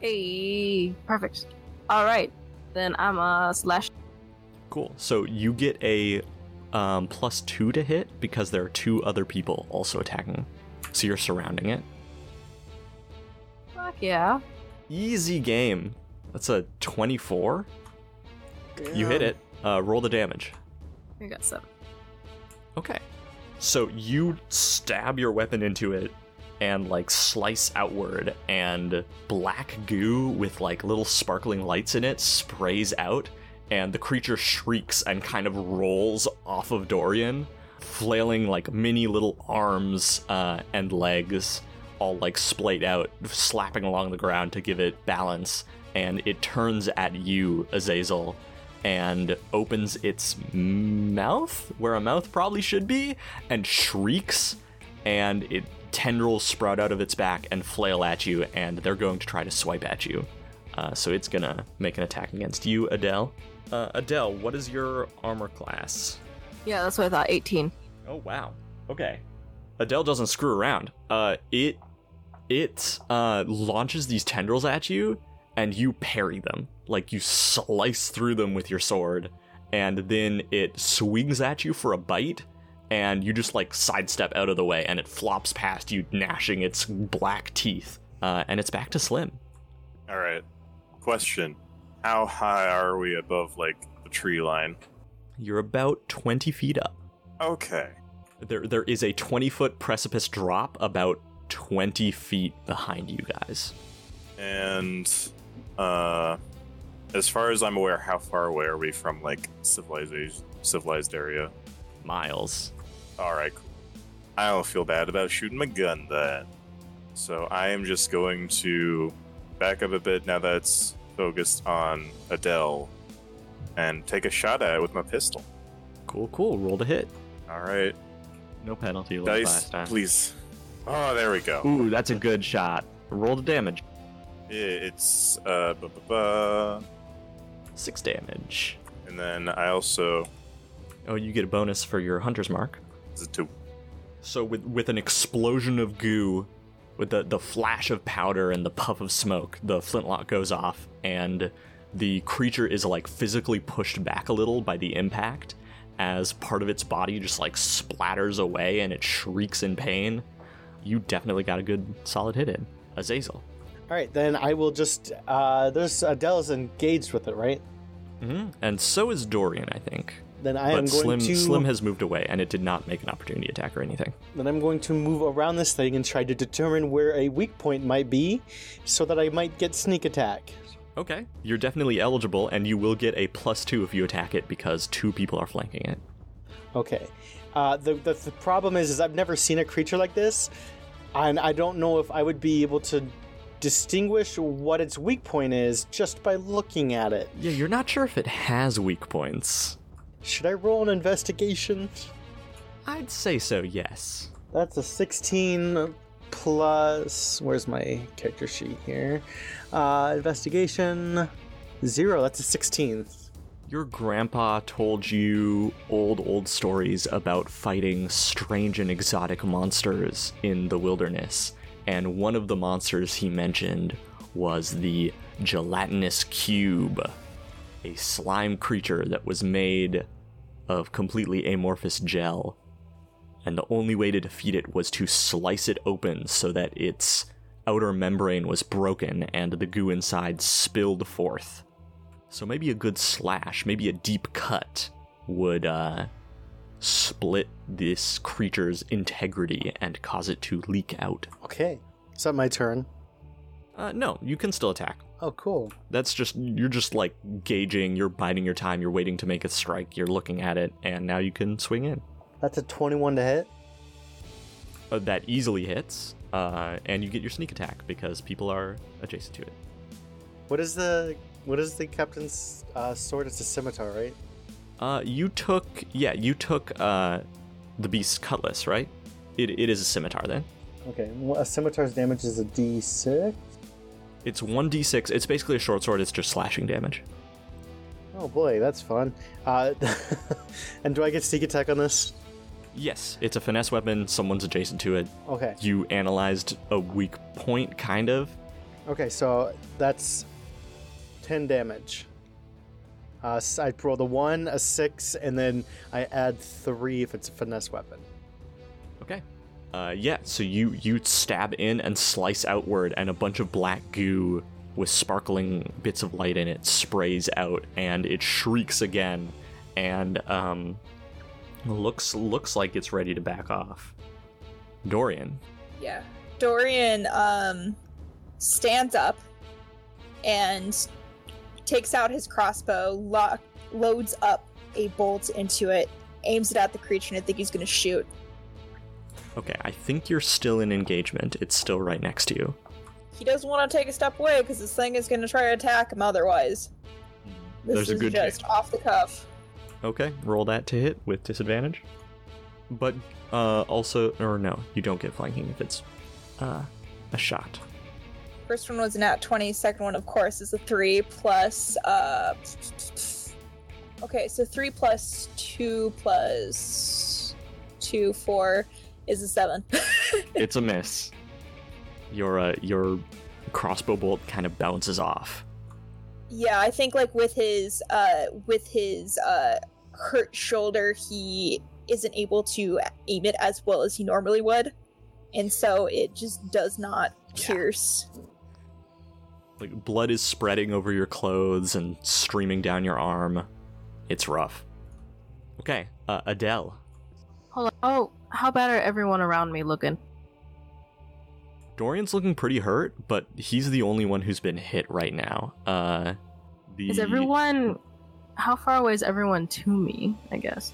Hey, perfect. All right, then I'm a slash. cool so you get a um, plus two to hit because there are two other people also attacking so you're surrounding it Fuck yeah. easy game that's a 24 you hit it uh, roll the damage We got seven. Okay. So you stab your weapon into it and like slice outward and black goo with like little sparkling lights in it sprays out and the creature shrieks and kind of rolls off of Dorian flailing like mini little arms uh, and legs all like splayed out slapping along the ground to give it balance and it turns at you Azazel and opens its mouth where a mouth probably should be and shrieks and it tendrils sprout out of its back and flail at you and they're going to try to swipe at you. Uh, so it's gonna make an attack against you adele. Uh, adele what is your armor class? Yeah, that's what I thought. 18. oh wow. Okay. Adele doesn't screw around. Uh, it it uh, launches these tendrils at you and you parry them like you slice through them with your sword and then it swings at you for a bite and you just like sidestep out of the way and it flops past you gnashing its black teeth uh, and it's back to slim All right. Question: How high are we above like the tree line? you're about 20 feet up Okay. there there is a 20 foot precipice drop about 20 feet behind you guys And uh, as far as I'm aware, how far away are we from like civilization, civilized area? miles All right, cool. I don't feel bad about shooting my gun then. So I am just going to back up a bit now that's focused on Adele and take a shot at it with my pistol. cool cool roll to hit All right, no penalty like dice, last time please. Oh, there we go. Ooh, that's a good shot. Roll the damage. It's uh, bu- bu- bu- Six damage. and then I also Oh, you get a bonus for your hunter's mark. is it two. So with with an explosion of goo, with the the flash of powder and the puff of smoke, the flintlock goes off, and the creature is like physically pushed back a little by the impact, as part of its body just like splatters away and it shrieks in pain. You definitely got a good solid hit in. Azazel. All right, then I will just. Uh, there's Adele's engaged with it, right? hmm And so is Dorian, I think. Then I but am going Slim to. Slim has moved away, and it did not make an opportunity attack or anything. Then I'm going to move around this thing and try to determine where a weak point might be, so that I might get sneak attack. Okay. You're definitely eligible, and you will get a plus two if you attack it because two people are flanking it. Okay. Uh, the, the the problem is, is I've never seen a creature like this, and I don't know if I would be able to distinguish what its weak point is just by looking at it. Yeah, you're not sure if it has weak points. Should I roll an investigation? I'd say so, yes. That's a 16 plus. Where's my character sheet here? Uh, investigation zero. That's a 16. Your grandpa told you old, old stories about fighting strange and exotic monsters in the wilderness, and one of the monsters he mentioned was the gelatinous cube, a slime creature that was made of completely amorphous gel. And the only way to defeat it was to slice it open so that its outer membrane was broken and the goo inside spilled forth. So maybe a good slash, maybe a deep cut would uh, split this creature's integrity and cause it to leak out. Okay. Is that my turn? Uh, no, you can still attack. Oh, cool. That's just you're just like gauging, you're biding your time, you're waiting to make a strike, you're looking at it, and now you can swing in. That's a 21 to hit. Uh, that easily hits. Uh, and you get your sneak attack because people are adjacent to it. What is the what is the captain's uh, sword? It's a scimitar, right? Uh, you took, yeah, you took uh, the beast's cutlass, right? It, it is a scimitar then. Okay. Well, a scimitar's damage is a D6. It's 1d6. It's basically a short sword, it's just slashing damage. Oh boy, that's fun. Uh, and do I get sneak attack on this? Yes, it's a finesse weapon, someone's adjacent to it. Okay. You analyzed a weak point, kind of. Okay, so that's 10 damage. Uh, s- I roll the 1, a 6, and then I add 3 if it's a finesse weapon. Okay. Uh, yeah, so you you stab in and slice outward, and a bunch of black goo with sparkling bits of light in it sprays out, and it shrieks again, and um, looks looks like it's ready to back off. Dorian, Yeah. Dorian um stands up and takes out his crossbow, lo- loads up a bolt into it, aims it at the creature, and I think he's gonna shoot. okay, I think you're still in engagement. It's still right next to you. He doesn't want to take a step away because this thing is gonna try to attack him otherwise. This There's a is good just off the cuff. Okay, roll that to hit with disadvantage. But uh, also, or no, you don't get flanking if it's uh, a shot. First one was a nat 20, second one, of course, is a 3 plus. Uh, okay, so 3 plus 2 plus 2, 4 is a 7. it's a miss. Your uh, your crossbow bolt kind of bounces off. yeah, I think like with his uh with his uh hurt shoulder, he isn't able to aim it as well as he normally would. And so it just does not Yeah. pierce. Like blood is spreading over your clothes and streaming down your arm. It's rough. Okay, uh, Adele. Hold on. Oh, how bad are everyone around me looking? Dorian's looking pretty hurt, but he's the only one who's been hit right now. Uh, the, Is everyone? How far away is everyone to me? I guess.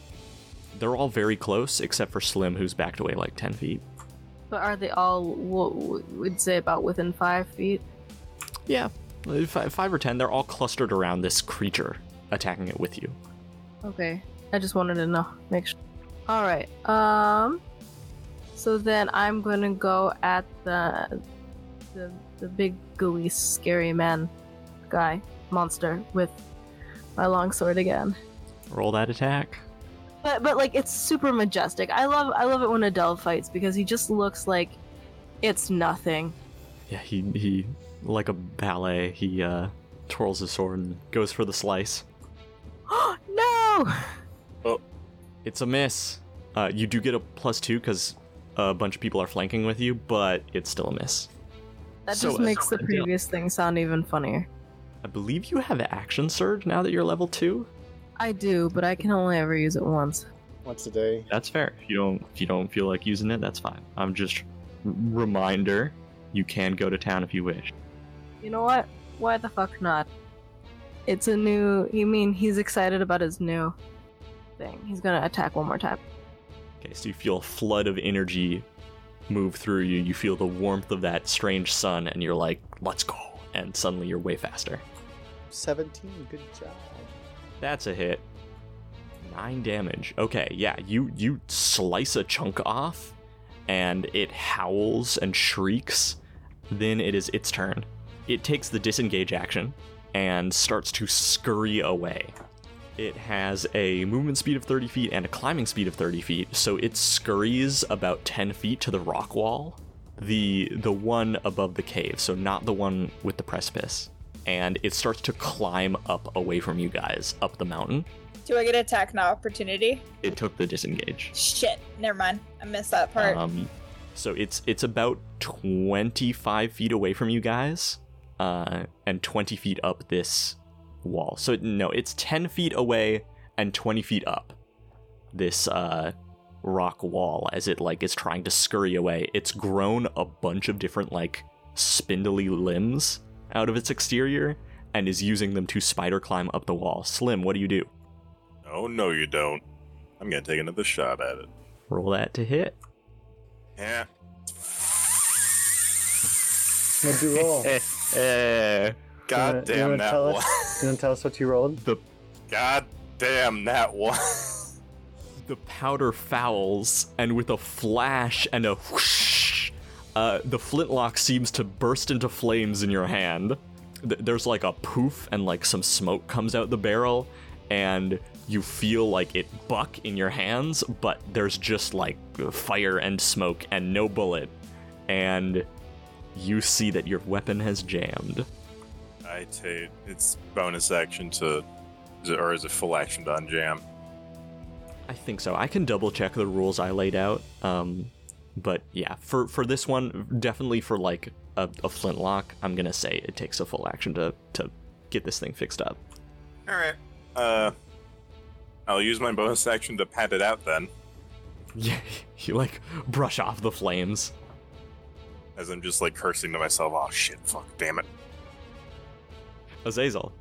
They're all very close, except for Slim, who's backed away like ten feet. But are they all? What would say about within five feet? Yeah, five, five or ten. They're all clustered around this creature, attacking it with you. Okay. I just wanted to know. Make sure. All right. Um. So then I'm gonna go at the the the big gooey scary man guy monster with my longsword again. Roll that attack. But but like it's super majestic. I love I love it when Adele fights because he just looks like it's nothing. Yeah, he he like a ballet. He uh, twirls his sword and goes for the slice. no. Oh, It's a miss. Uh, you do get a plus two because a bunch of people are flanking with you, but it's still a miss. That So, just uh, makes the Adele- previous thing sound even funnier. I believe you have action surge now that you're level two. I do, but I can only ever use it once. Once a day. That's fair. If you don't if you don't feel like using it, that's fine. I'm just reminder. You can go to town if you wish. You know what? Why the fuck not? It's a new. You mean he's excited about his new thing? He's gonna attack one more time. Okay, so you feel a flood of energy move through you. You feel the warmth of that strange sun, and you're like, "Let's go!" And suddenly you're way faster. 17. Good job. That's a hit. Nine damage. Okay, yeah, you you slice a chunk off, and it howls and shrieks. Then it is its turn. It takes the disengage action and starts to scurry away. It has a movement speed of 30 feet and a climbing speed of 30 feet, so it scurries about 10 feet to the rock wall, the the one above the cave, so not the one with the precipice. And it starts to climb up away from you guys, up the mountain. Do I get attack now opportunity? It took the disengage. Shit, never mind. I missed that part. Um, so it's it's about 25 feet away from you guys, uh, and 20 feet up this wall. So no, it's 10 feet away and 20 feet up this uh, rock wall as it like is trying to scurry away. It's grown a bunch of different like spindly limbs out of its exterior and is using them to spider climb up the wall. Slim, what do you do? Oh no, you don't. I'm gonna take another shot at it. Roll that to hit. Yeah. What'd you roll? Eh, God wanna- damn that one. us? You want to tell us what you rolled? the God damn that one. the powder fouls, and with a flash and a whoosh, uh, the flintlock seems to burst into flames in your hand. Th- There's like a poof, and like some smoke comes out the barrel, and you feel like it buck in your hands, but there's just like fire and smoke and no bullet, and you see that your weapon has jammed. I take it's bonus action to, or is it full action to unjam? I think so. I can double check the rules I laid out. Um, but yeah, for for this one, definitely for like a, a flintlock, I'm gonna say it takes a full action to to get this thing fixed up. All right. Uh, I'll use my bonus action to pat it out then, Yeah, you like brush off the flames. As I'm just like cursing to myself. Oh shit! Fuck! Damn it! Azazel,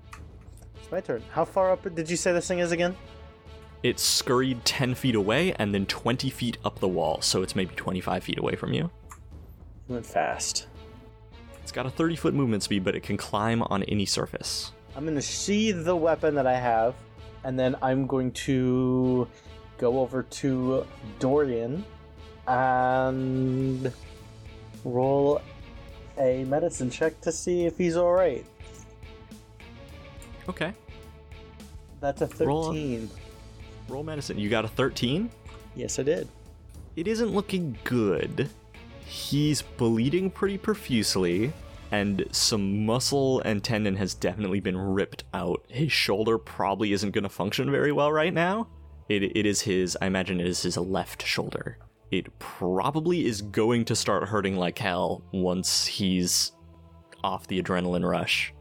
It's my turn. How far up did you say this thing is again? it scurried 10 feet away and then 20 feet up the wall, so it's maybe 25 feet away from you. Went fast. It's got a 30 foot movement speed, but it can climb on any surface. I'm gonna sheathe the weapon that I have, and then I'm going to go over to Dorian and roll a medicine check to see if he's alright. Okay, That's a Roll 13. roll medicine. You got a 13? Yes, I did. it isn't looking good. He's bleeding pretty profusely, and some muscle and tendon has definitely been ripped out. His shoulder probably isn't going to function very well right now. It, it is his, I imagine it is his left shoulder. It probably is going to start hurting like hell once he's off the adrenaline rush.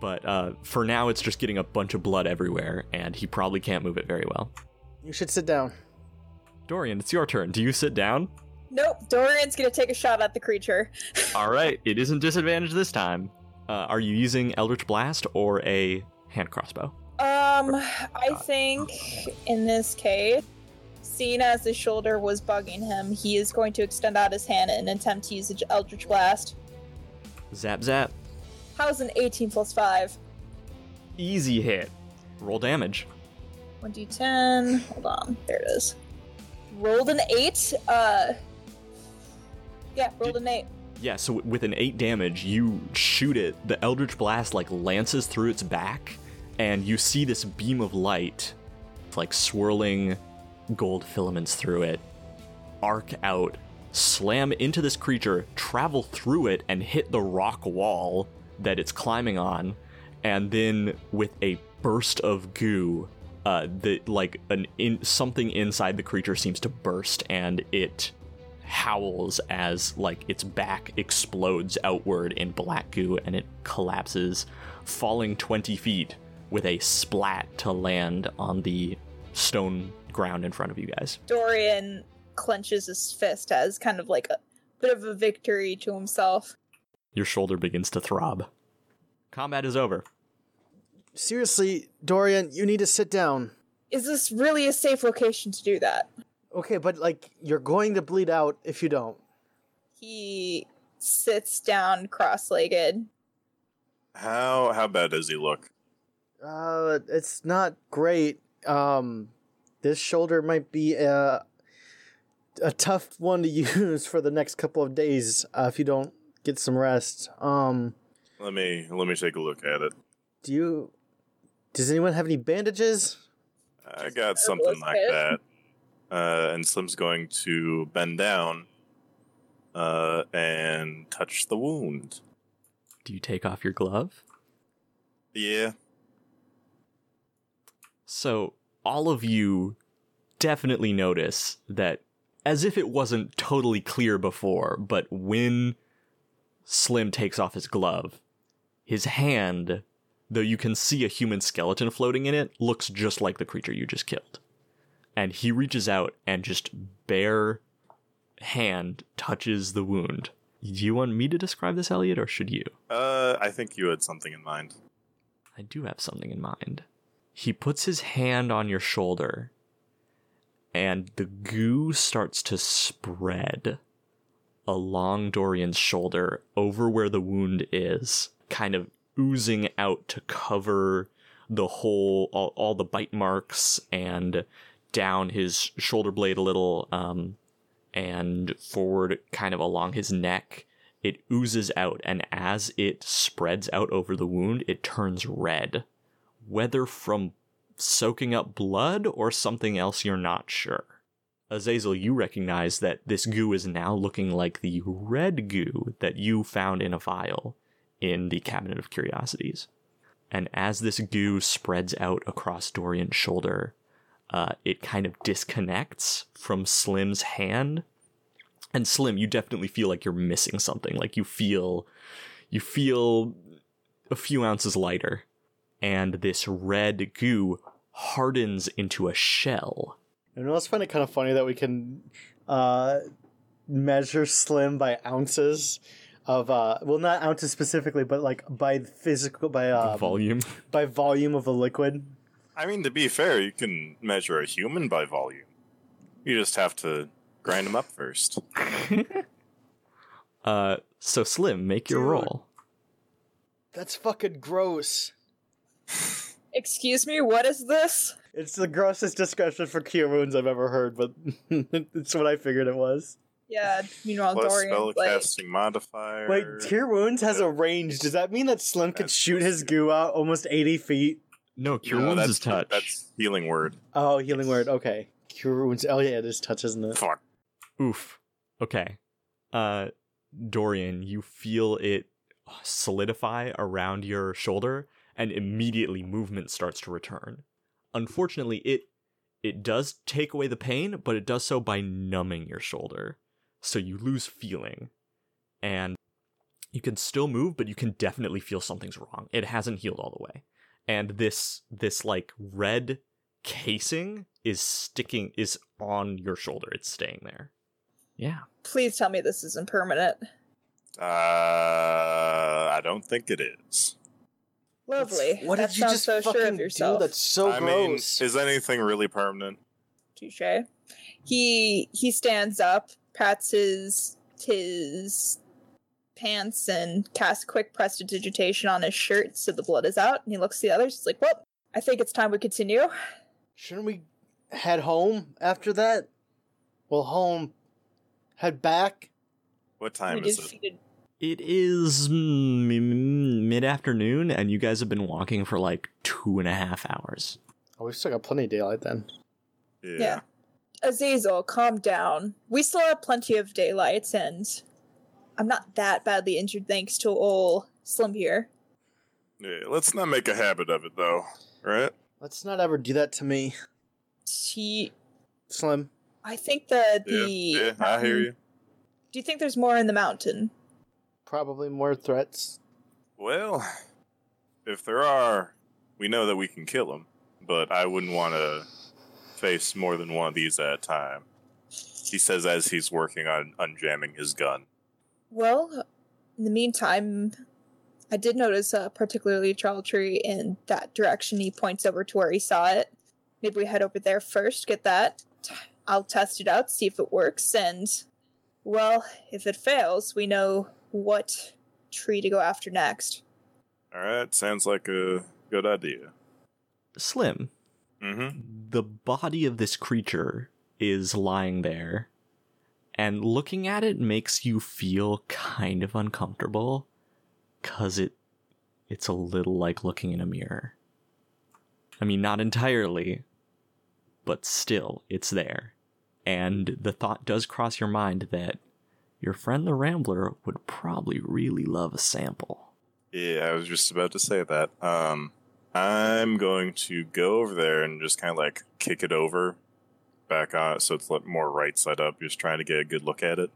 But uh, for now, it's just getting a bunch of blood everywhere, and he probably can't move it very well. You should sit down. Dorian, it's your turn. Do you sit down? Nope, Dorian's gonna take a shot at the creature. All right, it isn't disadvantaged this time. Uh, are you using Eldritch Blast or a hand crossbow? Um, I think in this case, seeing as his shoulder was bugging him, he is going to extend out his hand and attempt to use the Eldritch Blast. Zap zap. How's an 18 plus 5? Easy hit. Roll damage. 1d10. Hold on. There it is. Rolled an 8. Uh. Yeah, rolled an 8. Yeah, so with an 8 damage, you shoot it. The Eldritch Blast like lances through its back, and you see this beam of light, like swirling gold filaments through it, arc out, slam into this creature, travel through it, and hit the rock wall that it's climbing on, and then with a burst of goo, uh, the like an in something inside the creature seems to burst, and it howls as like its back explodes outward in black goo and it collapses, falling 20 feet with a splat to land on the stone ground in front of you guys. Dorian clenches his fist as kind of like a bit of a victory to himself. Your shoulder begins to throb. Combat is over. Seriously, Dorian, you need to sit down. Is this really a safe location to do that? Okay, but like, you're going to bleed out if you don't. He sits down cross legged. How how bad does he look? Uh, it's not great. Um, this shoulder might be a a tough one to use for the next couple of days uh, if you don't get some rest. Um, Let me let me take a look at it. do you? Does anyone have any bandages? I got something like that. Uh, and Slim's going to bend down uh, and touch the wound. Do you take off your glove? Yeah. So, all of you definitely notice that, as if it wasn't totally clear before, but when Slim takes off his glove, his hand, though you can see a human skeleton floating in it, looks just like the creature you just killed. And he reaches out and just bare hand touches the wound. Do you want me to describe this, Elliot, or should you? Uh, I think you had something in mind. I do have something in mind. He puts his hand on your shoulder, and the goo starts to spread along Dorian's shoulder, over where the wound is, kind of oozing out to cover the whole, all, all the bite marks, and down his shoulder blade a little, um, and forward kind of along his neck. It oozes out, and as it spreads out over the wound, it turns red. Whether from soaking up blood or something else, you're not sure. Azazel, you recognize that this goo is now looking like the red goo that you found in a vial in the Cabinet of Curiosities. And as this goo spreads out across Dorian's shoulder, uh, it kind of disconnects from Slim's hand. And Slim, you definitely feel like you're missing something. Like you feel, you feel a few ounces lighter. And this red goo hardens into a shell. And I also find it kind of funny that we can uh, measure Slim by ounces of uh, well, not ounces specifically, but like by physical by uh, volume. by volume of a liquid. I mean, to be fair, you can measure a human by volume. You just have to grind them up first. Uh, so Slim, make your roll. That's fucking gross. Excuse me, what is this? It's the grossest description for cure wounds I've ever heard, but it's what I figured it was. Yeah, meanwhile, Plus Dorian's like, spellcasting modifier. Wait, cure wounds has a range. Does that mean that Slim could That's shoot his goo out almost eighty feet? No, cure No, wounds that's, is touch. That's healing word. Oh, healing word. Okay, cure wounds. Oh yeah, it is touch, isn't it? Fuck. Oof. Okay. Uh, Dorian, you feel it solidify around your shoulder, and immediately movement starts to return. Unfortunately, it it does take away the pain, but it does so by numbing your shoulder, so you lose feeling, and you can still move, but you can definitely feel something's wrong. It hasn't healed all the way, and this this like red casing is sticking is on your shoulder. It's staying there. Yeah. please tell me this isn't permanent. Uh, I don't think it is. Lovely. What that did you sounds just so sure fucking of yourself. do? That's so I mean, is anything really permanent? Touche. He he stands up, pats his his pants, and casts quick prestidigitation on his shirt so the blood is out. And he looks at the others. He's like, "Well, I think it's time we continue." Shouldn't we head home after that? Well, home. Head back. What time we is it? Defeated. It is mid afternoon, and you guys have been walking for like two and a half hours. Oh, we've still got plenty of daylight then. Yeah. Yeah. Azazel, calm down. We still have plenty of daylight, and I'm not that badly injured thanks to old Slim here. Yeah, Let's not make a habit of it, though. Right? Let's not ever do that to me, He, Slim. I think that Yeah. the. yeah I hear you. Do you think there's more in the mountain? Probably more threats. Well, if there are, we know that we can kill them. But I wouldn't want to face more than one of these at a time. He says as he's working on unjamming his gun. Well, in the meantime, I did notice a particularly tall tree in that direction. He points over to where he saw it. Maybe we head over there first, get that. I'll test it out, see if it works, and, well, if it fails, we know what tree to go after next. All right, sounds like a good idea. Slim, Mm-hmm. the body of this creature is lying there, and looking at it makes you feel kind of uncomfortable, cause it it's a little like looking in a mirror. I mean, not entirely, but still, it's there. And the thought does cross your mind that your friend the Rambler would probably really love a sample. Yeah, I was just about to say that. Um, I'm going to go over there and just kind of like kick it over back on so it's like more right side up, just trying to get a good look at it.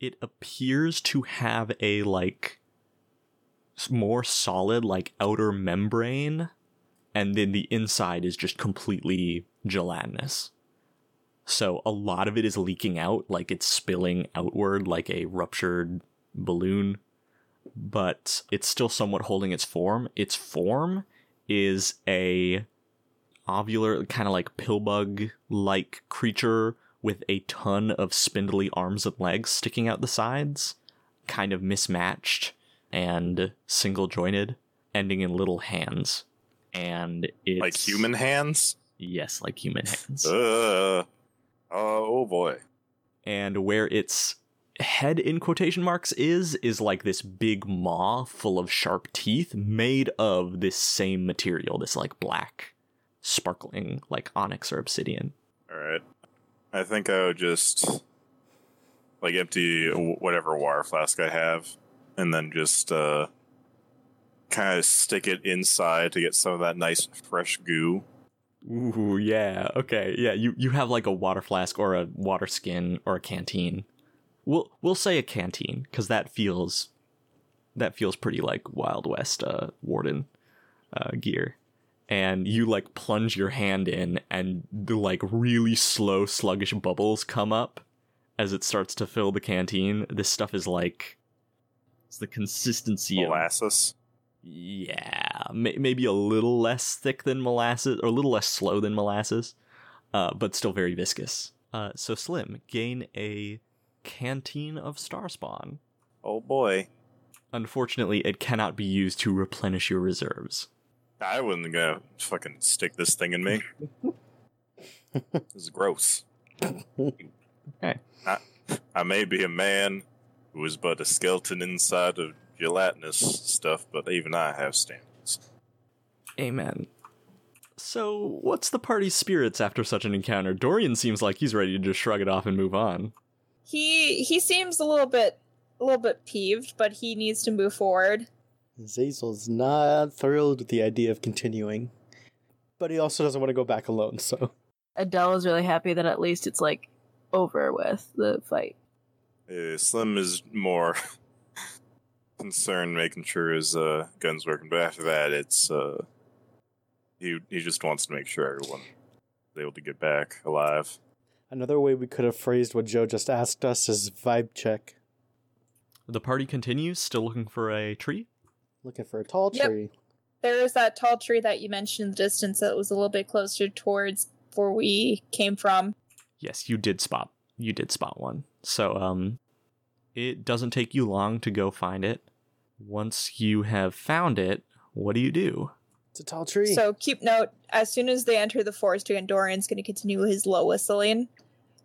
it appears to have a like more solid like outer membrane and then the inside is just completely gelatinous so a lot of it is leaking out like it's spilling outward like a ruptured balloon but it's still somewhat holding its form its form is a ovular kind of like pillbug like creature with a ton of spindly arms and legs sticking out the sides, kind of mismatched and single jointed, ending in little hands. And it's Like human hands? Yes, like human hands. Uh, oh boy. and where its head in quotation marks is is like this big maw full of sharp teeth made of this same material this like black sparkling like onyx or obsidian Alright. I think I would just like empty whatever water flask I have and then just uh kind of stick it inside to get some of that nice fresh goo. Ooh yeah okay yeah you you have like a water flask or a water skin or a canteen. We'll we'll say a canteen because that feels that feels pretty like wild west uh warden uh gear. And you like plunge your hand in and the like really slow sluggish bubbles come up as it starts to fill the canteen. This stuff is like it's the consistency of Molasses. Yeah may- maybe a little less thick than molasses or a little less slow than molasses uh, but still very viscous uh, so slim gain a canteen of star spawn Oh boy. unfortunately it cannot be used to replenish your reserves I wasn't gonna fucking stick this thing in me. this is gross. Okay. I, I may be a man who is but a skeleton inside of gelatinous stuff, but even I have standards. Amen. So, what's the party's spirits after such an encounter? Dorian seems like he's ready to just shrug it off and move on. He he seems a little bit a little bit peeved, but he needs to move forward. Zazel's not thrilled with the idea of continuing, but he also doesn't want to go back alone. So Adele is really happy that at least it's like over with the fight. Uh, Slim is more concerned making sure his uh, gun's working, but after that, it's uh, he he just wants to make sure everyone is able to get back alive. another way we could have phrased what Joe just asked us is vibe check. The party continues, still looking for a tree. Looking for a tall Yep. tree. There is that tall tree that you mentioned in the distance that was a little bit closer towards where we came from. Yes, you did spot. You did spot one. So, um, it doesn't take you long to go find it. Once you have found it, what do you do? It's a tall tree. So keep note, as soon as they enter the forest again, Dorian's going to continue his low whistling.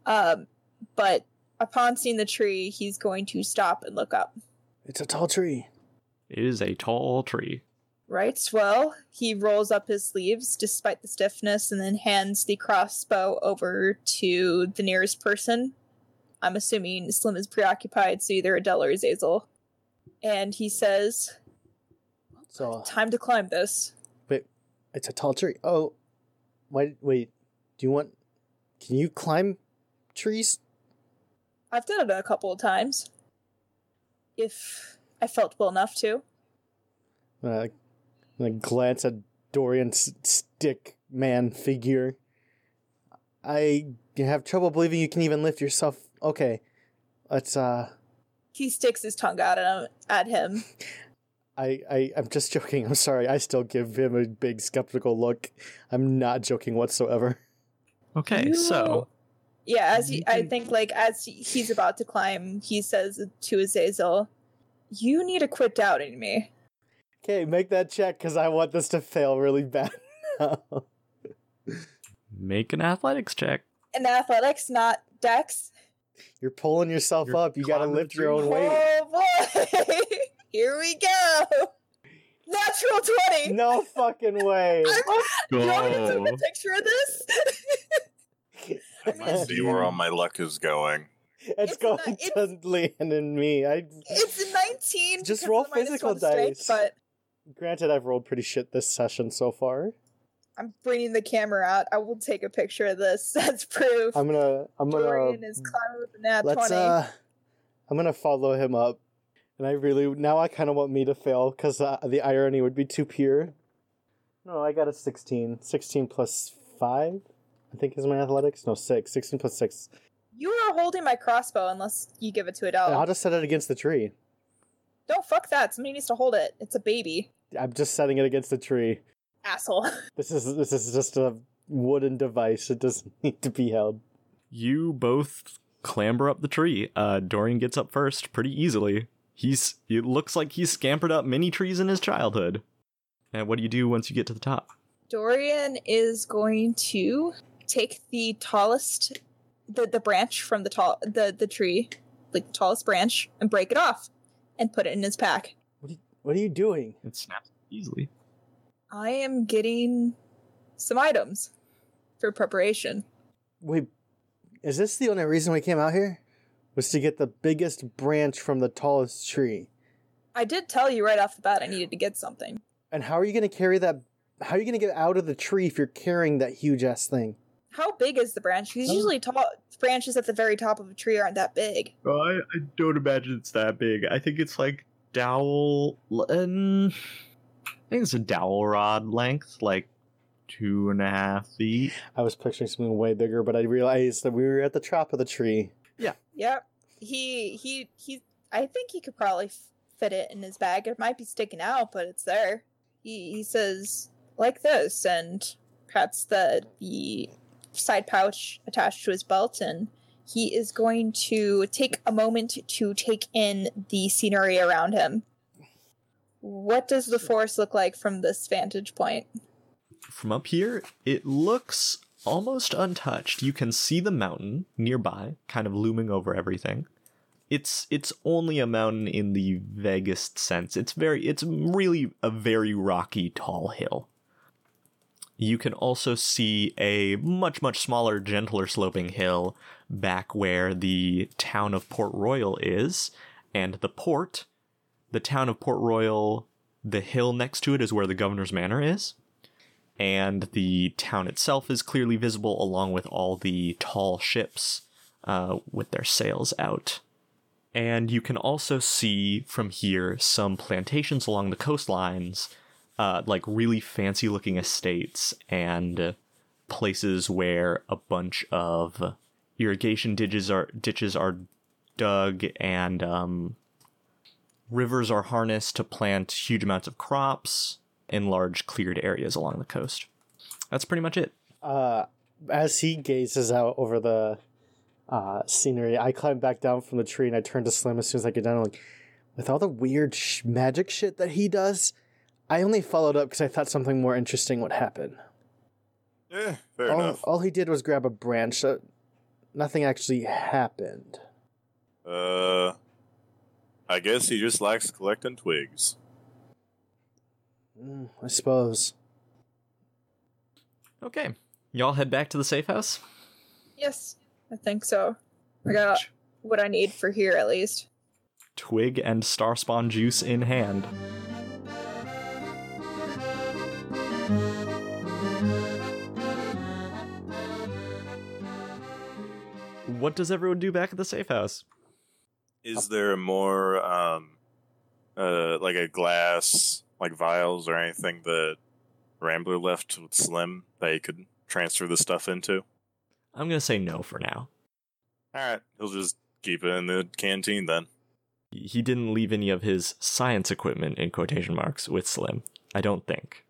Um, but upon seeing the tree, he's going to stop and look up. it's a tall tree. It is a tall tree. Right, well, he rolls up his sleeves despite the stiffness and then hands the crossbow over to the nearest person. I'm assuming Slim is preoccupied, so either Adele or Azazel. And he says, So Time to climb this. wait, it's a tall tree. Oh, wait, wait. Do you want? Can you climb trees? I've done it a couple of times. If I felt well enough to. Uh, I glance at Dorian's stick man figure. I have trouble believing you can even lift yourself. Okay, let's. Uh, He sticks his tongue out at him. At him. I, I, I'm just joking. I'm sorry. I still give him a big skeptical look. I'm not joking whatsoever. Okay, You- so Yeah, as he, You I think, like as he's about to climb, he says to Azazel, "You need to quit doubting me." Okay, make that check because I want this to fail really bad. now. make an athletics check. An athletics, not dex. You're pulling yourself You're up. You gotta lift your own weight. Oh boy! Here we go. Natural twenty. No fucking way. You want me to take a picture of this? See where all my luck is going. it's It's going not- it's- to land in me. I it's nineteen. Just roll of the minus physical one strength, dice. But granted I've rolled pretty shit this session so far. I'm bringing the camera out. I will take a picture of this as proof. I'm gonna I'm gonna Dorian is climbing the nat let's uh I'm gonna follow him up. And I really now I kind of want me to fail because uh, the irony would be too pure. No, I got a 16. 16 plus 5, I think is my athletics. No, 6. 16 plus 6. You are holding my crossbow unless you give it to Adele. I'll just set it against the tree. Don't fuck that. Somebody needs to hold it. It's a baby. I'm just setting it against the tree. Asshole. This is this is just a wooden device. It doesn't need to be held. You both clamber up the tree. Uh, Dorian gets up first pretty easily. He's it looks like he's scampered up many trees in his childhood. And what do you do once you get to the top? Dorian is going to take the tallest the, the branch from the tall the, the tree, like the tallest branch, and break it off and put it in his pack. What are you, what are you doing? It snaps easily. I am getting some items for preparation. Wait, is this the only reason we came out here? Was to get the biggest branch from the tallest tree. I did tell you right off the bat I needed to get something. And how are you going to carry that? How are you going to get out of the tree if you're carrying that huge ass thing? How big is the branch? Because usually tall branches at the very top of a tree aren't that big. Oh, I, I don't imagine it's that big. I think it's like dowel. Um, I think it's a dowel rod length, like two and a half feet. I was picturing something way bigger, but I realized that we were at the top of the tree. Yeah. Yep. He he he. I think he could probably fit it in his bag. It might be sticking out, but it's there. He he says like this, and pats the the side pouch attached to his belt, and he is going to take a moment to take in the scenery around him. What does the forest look like from this vantage point? From up here, it looks almost untouched. You can see the mountain nearby, kind of looming over everything. It's it's only a mountain in the vaguest sense. It's very it's really a very rocky tall hill. You can also see a much much smaller, gentler sloping hill back where the town of Port Royal is, and the port, the town of Port Royal, the hill next to it is where the governor's manor is and the town itself is clearly visible along with all the tall ships uh, with their sails out. And you can also see from here some plantations along the coastlines, uh, like really fancy looking estates and places where a bunch of irrigation ditches are ditches are dug and um, rivers are harnessed to plant huge amounts of crops in large cleared areas along the coast. That's pretty much it. Uh, as he gazes out over the uh, scenery, I climb back down from the tree and I turn to Slim as soon as I get down. I'm like, with all the weird sh- magic shit that he does, I only followed up because I thought something more interesting would happen. Yeah, fair All, enough. all he did was grab a branch. So nothing actually happened. Uh, I guess he just likes collecting twigs. Mm, I suppose. Okay. Y'all head back to the safe house? Yes, I think so. I got what I need for here at least. Twig and star spawn juice in hand. What does everyone do back at the safe house? Is there more, um, uh, like a glass, like vials or anything that Rambler left with Slim that he could transfer the stuff into? I'm gonna say no for now. All right, he'll just keep it in the canteen then. He didn't leave any of his science equipment in quotation marks with Slim. I don't think.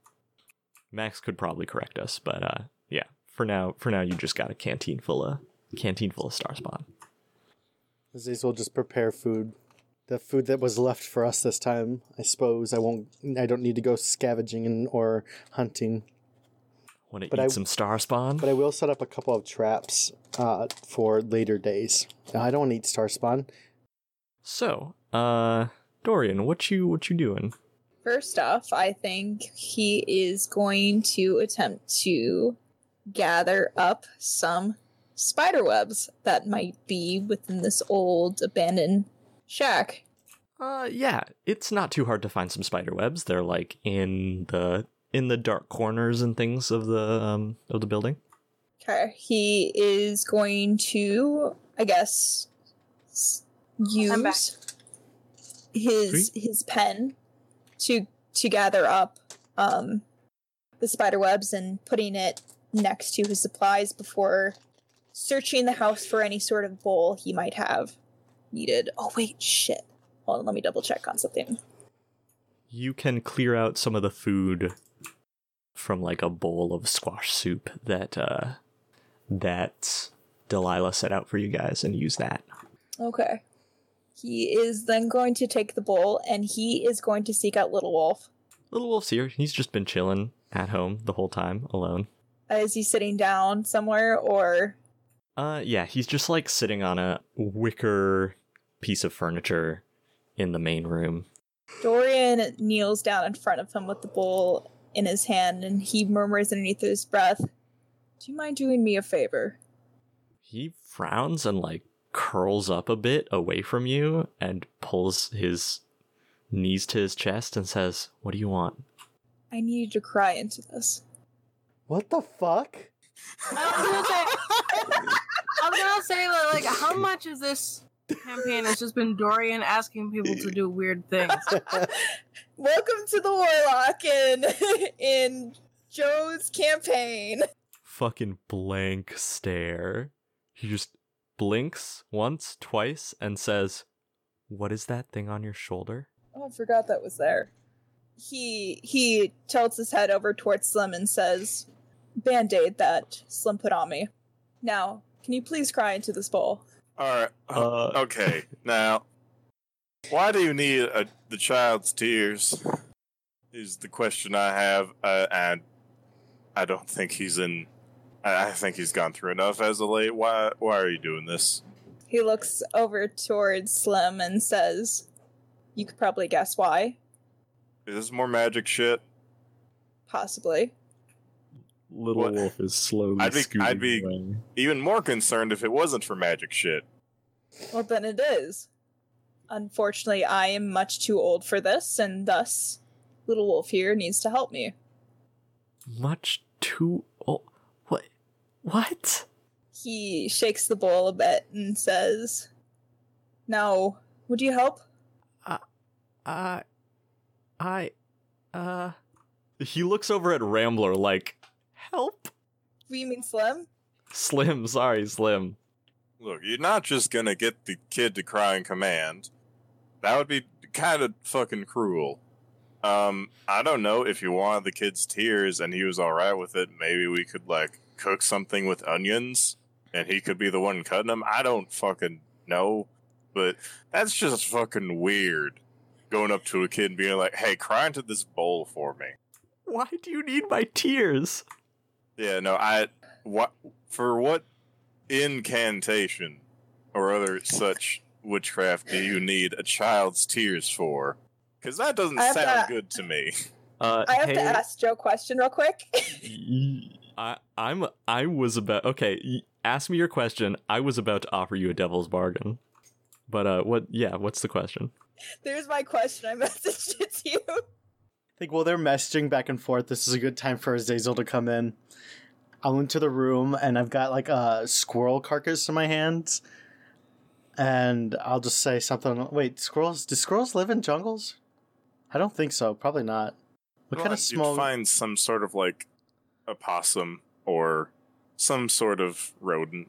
Max could probably correct us, but uh, yeah. For now, for now, you just got a canteen full of canteen full of Starspawn. Aziz will just prepare food. The food that was left for us this time, I suppose. I won't. I don't need to go scavenging and, or hunting. Want to But eat I- some Starspawn? But I will set up a couple of traps uh, for later days. I don't want to eat star spawn. So, uh, Dorian, what you what you doing? First off, I think he is going to attempt to gather up some spider webs that might be within this old abandoned shack. Uh, yeah, it's not too hard to find some spider webs. They're like in the in the dark corners and things of the um of the building. Okay, he is going to, I guess, s- I'm back. use his his pen to to gather up um the spider webs and putting it next to his supplies before searching the house for any sort of bowl he might have needed. Oh wait, shit. Hold on, let me double check on something. You can clear out some of the food from like a bowl of squash soup that uh that Delilah set out for you guys and use that. Okay. He is then going to take the bowl and he is going to seek out Little Wolf. Little Wolf's here. He's just been chilling at home the whole time, alone. Uh, Is he sitting down somewhere or Uh, yeah, he's just like sitting on a wicker piece of furniture in the main room. Dorian kneels down in front of him with the bowl in his hand and he murmurs underneath his breath, Do you mind doing me a favor? He frowns and like curls up a bit away from you and pulls his knees to his chest and says, What do you want? I need you to cry into this. What the fuck? I was gonna say, I was gonna say like, like, how much of this campaign has just been Dorian asking people to do weird things? Welcome to the Warlock in in Joe's campaign. Fucking blank stare. He just blinks once, twice, and says, What is that thing on your shoulder? Oh, I forgot that was there. He he tilts his head over towards Slim and says, "Band-aid that Slim put on me. Now, can you please cry into this bowl?" All right. Uh, okay. Now, why do you need a, the child's tears? Is the question I have, uh, and I don't think he's in. I I think he's gone through enough as a late. Why? Why are you doing this? He looks over towards Slim and says, "You could probably guess why. Is this more magic shit? Possibly. Little What? Wolf is slowly I'd be- scooting I'd be- away. Even more concerned if it wasn't for magic shit. Well, then it is. Unfortunately, I am much too old for this, and thus, Little Wolf here needs to help me." Much too old. What? What? He shakes the bowl a bit and says, "Now, would you help?" I. I. Uh. He looks over at Rambler like, help? You mean Slim? Slim, sorry, Slim. Look, you're not just gonna get the kid to cry in command. That would be kind of fucking cruel. Um, I don't know if you wanted the kid's tears and he was alright with it. Maybe we could like cook something with onions and he could be the one cutting them. I don't fucking know, but that's just fucking weird. Going up to a kid and being like, "Hey, cry into this bowl for me." Why do you need my tears? Yeah, no, I what for what incantation or other such witchcraft do you need a child's tears for? Because that doesn't sound to- good to me. Uh, I have hey, to ask Joe a question real quick. I, I'm I was about. Okay, ask me your question. I was about to offer you a devil's bargain. But uh, what? Yeah, what's the question? There's my question. I messaged it to you. I think while they're messaging back and forth, this is a good time for Azazel to come in. I'll into the room and I've got like a squirrel carcass in my hands. And I'll just say something. Wait, squirrels? Do squirrels live in jungles? I don't think so. Probably not. What kind of small? Find some sort of like a possum or some sort of rodent.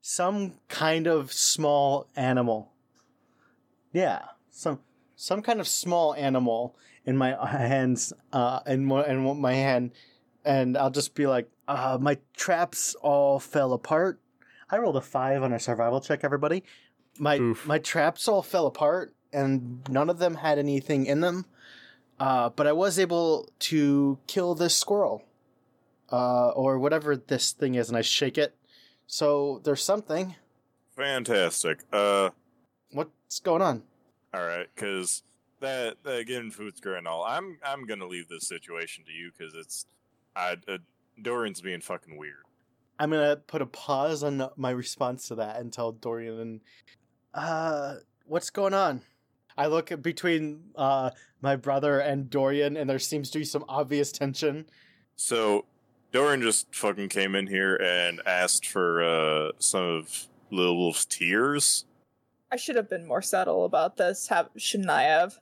some kind of small animal. Yeah, some some kind of small animal in my hands, uh, in my in my hand, and I'll just be like, uh, my traps all fell apart. I rolled a five on a survival check. Everybody, my Oof. my traps all fell apart, and none of them had anything in them. Uh, but I was able to kill this squirrel, uh, or whatever this thing is, and I shake it. So there's something. Fantastic. Uh, What's going on? all right, because that that getting food's great and all. I'm I'm gonna leave this situation to you because it's I uh, Dorian's being fucking weird. I'm gonna put a pause on my response to that and tell Dorian and uh what's going on? I look at between uh my brother and Dorian and there seems to be some obvious tension. So Dorian just fucking came in here and asked for uh, some of Little Wolf's tears. I should have been more subtle about this. Have shouldn't I have?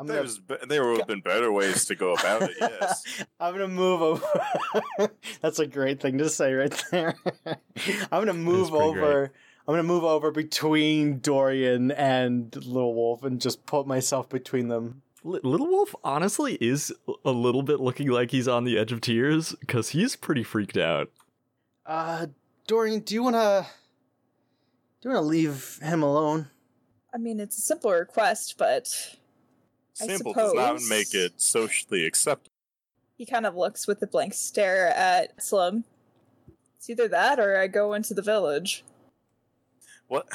I'm gonna There's be- there would have been better ways to go about it. Yes. I'm gonna move over. That's a great thing to say right there. I'm gonna move pretty over. I'm gonna move over between Dorian and Little Wolf and just put myself between them. Li- Little Wolf honestly is a little bit looking like he's on the edge of tears because he's pretty freaked out. Uh, Dorian, do you wanna Do you want to leave him alone? I mean, it's a simple request, but I Simple does not suppose- make it socially acceptable. he kind of looks with a blank stare at Slum. It's either that or I go into the village. What?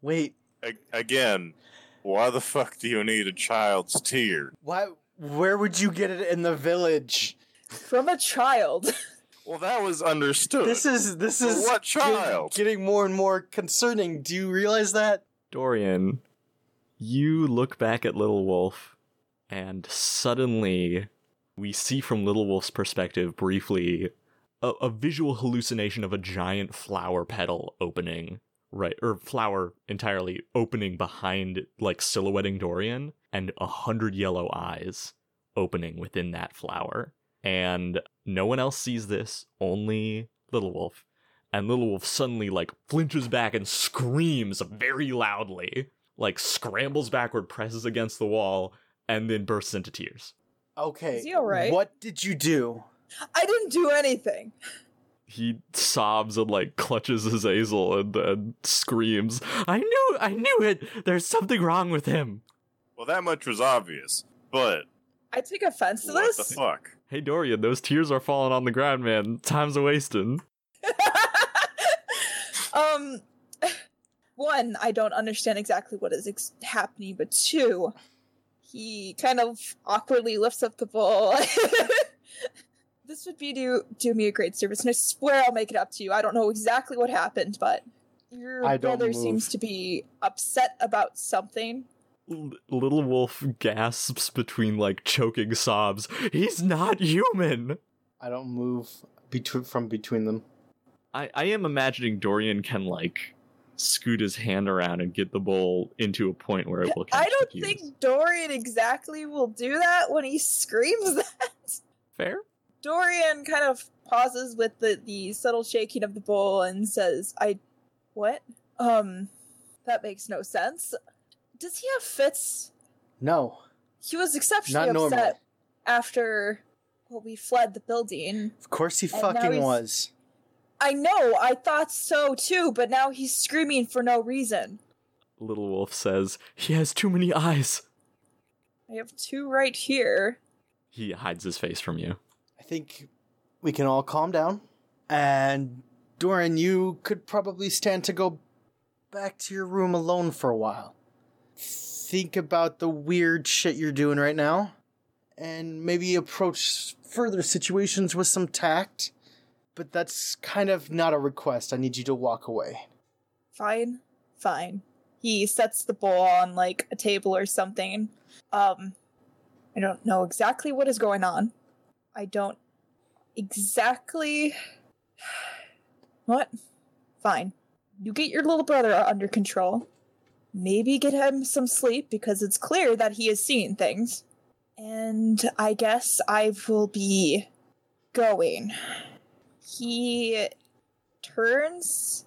Wait, A- Again, why the fuck do you need a child's tear? Why? Where would you get it in the village? From a child. Well, that was understood. this is this is what child? getting more and more concerning. Do you realize that? Dorian, you look back at Little Wolf, and suddenly we see from Little Wolf's perspective briefly a, a visual hallucination of a giant flower petal opening, right? Or flower entirely opening behind, like silhouetting Dorian, and a hundred yellow eyes opening within that flower. And no one else sees this, only Little Wolf and Little Wolf suddenly like flinches back and screams very loudly, like scrambles backward, presses against the wall, and then bursts into tears. Okay. Is he all right? What did you do? I didn't do anything. He sobs and like clutches his Azazel and, and screams, "I knew, I knew it! There's something wrong with him." well, that much was obvious. But I take offense to what this. What the fuck? Hey Dorian, those tears are falling on the ground, man. Time's a wasting. um, one, I don't understand exactly what is ex- happening, but two, he kind of awkwardly lifts up the bowl. this would be do do me a great service, and I swear I'll make it up to you. I don't know exactly what happened, but your I brother move. seems to be upset about something. L- Little Wolf gasps between like choking sobs. He's not human. I don't move between from between them. I, I am imagining Dorian can like scoot his hand around and get the bowl into a point where it will catch I don't the think Dorian exactly will do that when he screams that. fair. Dorian kind of pauses with the, the subtle shaking of the bowl and says, I. What? Um, that makes no sense. Does he have fits? No. He was exceptionally Not normal. upset after, well, we fled the building. Of course he And now fucking he's- was. I know, I thought so too, but now he's screaming for no reason. Little Wolf says, He has too many eyes. I have two right here. He hides his face from you. I think we can all calm down. And Dorian, you could probably stand to go back to your room alone for a while. Think about the weird shit you're doing right now, and maybe approach further situations with some tact. But that's kind of not a request. I need you to walk away. Fine, fine. He sets the bowl on like a table or something. Um, I don't know exactly what is going on. I don't exactly. What? Fine. You get your little brother under control. Maybe get him some sleep because it's clear that he is seeing things. And I guess I will be going. He turns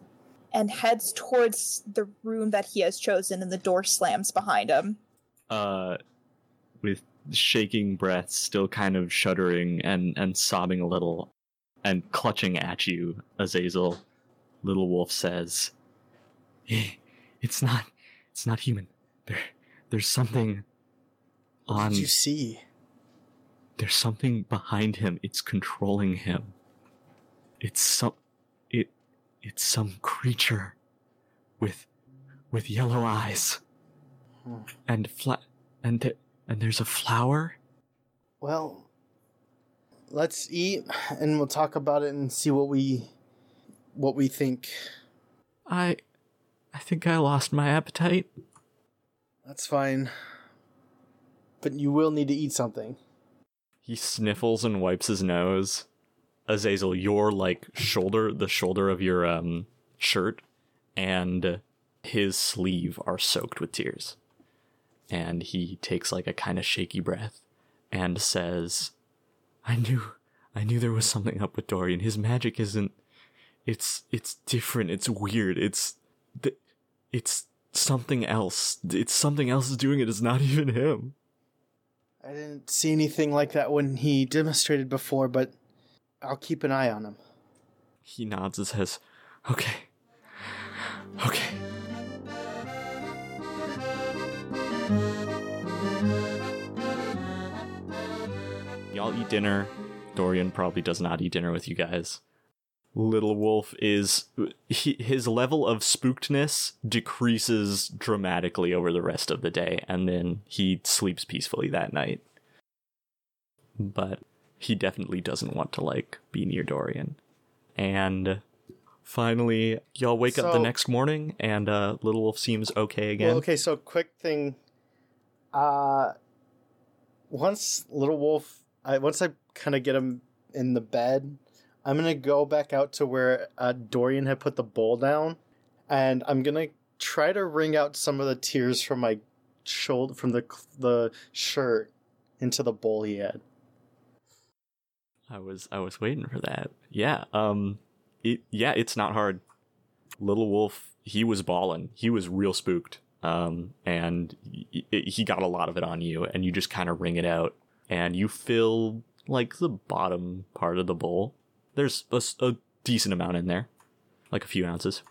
and heads towards the room that he has chosen, and the door slams behind him. Uh, with shaking breaths, still kind of shuddering and, and sobbing a little, and clutching at you, Azazel, Little Wolf says, "Eh, It's not, it's not human. There, there's something What on, did you see? there's something behind him. It's controlling him. It's some, it, it's some creature with, with yellow eyes, Hmm. and flat, and there, and there's a flower. Well, let's eat, and we'll talk about it and see what we, what we think. I, I think I lost my appetite. That's fine. But you will need to eat something. He sniffles and wipes his nose. Azazel, your like shoulder, the shoulder of your um shirt, and his sleeve are soaked with tears. And he takes like a kind of shaky breath and says, "I knew, I knew there was something up with Dorian. His magic isn't. It's it's different. It's weird. It's, it's something else. It's something else is doing it. It's not even him." I didn't see anything like that when he demonstrated before, but I'll keep an eye on him. He nods and says, Okay. Okay. Y'all eat dinner. Dorian probably does not eat dinner with you guys. Little Wolf is he, his level of spookedness decreases dramatically over the rest of the day, and then he sleeps peacefully that night. But he definitely doesn't want to like be near Dorian. And finally, y'all wake up the next morning, and uh, Little Wolf seems okay again. Well, okay, so quick thing. Uh, once Little Wolf, I once I kind of get him in the bed, I'm gonna go back out to where uh, Dorian had put the bowl down, and I'm gonna try to wring out some of the tears from my shoulder, from the the shirt, into the bowl he had. I was I was waiting for that. Yeah. Um. It yeah. It's not hard. Little Wolf. He was bawling. He was real spooked. Um. And he, he got a lot of it on you, and you just kind of wring it out, and you fill like the bottom part of the bowl. There's a decent amount in there, like a few ounces.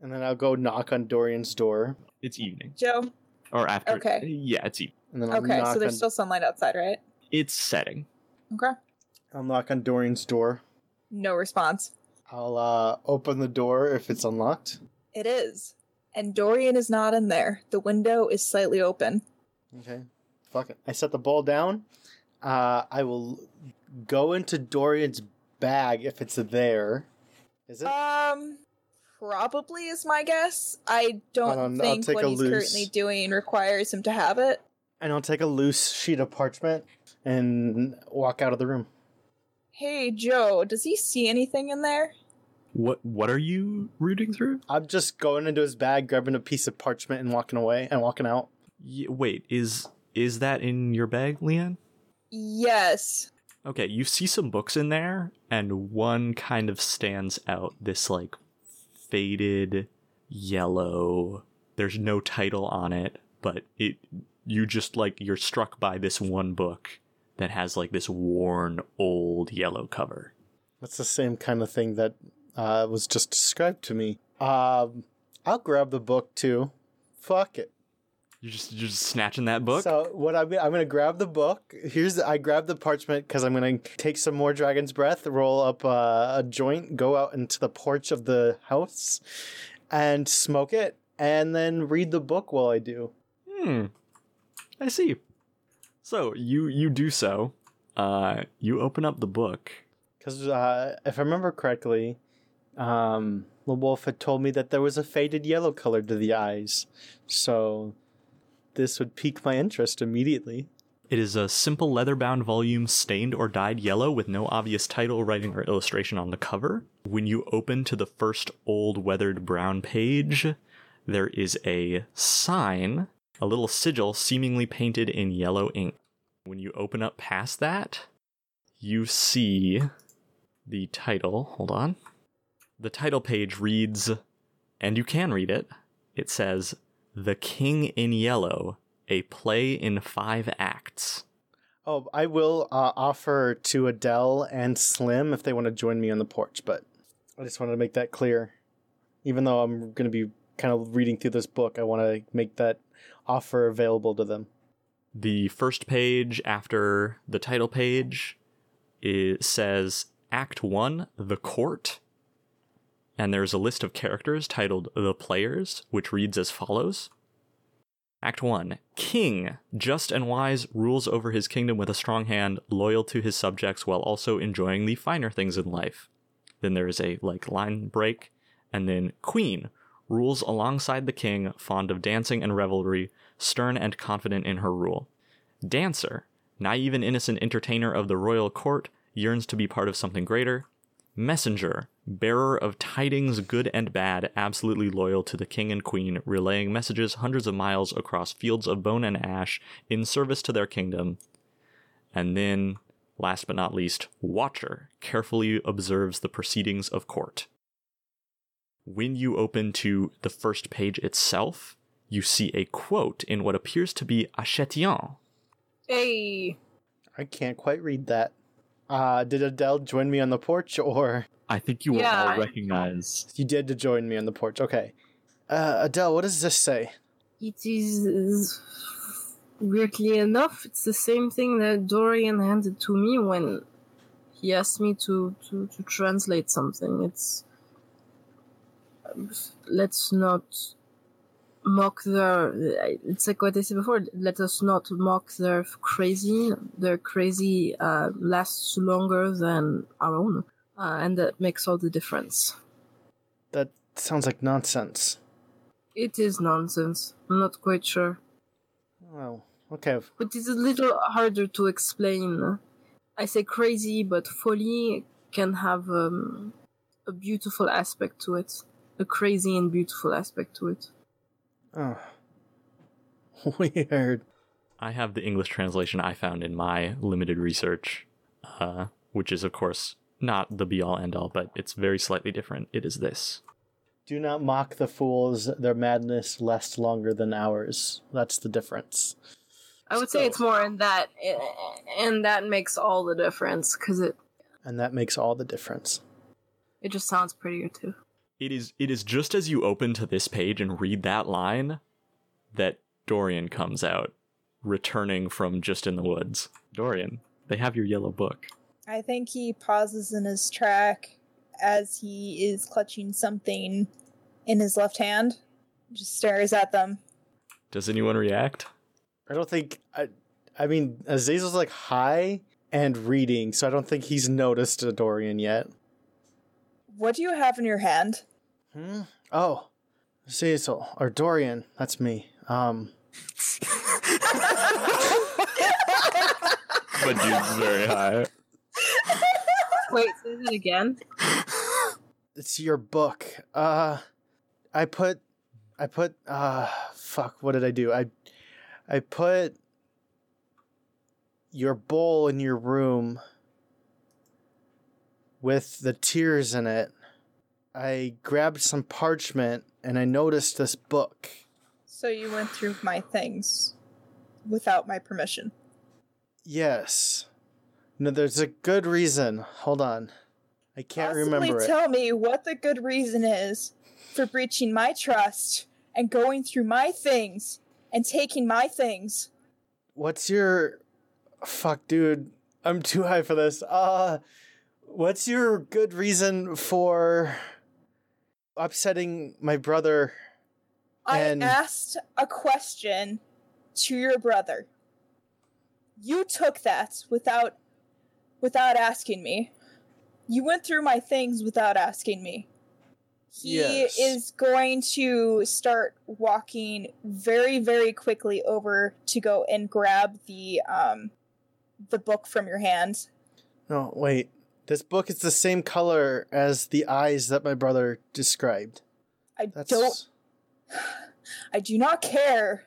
And then I'll go knock on Dorian's door, It's evening Joe. or after. Okay. Yeah. It's evening. and then I'll Okay, knock so there's on, still sunlight outside, right? It's setting. Okay. I'll knock on Dorian's door. No response. I'll uh, open the door if it's unlocked. It is. And Dorian is not in there. The window is slightly open. Okay. Fuck it. I set the ball down. Uh, I will go into Dorian's bag if it's there. Is it? Um, probably is my guess. I don't on, think what he's loose- currently doing requires him to have it. and I'll take a loose sheet of parchment and walk out of the room. Hey, Joe, does he see anything in there? What What are you rooting through? I'm just going into his bag, grabbing a piece of parchment and walking away and walking out. Y- wait. Is is that in your bag, Leanne? Yes. Okay, you see some books in there, and one kind of stands out. This like faded yellow. There's no title on it, but it you just like you're struck by this one book that has like this worn old yellow cover. That's the same kind of thing that uh, was just described to me. Um, I'll grab the book too. Fuck it. You just you're just snatching that book. So what I'm I'm gonna grab the book. Here's the, I grab the parchment because I'm gonna take some more dragon's breath, roll up uh, a joint, go out into the porch of the house, and smoke it, and then read the book while I do. Hmm. I see. So you you do so. Uh, you open up the book. Because uh, if I remember correctly, um, the wolf had told me that there was a faded yellow color to the eyes, so this would pique my interest immediately. It is a simple leather bound volume stained or dyed yellow with no obvious title, writing, or illustration on the cover. When you open to the first old weathered brown page, there is a sign, a little sigil seemingly painted in yellow ink. When you open up past that, you see the title. Hold on. The title page reads, and you can read it. It says, The King in Yellow, a play in five acts. Oh, I will uh, offer to Adele and Slim if they want to join me on the porch, but I just wanted to make that clear. Even though I'm going to be kind of reading through this book, I want to make that offer available to them. The first page after the title page it says Act 1 The Court. And there's a list of characters titled The Players, which reads as follows Act 1 King, just and wise, rules over his kingdom with a strong hand, loyal to his subjects while also enjoying the finer things in life. Then there is a like line break, and then Queen rules alongside the king, fond of dancing and revelry, stern and confident in her rule. Dancer, naive and innocent entertainer of the royal court, yearns to be part of something greater. Messenger, bearer of tidings good and bad, absolutely loyal to the king and queen, relaying messages hundreds of miles across fields of bone and ash in service to their kingdom. And then, last but not least, Watcher carefully observes the proceedings of court. When you open to the first page itself, you see a quote in what appears to be a châtillon. Hey. I can't quite read that. Uh, did Adele join me on the porch, or I think you will Yeah. all recognize. you did to join me on the porch? Okay. Uh, Adele, what does this say? It is weirdly enough, it's the same thing that Dorian handed to me when he asked me to to, to translate something. It's let's not mock their. It's like what I said before. Let us not mock their crazy. Their crazy uh, lasts longer than our own, uh, and that makes all the difference. That sounds like nonsense. It is nonsense. I'm not quite sure. Oh, okay. But it's a little harder to explain. I say crazy, but folly can have um, a beautiful aspect to it. A crazy and beautiful aspect to it. Oh. Weird. I have the English translation I found in my limited research, uh, which is, of course, not the be all end all, but it's very slightly different. It is this Do not mock the fools, their madness lasts longer than ours. That's the difference. I would say it's more in that, and that makes all the difference because it And that makes all the difference. it just sounds prettier too. It is it is just as you open to this page and read that line that Dorian comes out, returning from just in the woods. Dorian, they have your yellow book. I think he pauses in his track as he is clutching something in his left hand. Just stares at them. Does anyone react? I don't think I I mean Azazel's like high and reading, so I don't think he's noticed a Dorian yet. What do you have in your hand? Hmm? Oh. Cecil or Dorian, that's me. Um But dude's very high. Wait, say that again. it's your book. Uh I put I put uh fuck, what did I do? I I put your bowl in your room with the tears in it. I grabbed some parchment and I noticed this book. So you went through my things without my permission. Yes. No, there's a good reason. Hold on. I can't Possibly remember it. tell me what the good reason is for breaching my trust and going through my things and taking my things. What's your fuck, dude? I'm too high for this. Uh what's your good reason for upsetting my brother? And- I asked a question to your brother. You took that without without asking me. You went through my things without asking me. He Yes. is going to start walking very very quickly over to go and grab the um the book from your hand. No, wait. This book is the same color as the eyes that my brother described. I That's don't I do not care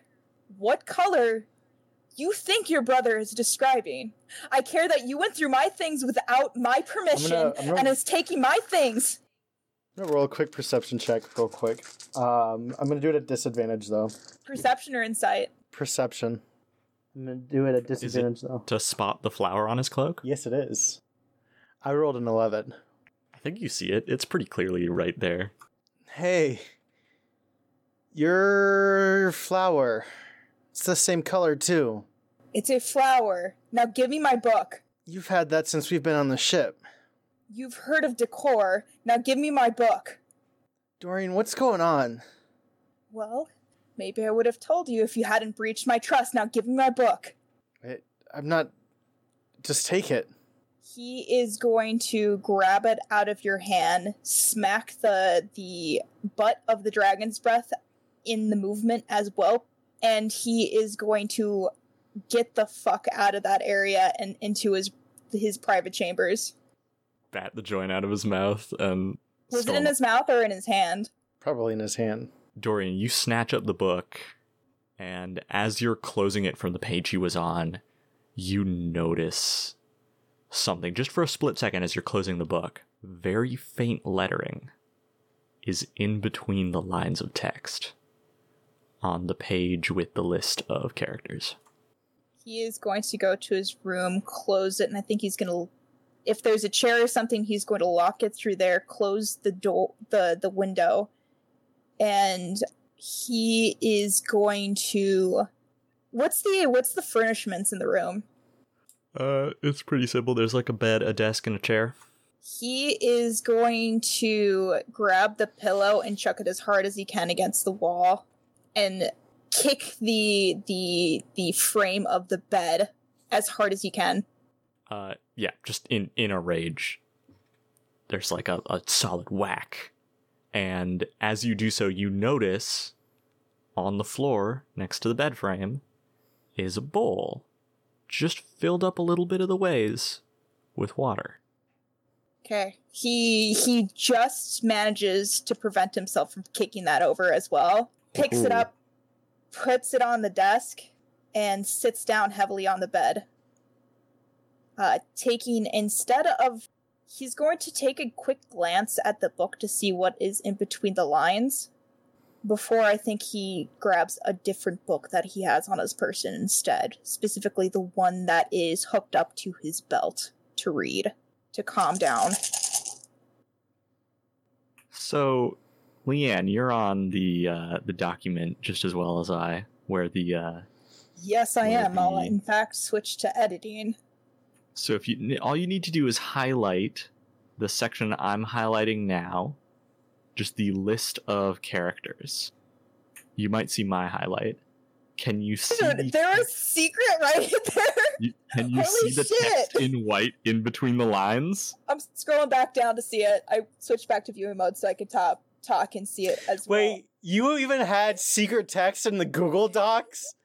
what color you think your brother is describing. I care that you went through my things without my permission I'm gonna- and is taking my things. I'm gonna roll a quick perception check real quick. Um I'm gonna do it at disadvantage though. Perception or insight? Perception. I'm gonna do it at disadvantage though. To spot the flower on his cloak? Yes it is. I rolled an eleven. I think you see it. It's pretty clearly right there. Hey, your flower. It's the same color too. It's a flower. Now give me my book. You've had that since we've been on the ship. You've heard of decor. Now give me my book. Dorian, what's going on? Well, maybe I would have told you if you hadn't breached my trust. Now give me my book. I, I'm not. Just take it. He is going to grab it out of your hand, smack the the butt of the dragon's breath in the movement as well, and he is going to get the fuck out of that area and into his his private chambers. Bat the joint out of his mouth and. Was it in his mouth or in his hand? Probably in his hand. Dorian, you snatch up the book, and as you're closing it from the page he was on, you notice something just for a split second as you're closing the book. Very faint lettering is in between the lines of text on the page with the list of characters. He is going to go to his room, close it, and I think he's going to if there's a chair or something, he's going to lock it through there, close the door the the window, and he is going to. What's the what's the furnishments in the room? Uh, it's pretty simple. There's like a bed, a desk, and a chair. He is going to grab the pillow and chuck it as hard as he can against the wall and kick the the the frame of the bed as hard as he can. Uh, yeah, just in in a rage. There's like a, a solid whack, and as you do so, you notice on the floor next to the bed frame is a bowl, just filled up a little bit of the ways with water. Okay. He he just manages to prevent himself from kicking that over as well. Picks it up, puts it on the desk, and sits down heavily on the bed. Uh, taking instead of he's going to take a quick glance at the book to see what is in between the lines before I think he grabs a different book that he has on his person instead, specifically the one that is hooked up to his belt to read to calm down. So, Leanne, you're on the uh, the document just as well as I, where the uh, Yes, I am. I'll in fact switch to editing. So if you all you need to do is highlight the section I'm highlighting now, just the list of characters. You might see my highlight. Can you see? the Dude, there is secret right there. you- can you holy see the shit. text in white in between the lines? I'm scrolling back down to see it. I switched back to viewing mode so I could top, talk and see it as well. Wait, you even had secret text in the Google Docs?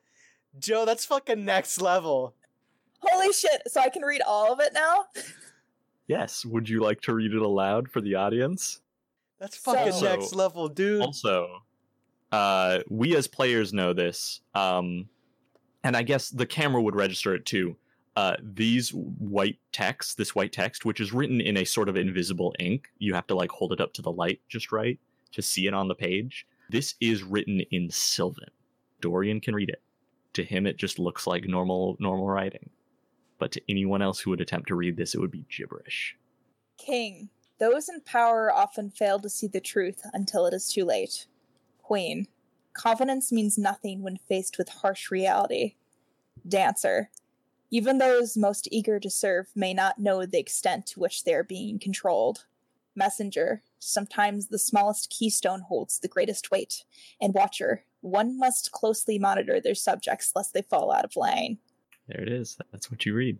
Joe, that's fucking next level. Holy shit! So I can read all of it now. Yes. Would you like to read it aloud for the audience? That's fucking So- next level, dude. Also, uh, we as players know this, um, and I guess the camera would register it too. Uh, these white text, this white text, which is written in a sort of invisible ink, you have to like hold it up to the light just right to see it on the page. This is written in Sylvan. Dorian can read it. To him, it just looks like normal normal writing. But to anyone else who would attempt to read this, it would be gibberish. King. Those in power often fail to see the truth until it is too late. Queen. Confidence means nothing when faced with harsh reality. Dancer. Even those most eager to serve may not know the extent to which they are being controlled. Messenger. Sometimes the smallest keystone holds the greatest weight. And Watcher. One must closely monitor their subjects lest they fall out of line. There it is. That's what you read.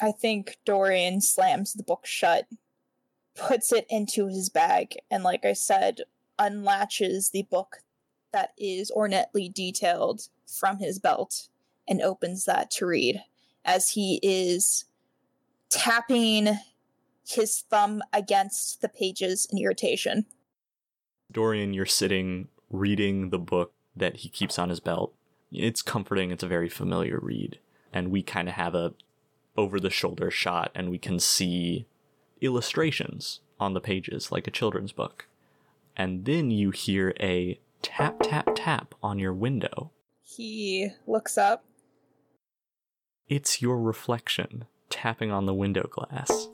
I think Dorian slams the book shut, puts it into his bag, and like I said, unlatches the book that is ornately detailed from his belt and opens that to read as he is tapping his thumb against the pages in irritation. Dorian, you're sitting reading the book that he keeps on his belt. It's comforting, it's a very familiar read. And we kind of have a over the shoulder shot and we can see illustrations on the pages like a children's book. And then you hear a tap tap tap on your window. He looks up. It's your reflection tapping on the window glass.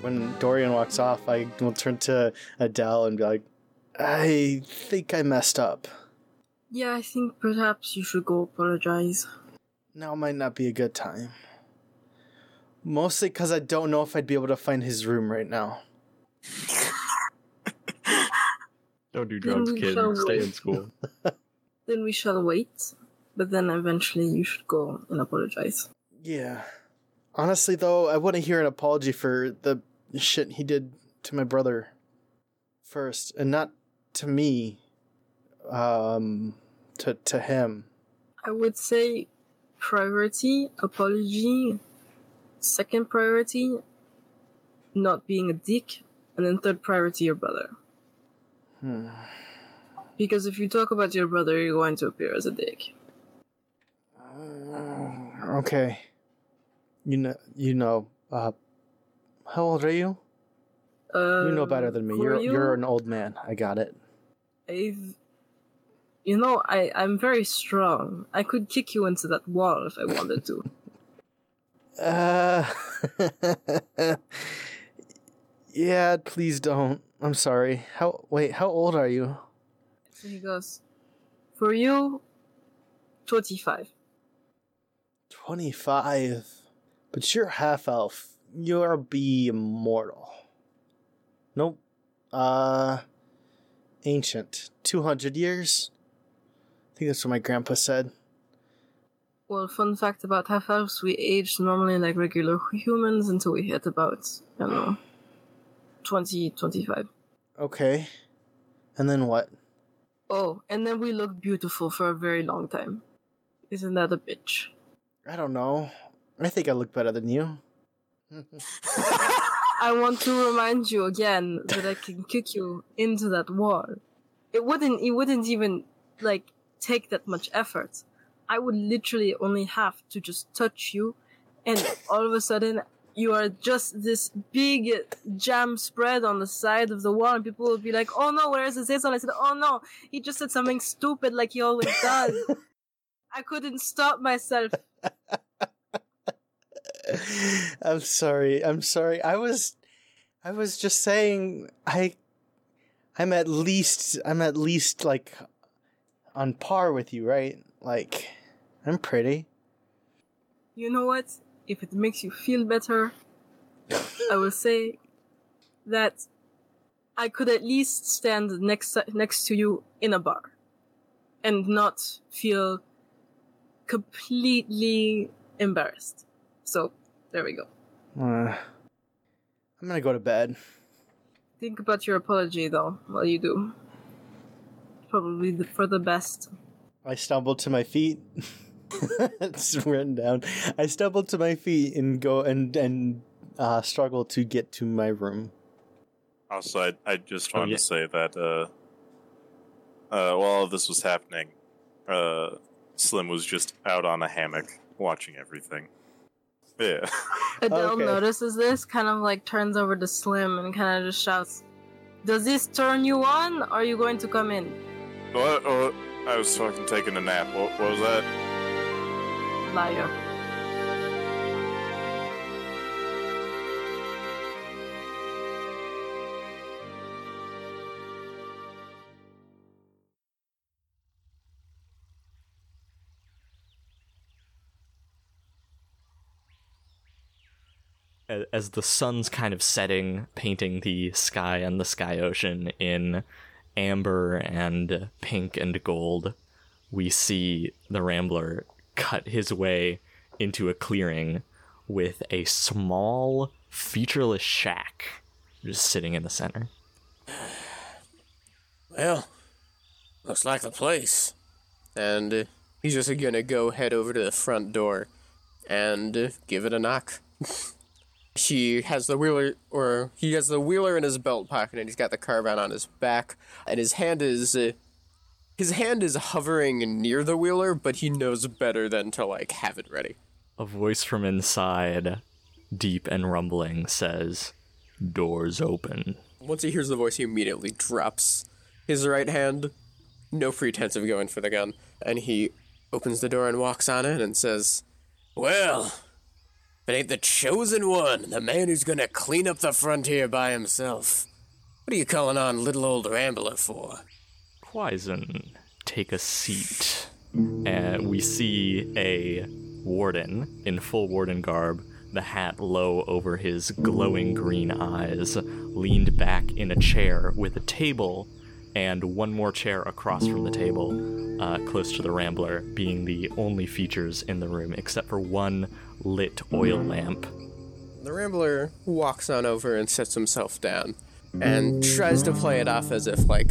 When Dorian walks off, I will turn to Adele and be like, I think I messed up. Yeah, I think perhaps you should go apologize. Now might not be a good time. Mostly because I don't know if I'd be able to find his room right now. Don't do drugs, we kid. shall Stay in school. Then we shall wait, but then eventually you should go and apologize. Yeah. Honestly, though, I want to hear an apology for the shit he did to my brother first, and not to me. Um, to to him. I would say priority, apology, second priority, not being a dick, and then third priority, your brother. Hmm. Because if you talk about your brother, you're going to appear as a dick. Okay. You know. You know. Uh, how old are you? Uh, You know better than me. You're are you? you're an old man. I got it. I've, you know, I I'm very strong. I could kick you into that wall if I wanted to. Uh. yeah, please don't. I'm sorry. How? Wait, how old are you? So he goes, For you, 25. 25. But you're half elf. You're be immortal. Nope. Uh. Ancient. 200 years? I think that's what my grandpa said. Well, fun fact about half elves, we age normally like regular humans until we hit about, I don't know, 20, 25. Okay. And then what? Oh, and then we look beautiful for a very long time. Isn't that a bitch? I don't know. I think I look better than you. I want to remind you again that I can kick you into that wall. It wouldn't it wouldn't even like take that much effort. I would literally only have to just touch you and all of a sudden you are just this big jam spread on the side of the wall and people will be like, Oh no, where is his head on? I said, Oh no, he just said something stupid like he always does. I couldn't stop myself. I'm sorry. I'm sorry. I was I was just saying I I'm at least I'm at least like on par with you, right? Like I'm pretty. You know what? If it makes you feel better, I will say that I could at least stand next next to you in a bar and not feel completely embarrassed. So, there we go. Uh, I'm gonna go to bed. Think about your apology though while you do. Probably the, for the best. I stumbled to my feet. it's written down. I stumbled to my feet and go and and uh, struggle to get to my room. Also, I, I just Oh, wanted yeah. to say that uh, uh, while all of this was happening, uh, Slim was just out on a hammock watching everything. Yeah. Adele Okay. notices this, kind of like turns over to Slim and kind of just shouts, Does this turn you on? Or are you going to come in? What? what? I was fucking taking a nap. What, what was that? Liar. As the sun's kind of setting, painting the sky and the sky ocean in amber and pink and gold, we see the Rambler cut his way into a clearing with a small, featureless shack just sitting in the center. Well, looks like the place. And uh, he's just gonna go head over to the front door and uh, give it a knock. she has the wheeler, or he has the wheeler in his belt pocket, and he's got the carbine on his back, and his hand is. Uh, his hand is hovering near the wheeler, but he knows better than to like have it ready. A voice from inside, deep and rumbling, says, Doors open. Once he hears the voice, he immediately drops his right hand, no pretense of going for the gun, and he opens the door and walks on in and says, Well, it ain't the chosen one, the man who's gonna clean up the frontier by himself. What are you calling on little old Rambler for? Quaizen, take a seat. And we see a warden in full warden garb, the hat low over his glowing green eyes, leaned back in a chair with a table and one more chair across from the table, uh, close to the Rambler, being the only features in the room except for one lit oil lamp. The Rambler walks on over and sits himself down and tries to play it off as if, like,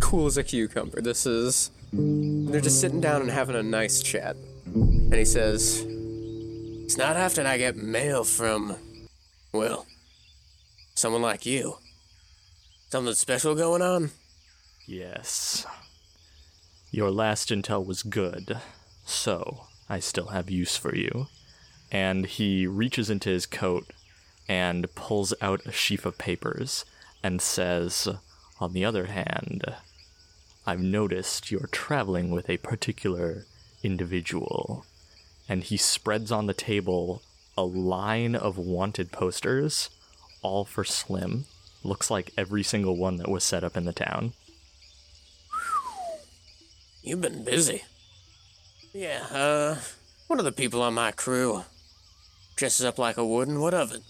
cool as a cucumber. This is. They're just sitting down and having a nice chat. And he says, It's not often I get mail from. Well, someone like you. Something special going on? Yes. Your last intel was good, so I still have use for you. And he reaches into his coat and pulls out a sheaf of papers and says, On the other hand, I've noticed you're traveling with a particular individual. And he spreads on the table a line of wanted posters, all for Slim. Looks like every single one that was set up in the town. You've been busy. Yeah, uh, one of the people on my crew dresses up like a warden. What of it?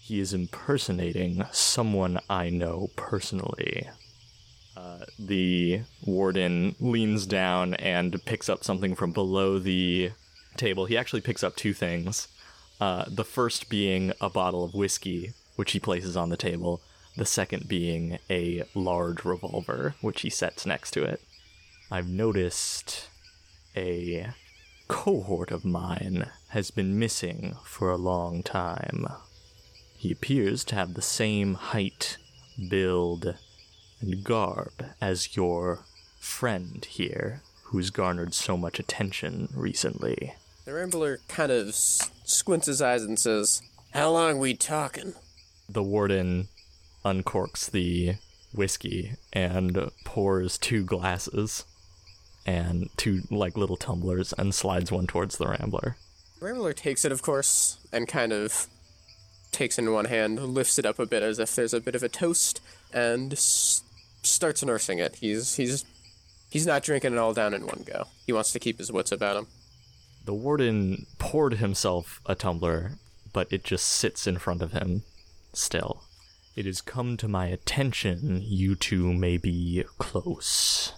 He is impersonating someone I know personally. Uh, the warden leans down and picks up something from below the table. He actually picks up two things. Uh, the first being a bottle of whiskey, which he places on the table. The second being a large revolver, which he sets next to it. I've noticed a cohort of mine has been missing for a long time. He appears to have the same height, build, and garb as your friend here, who's garnered so much attention recently. The Rambler kind of squints his eyes and says, How long we talking? The warden uncorks the whiskey and pours two glasses and two like little tumblers and slides one towards the rambler. Rambler takes it, of course, and kind of takes it in one hand, lifts it up a bit as if there's a bit of a toast, and s- starts nursing it. He's he's he's not drinking it all down in one go. He wants to keep his wits about him. The warden poured himself a tumbler, but it just sits in front of him still. It has come to my attention you two may be close.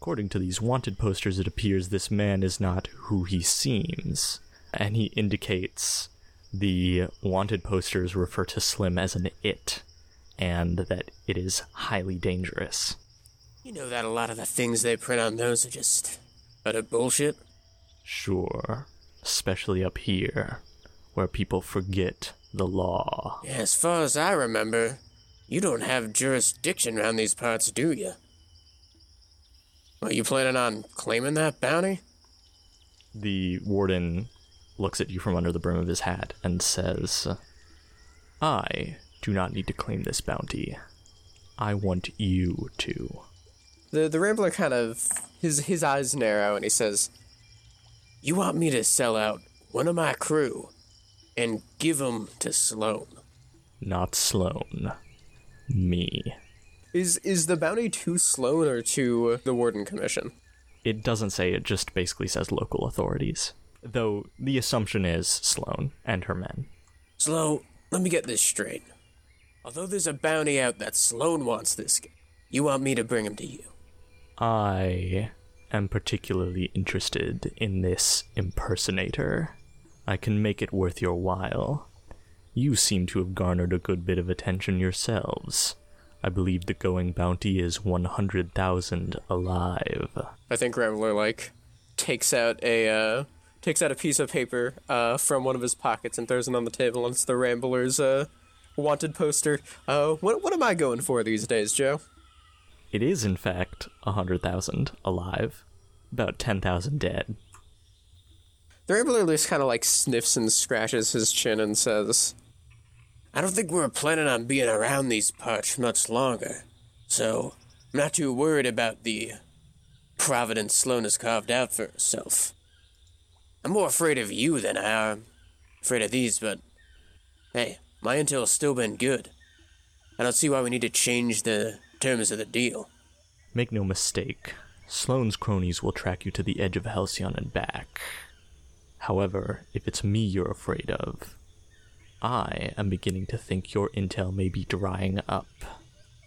According to these wanted posters, it appears this man is not who he seems, and he indicates the wanted posters refer to Slim as an it, and that it is highly dangerous. You know that a lot of the things they print on those are just utter bullshit. Sure, especially up here, where people forget the law. As far as I remember, you don't have jurisdiction around these parts, do you? Are you planning on claiming that bounty? The warden looks at you from under the brim of his hat and says, I do not need to claim this bounty. I want you to. The the Rambler kind of his his eyes narrow and he says, "You want me to sell out one of my crew and give give 'em to Sloan?" Not Sloan. Me. Is is the bounty to Sloan or to the Warden Commission? It doesn't say, it just basically says local authorities. Though the assumption is Sloan and her men. Sloan, let me get this straight. Although there's a bounty out that Sloan wants this guy, you want me to bring him to you. I am particularly interested in this impersonator. I can make it worth your while. You seem to have garnered a good bit of attention yourselves. I believe the going bounty is 100,000 alive. I think Rambler like takes out a uh, takes out a piece of paper uh, from one of his pockets and throws it on the table. And it's the Rambler's uh, wanted poster. Uh, what what am I going for these days, Joe? It is, in fact, 100,000 alive. About 10,000 dead. The Rambler just kind of like sniffs and scratches his chin and says, "I don't think we're planning on being around these parts much longer, so I'm not too worried about the providence Sloan has carved out for herself. I'm more afraid of you than I am afraid of these, but hey, my intel's still been good. I don't see why we need to change the terms of the deal. Make no mistake, Sloane's cronies will track you to the edge of Halcyon and back. However, if it's me you're afraid of, I am beginning to think your intel may be drying up.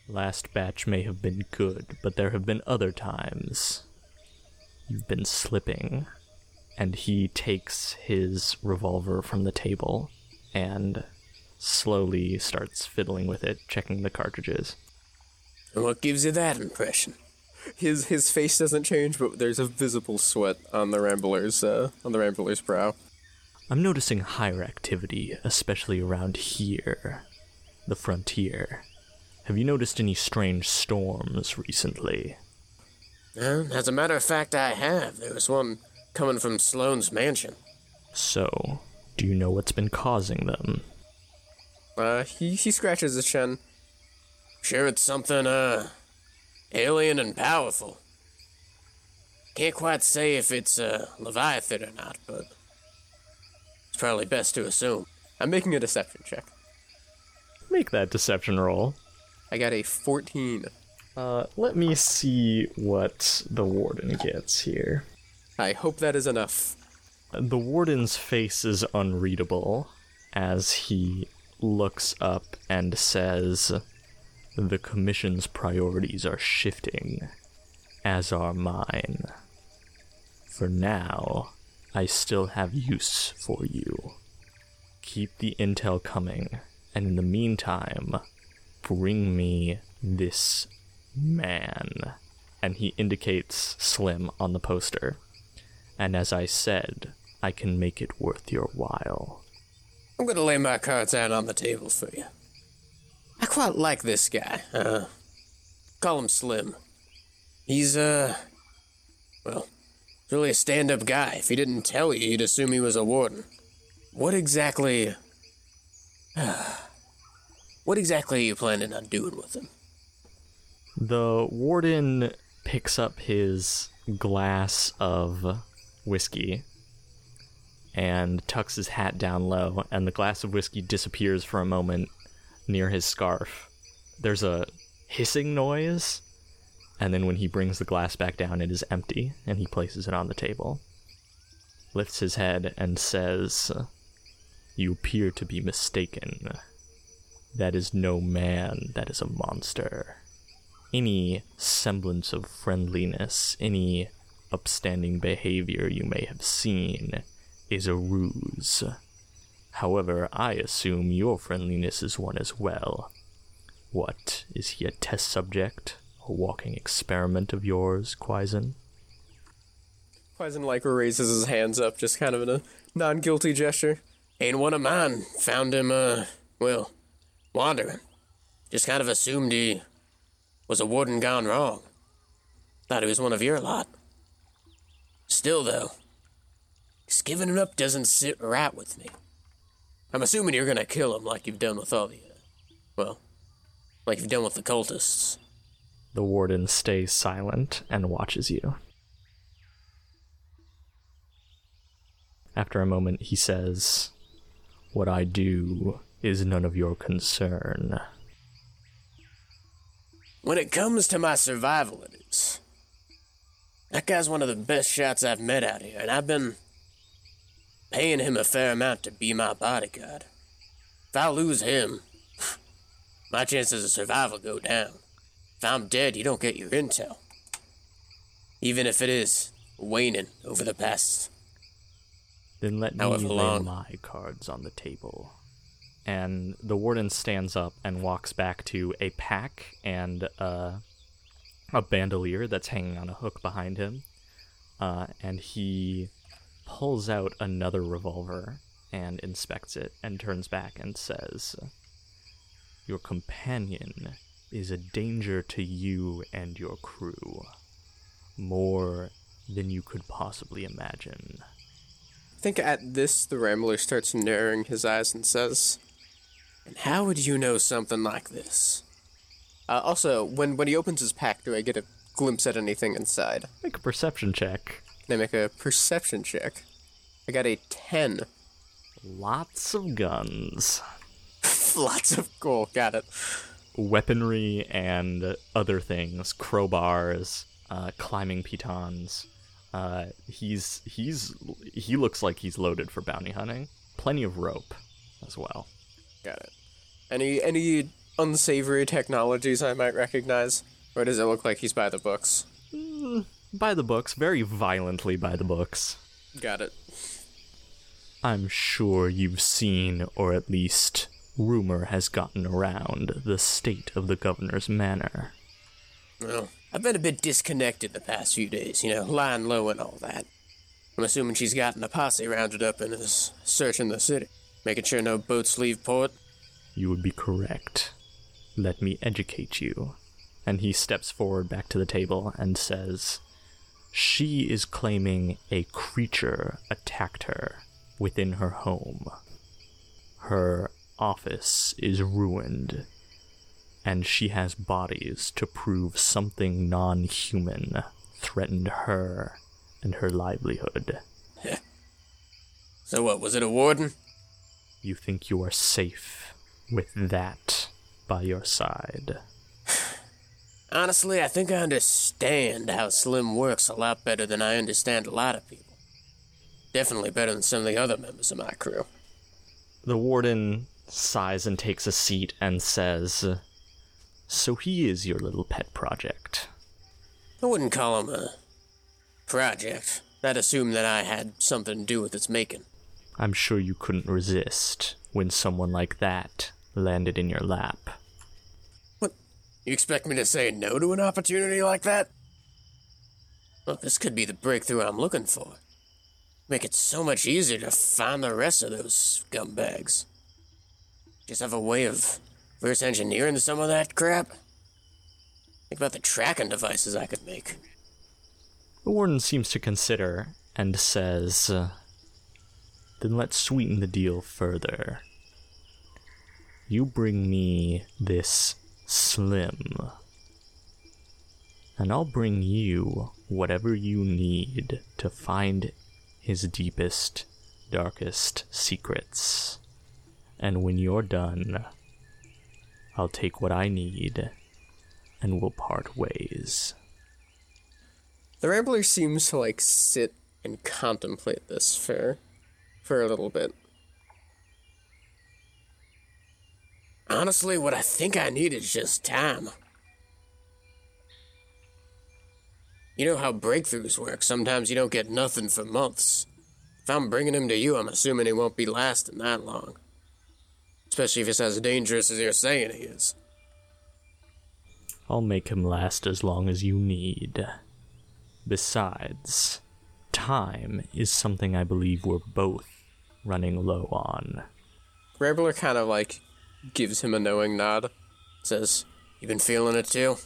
Last batch may have been good, but there have been other times. You've been slipping. And he takes his revolver from the table and slowly starts fiddling with it, checking the cartridges. What gives you that impression? His his face doesn't change, but there's a visible sweat on the Rambler's uh, on the Rambler's brow. I'm noticing higher activity, especially around here, the frontier. Have you noticed any strange storms recently? Uh, as a matter of fact, I have. There was one coming from Sloane's mansion. So, do you know what's been causing them? Uh, he he scratches his chin. Sure, it's something uh alien and powerful. Can't quite say if it's uh, Leviathan or not, but probably best to assume. I'm making a deception check. Make that deception roll. I got a 14. Uh, let me see what the warden gets here. I hope that is enough. The warden's face is unreadable as he looks up and says, The commission's priorities are shifting, as are mine. For now, I still have use for you. Keep the intel coming, and in the meantime, bring me this man. And he indicates Slim on the poster. And as I said, I can make it worth your while. I'm gonna lay my cards out on the table for you. I quite like this guy. Uh, call him Slim. He's, uh, well, really a stand up guy. If he didn't tell you, you'd assume he was a warden. What exactly. what exactly are you planning on doing with him? The warden picks up his glass of whiskey and tucks his hat down low, and the glass of whiskey disappears for a moment near his scarf. There's a hissing noise, and then when he brings the glass back down, it is empty, and he places it on the table. Lifts his head and says, You appear to be mistaken. That is no man, that is a monster. Any semblance of friendliness, any upstanding behavior you may have seen is a ruse. However, I assume your friendliness is one as well. What, is he a test subject? A walking experiment of yours, Quaizen? Quaizen like raises his hands up, just kind of in a non guilty gesture. Ain't one of mine. Found him, uh, well, wandering. Just kind of assumed he was a warden gone wrong. Thought he was one of your lot. Still, though, just giving him up doesn't sit right with me. I'm assuming you're gonna kill him like you've done with all the, uh, well, like you've done with the cultists. The warden stays silent and watches you. After a moment, he says, What I do is none of your concern. When it comes to my survival, it is. That guy's one of the best shots I've met out here, and I've been paying him a fair amount to be my bodyguard. If I lose him, my chances of survival go down. If I'm dead, you don't get your intel. Even if it is waning over the past. Then let me However lay long. my cards on the table. And the warden stands up and walks back to a pack and uh, a bandolier that's hanging on a hook behind him. Uh, and he pulls out another revolver and inspects it and turns back and says, Your companion is a danger to you and your crew. More than you could possibly imagine. I think at this, the Rambler starts narrowing his eyes and says, And how would you know something like this? Uh, also, when, when he opens his pack, do I get a glimpse at anything inside? Make a perception check. Can I make a perception check? I got a 10. Lots of guns, Lots of gold, got it. Weaponry, and other things. Crowbars, uh, climbing pitons. Uh, he's he's he looks like he's loaded for bounty hunting. Plenty of rope as well. Got it. Any any unsavory technologies I might recognize? Or does it look like he's by the books? By the books, very violently by the books. Got it. I'm sure you've seen, or at least rumor has gotten around, the state of the governor's manor. Well, I've been a bit disconnected the past few days, you know, lying low and all that. I'm assuming she's gotten a posse rounded up and is searching the city, making sure no boats leave port. You would be correct. Let me educate you. And he steps forward back to the table and says, She is claiming a creature attacked her within her home. Her office is ruined, and she has bodies to prove something non human threatened her and her livelihood. So what, was it a warden? You think you are safe with that by your side. Honestly, I think I understand how Slim works a lot better than I understand a lot of people. Definitely better than some of the other members of my crew. The warden sighs and takes a seat and says, So he is your little pet project. I wouldn't call him a project. I'd assume that I had something to do with its making. I'm sure you couldn't resist when someone like that landed in your lap. What? You expect me to say no to an opportunity like that? Look, this could be the breakthrough I'm looking for. Make it so much easier to find the rest of those scumbags. Just have a way of reverse engineering some of that crap. Think about the tracking devices I could make. The warden seems to consider and says, uh, Then let's sweeten the deal further. You bring me this slim, and I'll bring you whatever you need to find his deepest, darkest secrets. And when you're done, I'll take what I need and we'll part ways. The Rambler seems to like sit and contemplate this for for a little bit. Honestly, what I think I need is just time. You know how breakthroughs work. Sometimes you don't get nothing for months. If I'm bringing him to you, I'm assuming he won't be lasting that long. Especially if it's as dangerous as you're saying he is. I'll make him last as long as you need. Besides, time is something I believe we're both running low on. Rambler kind of like gives him a knowing nod. Says, You been feeling it too?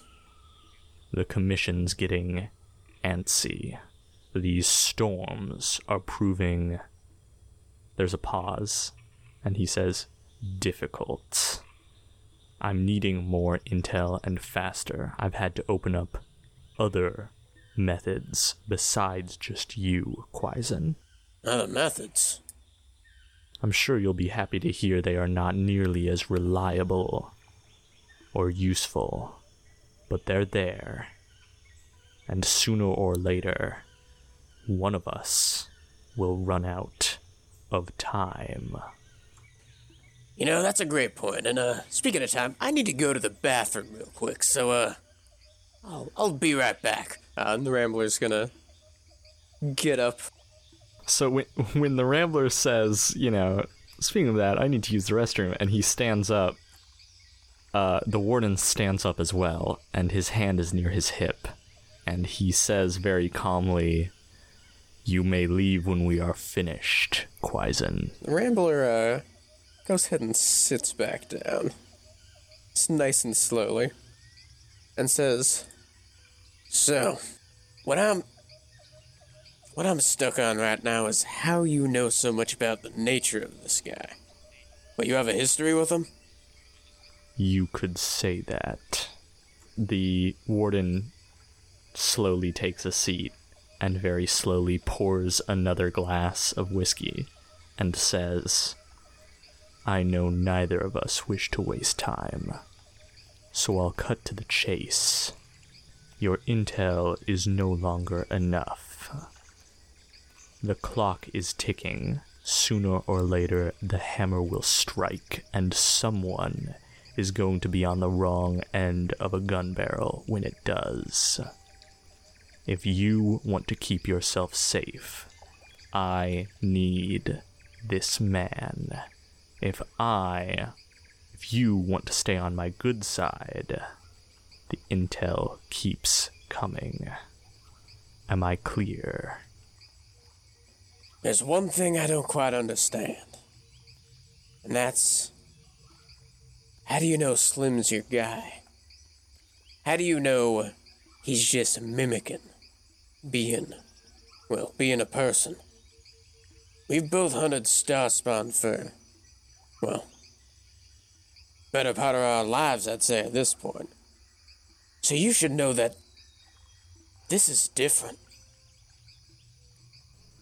The commission's getting antsy. These storms are proving. There's a pause, and he says, difficult. I'm needing more intel and faster. I've had to open up other methods besides just you, Quaizen. Other methods? I'm sure you'll be happy to hear they are not nearly as reliable or useful, but they're there. And sooner or later, one of us will run out of time. You know, that's a great point. And uh speaking of time, I need to go to the bathroom real quick. So uh I'll I'll be right back. Uh, and the Rambler's gonna get up. So when when the Rambler says, you know, speaking of that, I need to use the restroom, and he stands up, uh, the warden stands up as well, and his hand is near his hip, and he says very calmly, "You may leave when we are finished, Quaizen." The Rambler uh goes ahead and sits back down. It's nice and slowly. And says So what I'm what I'm stuck on right now is how you know so much about the nature of this guy. But you have a history with him? You could say that. The warden slowly takes a seat and very slowly pours another glass of whiskey and says, I know neither of us wish to waste time, so I'll cut to the chase. Your intel is no longer enough. The clock is ticking. Sooner or later, the hammer will strike, and someone is going to be on the wrong end of a gun barrel when it does. If you want to keep yourself safe, I need this man. If I, if you want to stay on my good side, the intel keeps coming. Am I clear? There's one thing I don't quite understand. And that's how do you know Slim's your guy? How do you know he's just mimicking being well, being a person? We've both hunted Starspawn for well better part of our lives, I'd say at this point. So you should know that this is different.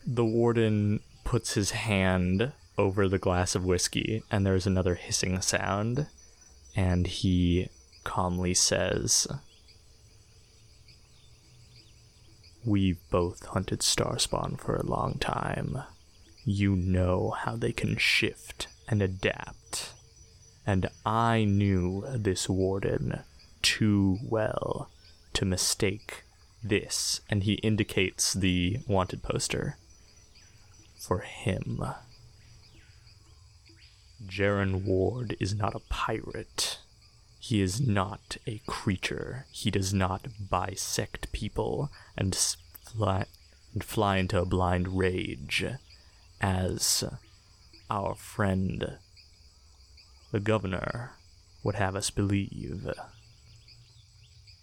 the warden puts his hand over the glass of whiskey, and there's another hissing sound, and he calmly says, We've both hunted Starspawn for a long time. You know how they can shift and adapt. And I knew this warden too well to mistake this, and he indicates the wanted poster for him. Jaren Ward is not a pirate. He is not a creature. He does not bisect people and fly, and fly into a blind rage, as our friend, the governor, would have us believe.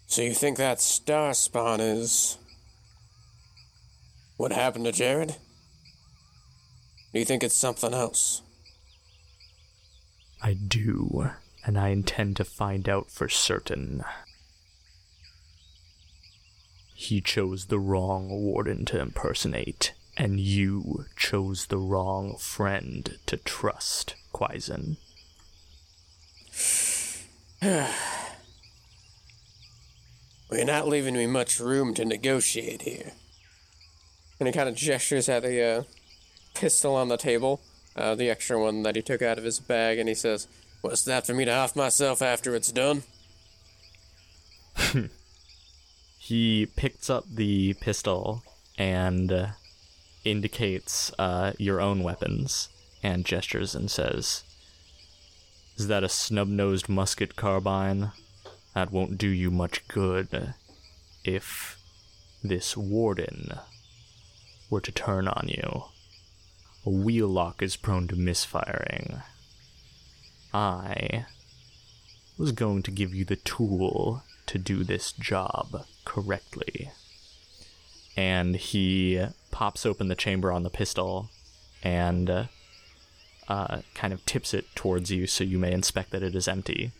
So you think that star spawn is what happened to Jared? Do you think it's something else? I do, and I intend to find out for certain. He chose the wrong warden to impersonate, and you chose the wrong friend to trust, Quaizen. Well, you're not leaving me much room to negotiate here. And he kind of gestures at the uh, pistol on the table, uh, the extra one that he took out of his bag, and he says, What's that for me to off myself after it's done? He picks up the pistol and uh, indicates uh, your own weapons and gestures and says, Is that a snub nosed musket carbine? That won't do you much good if this warden were to turn on you. A wheel lock is prone to misfiring. I was going to give you the tool to do this job correctly. And he pops open the chamber on the pistol and uh, uh, kind of tips it towards you so you may inspect that it is empty,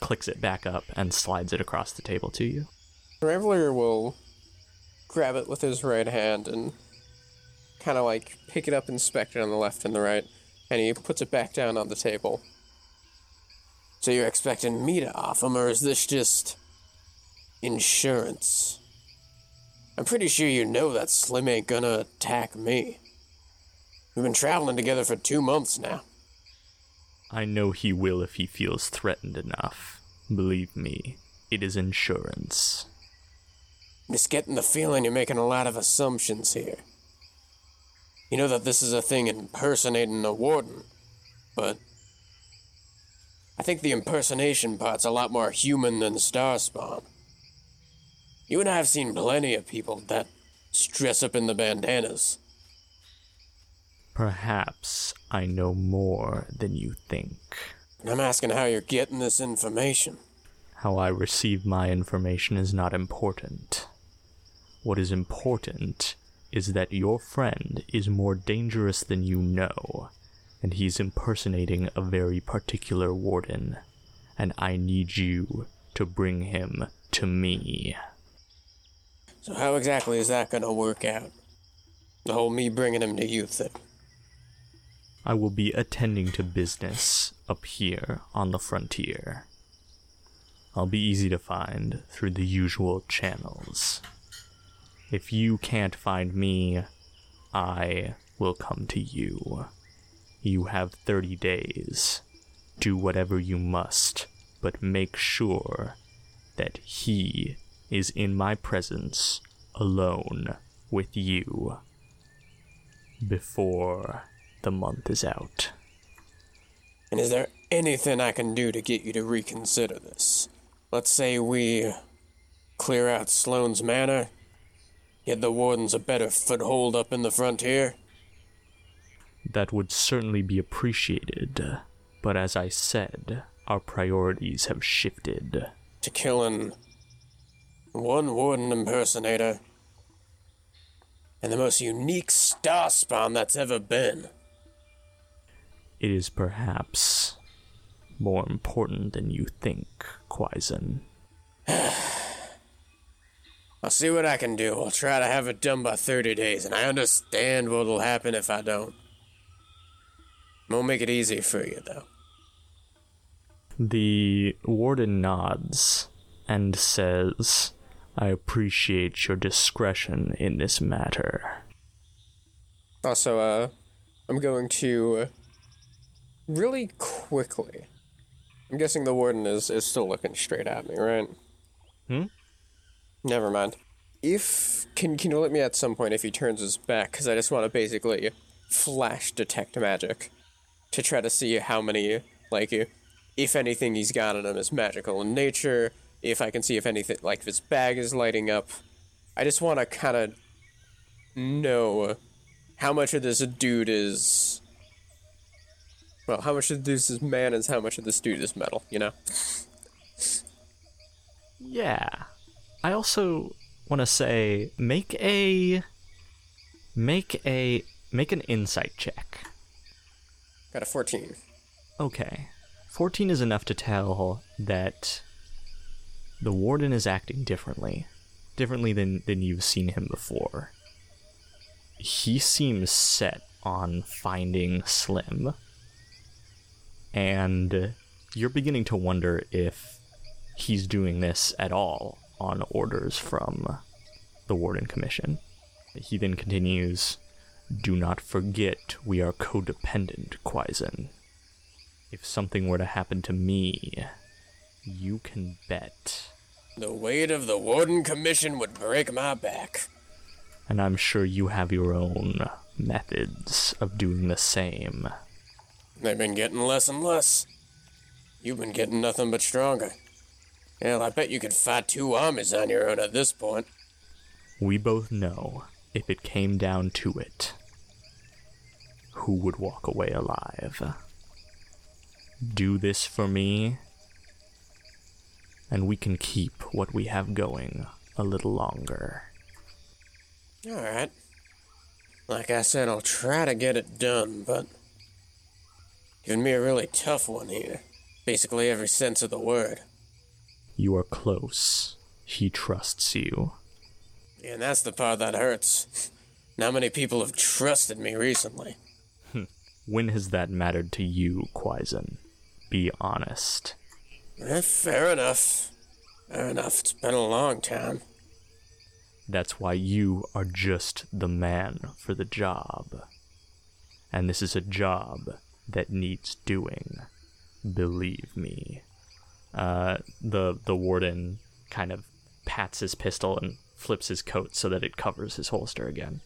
clicks it back up, and slides it across the table to you. Reveler will grab it with his right hand and kind of like pick it up, inspect it on the left and the right, and he puts it back down on the table. So you're expecting me to off him, or is this just insurance? I'm pretty sure you know that Slim ain't gonna attack me. We've been traveling together for two months now. I know he will if he feels threatened enough. Believe me, it is insurance. Just getting the feeling you're making a lot of assumptions here. You know that this is a thing impersonating a warden, but I think the impersonation part's a lot more human than Starspawn. You and I have seen plenty of people that dress up in the bandanas. Perhaps I know more than you think. I'm asking how you're getting this information. How I receive my information is not important. What is important is that your friend is more dangerous than you know, and he's impersonating a very particular warden, and I need you to bring him to me. So how exactly is that gonna work out? The whole me bringing him to you thing. I will be attending to business up here on the frontier. I'll be easy to find through the usual channels. If you can't find me, I will come to you. You have 30 days. Do whatever you must, but make sure that he is in my presence alone with you before the month is out. And is there anything I can do to get you to reconsider this? Let's say we clear out Sloane's Manor, get the wardens a better foothold up in the frontier. That would certainly be appreciated, but as I said, our priorities have shifted. to killing one warden impersonator and the most unique star spawn that's ever been. It is perhaps more important than you think, Quaizen. I'll see what I can do. I'll try to have it done by 30 days, and I understand what'll happen if I don't. Won't make it easy for you, though. The warden nods and says, I appreciate your discretion in this matter. Also, uh, I'm going to really quickly. I'm guessing the warden is, is still looking straight at me, right? Hmm? Never mind. If can can you let me at some point if he turns his back? Because I just want to basically flash detect magic to try to see how many like if anything he's got in him is magical in nature. If I can see if anything like if his bag is lighting up. I just want to kind of know how much of this dude is. Well, how much of this is man and how much of this dude is metal, you know? Yeah. I also want to say make a make a make an insight check. Got a 14. Okay. 14 is enough to tell that the warden is acting differently. Differently than, than you've seen him before. He seems set on finding Slim. And you're beginning to wonder if he's doing this at all on orders from the Warden Commission. He then continues Do not forget we are codependent, Quaizen. If something were to happen to me, you can bet. The weight of the Warden Commission would break my back. And I'm sure you have your own methods of doing the same. They've been getting less and less. You've been getting nothing but stronger. Hell, I bet you could fight two armies on your own at this point. We both know if it came down to it, who would walk away alive. Do this for me, and we can keep what we have going a little longer. Alright. Like I said, I'll try to get it done, but. Giving me a really tough one here. Basically, every sense of the word. You are close. He trusts you. And that's the part that hurts. Not many people have trusted me recently. Hmm. When has that mattered to you, Quaizen? Be honest. Eh, fair enough. Fair enough. It's been a long time. That's why you are just the man for the job. And this is a job that needs doing. Believe me. Uh, the the warden kind of pats his pistol and flips his coat so that it covers his holster again.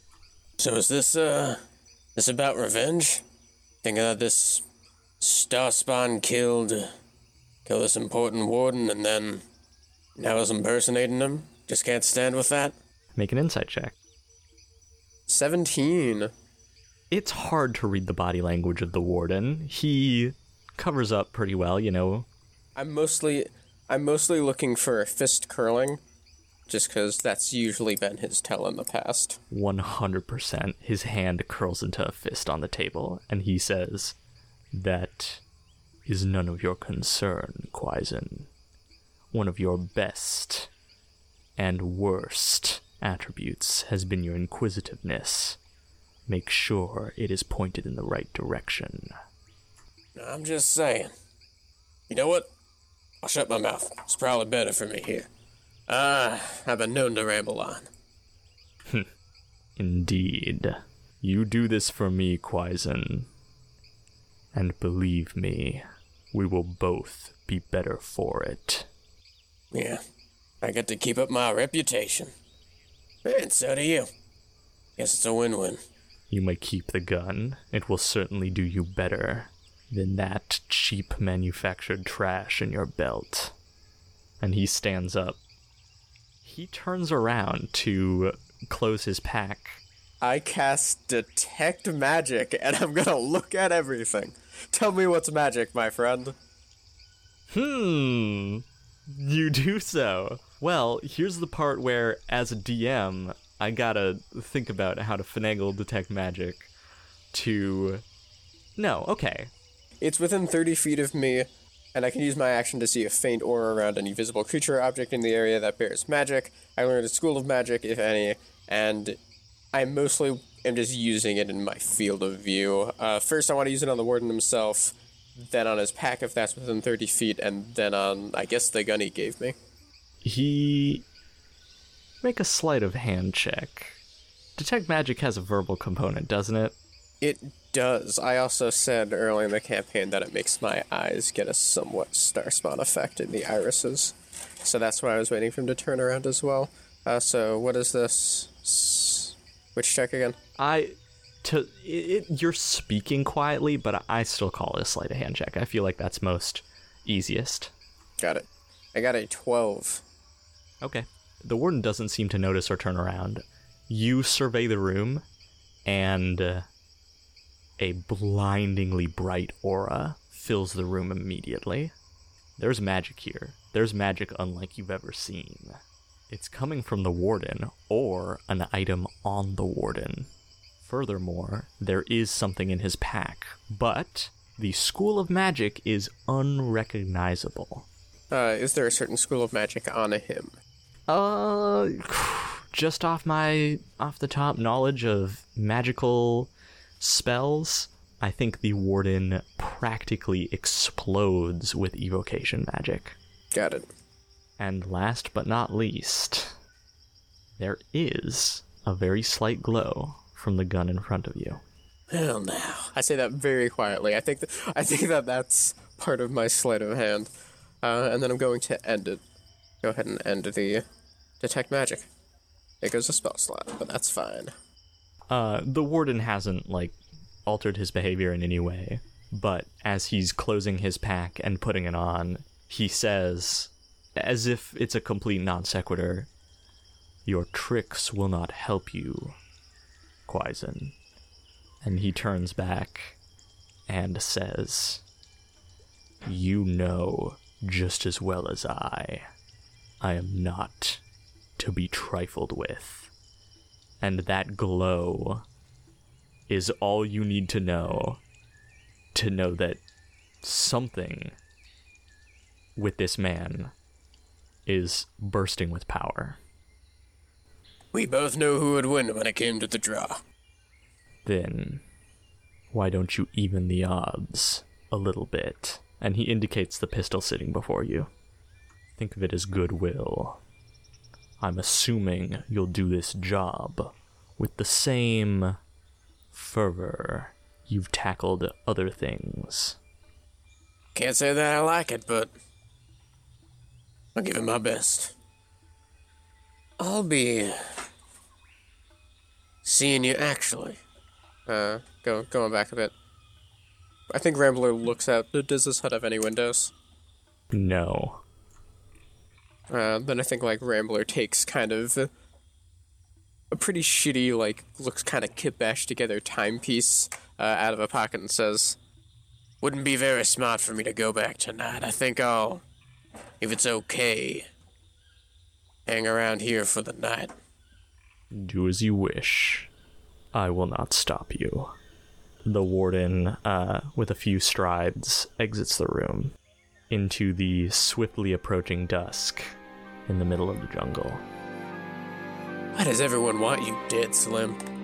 So is this, uh. This about revenge? Thinking that this Starspawn killed. Killed this important warden and then. now is impersonating him? Just can't stand with that? Make an insight check. 17. It's hard to read the body language of the warden. He covers up pretty well, you know. I'm mostly. I'm mostly looking for a fist curling. Just because that's usually been his tell in the past. 100%. His hand curls into a fist on the table, and he says, That is none of your concern, Quaizen. One of your best and worst attributes has been your inquisitiveness. Make sure it is pointed in the right direction. I'm just saying. You know what? I'll shut my mouth. It's probably better for me here. Ah, I've been known to ramble on. Indeed. You do this for me, Quaizen. And believe me, we will both be better for it. Yeah, I get to keep up my reputation. And so do you. Guess it's a win win. You may keep the gun. It will certainly do you better than that cheap manufactured trash in your belt. And he stands up. He turns around to close his pack. I cast Detect Magic, and I'm gonna look at everything. Tell me what's magic, my friend. Hmm. You do so. Well, here's the part where, as a DM, I gotta think about how to finagle detect magic to. No, okay. It's within 30 feet of me, and I can use my action to see a faint aura around any visible creature or object in the area that bears magic. I learned a school of magic, if any, and I mostly am just using it in my field of view. Uh, first, I want to use it on the warden himself, then on his pack if that's within 30 feet, and then on, I guess, the gun he gave me. He make a sleight of hand check. Detect magic has a verbal component, doesn't it? It does. I also said early in the campaign that it makes my eyes get a somewhat star spawn effect in the irises. So that's why I was waiting for him to turn around as well. Uh, so what is this? Which check again? I to it, it, you're speaking quietly, but I still call it a sleight of hand check. I feel like that's most easiest. Got it. I got a 12. Okay. The warden doesn't seem to notice or turn around. You survey the room, and uh, a blindingly bright aura fills the room immediately. There's magic here. There's magic unlike you've ever seen. It's coming from the warden or an item on the warden. Furthermore, there is something in his pack, but the school of magic is unrecognizable. Uh, is there a certain school of magic on him? Uh, just off my off the top knowledge of magical spells, I think the warden practically explodes with evocation magic. Got it. And last but not least, there is a very slight glow from the gun in front of you. Well, now I say that very quietly. I think that I think that that's part of my sleight of hand, uh, and then I'm going to end it. Go ahead and end the detect magic. It goes a spell slot, but that's fine. Uh, the warden hasn't like altered his behavior in any way, but as he's closing his pack and putting it on, he says, as if it's a complete non sequitur, "Your tricks will not help you, Quaizen." And he turns back and says, "You know just as well as I, I am not to be trifled with." and that glow is all you need to know to know that something with this man is bursting with power. We both know who would win when it came to the draw. Then why don't you even the odds a little bit? And he indicates the pistol sitting before you. Think of it as goodwill. I'm assuming you'll do this job with the same fervor you've tackled other things. Can't say that I like it, but I'll give it my best. I'll be seeing you actually. Uh, go going back a bit. I think Rambler looks out. Does this hut have any windows? No. Uh, then I think like Rambler takes kind of a, a pretty shitty, like looks kind of kit together timepiece uh, out of a pocket and says, "Wouldn't be very smart for me to go back tonight. I think I'll, if it's okay, hang around here for the night." Do as you wish. I will not stop you. The warden, uh, with a few strides, exits the room into the swiftly approaching dusk in the middle of the jungle. Why does everyone want you dead, Slim?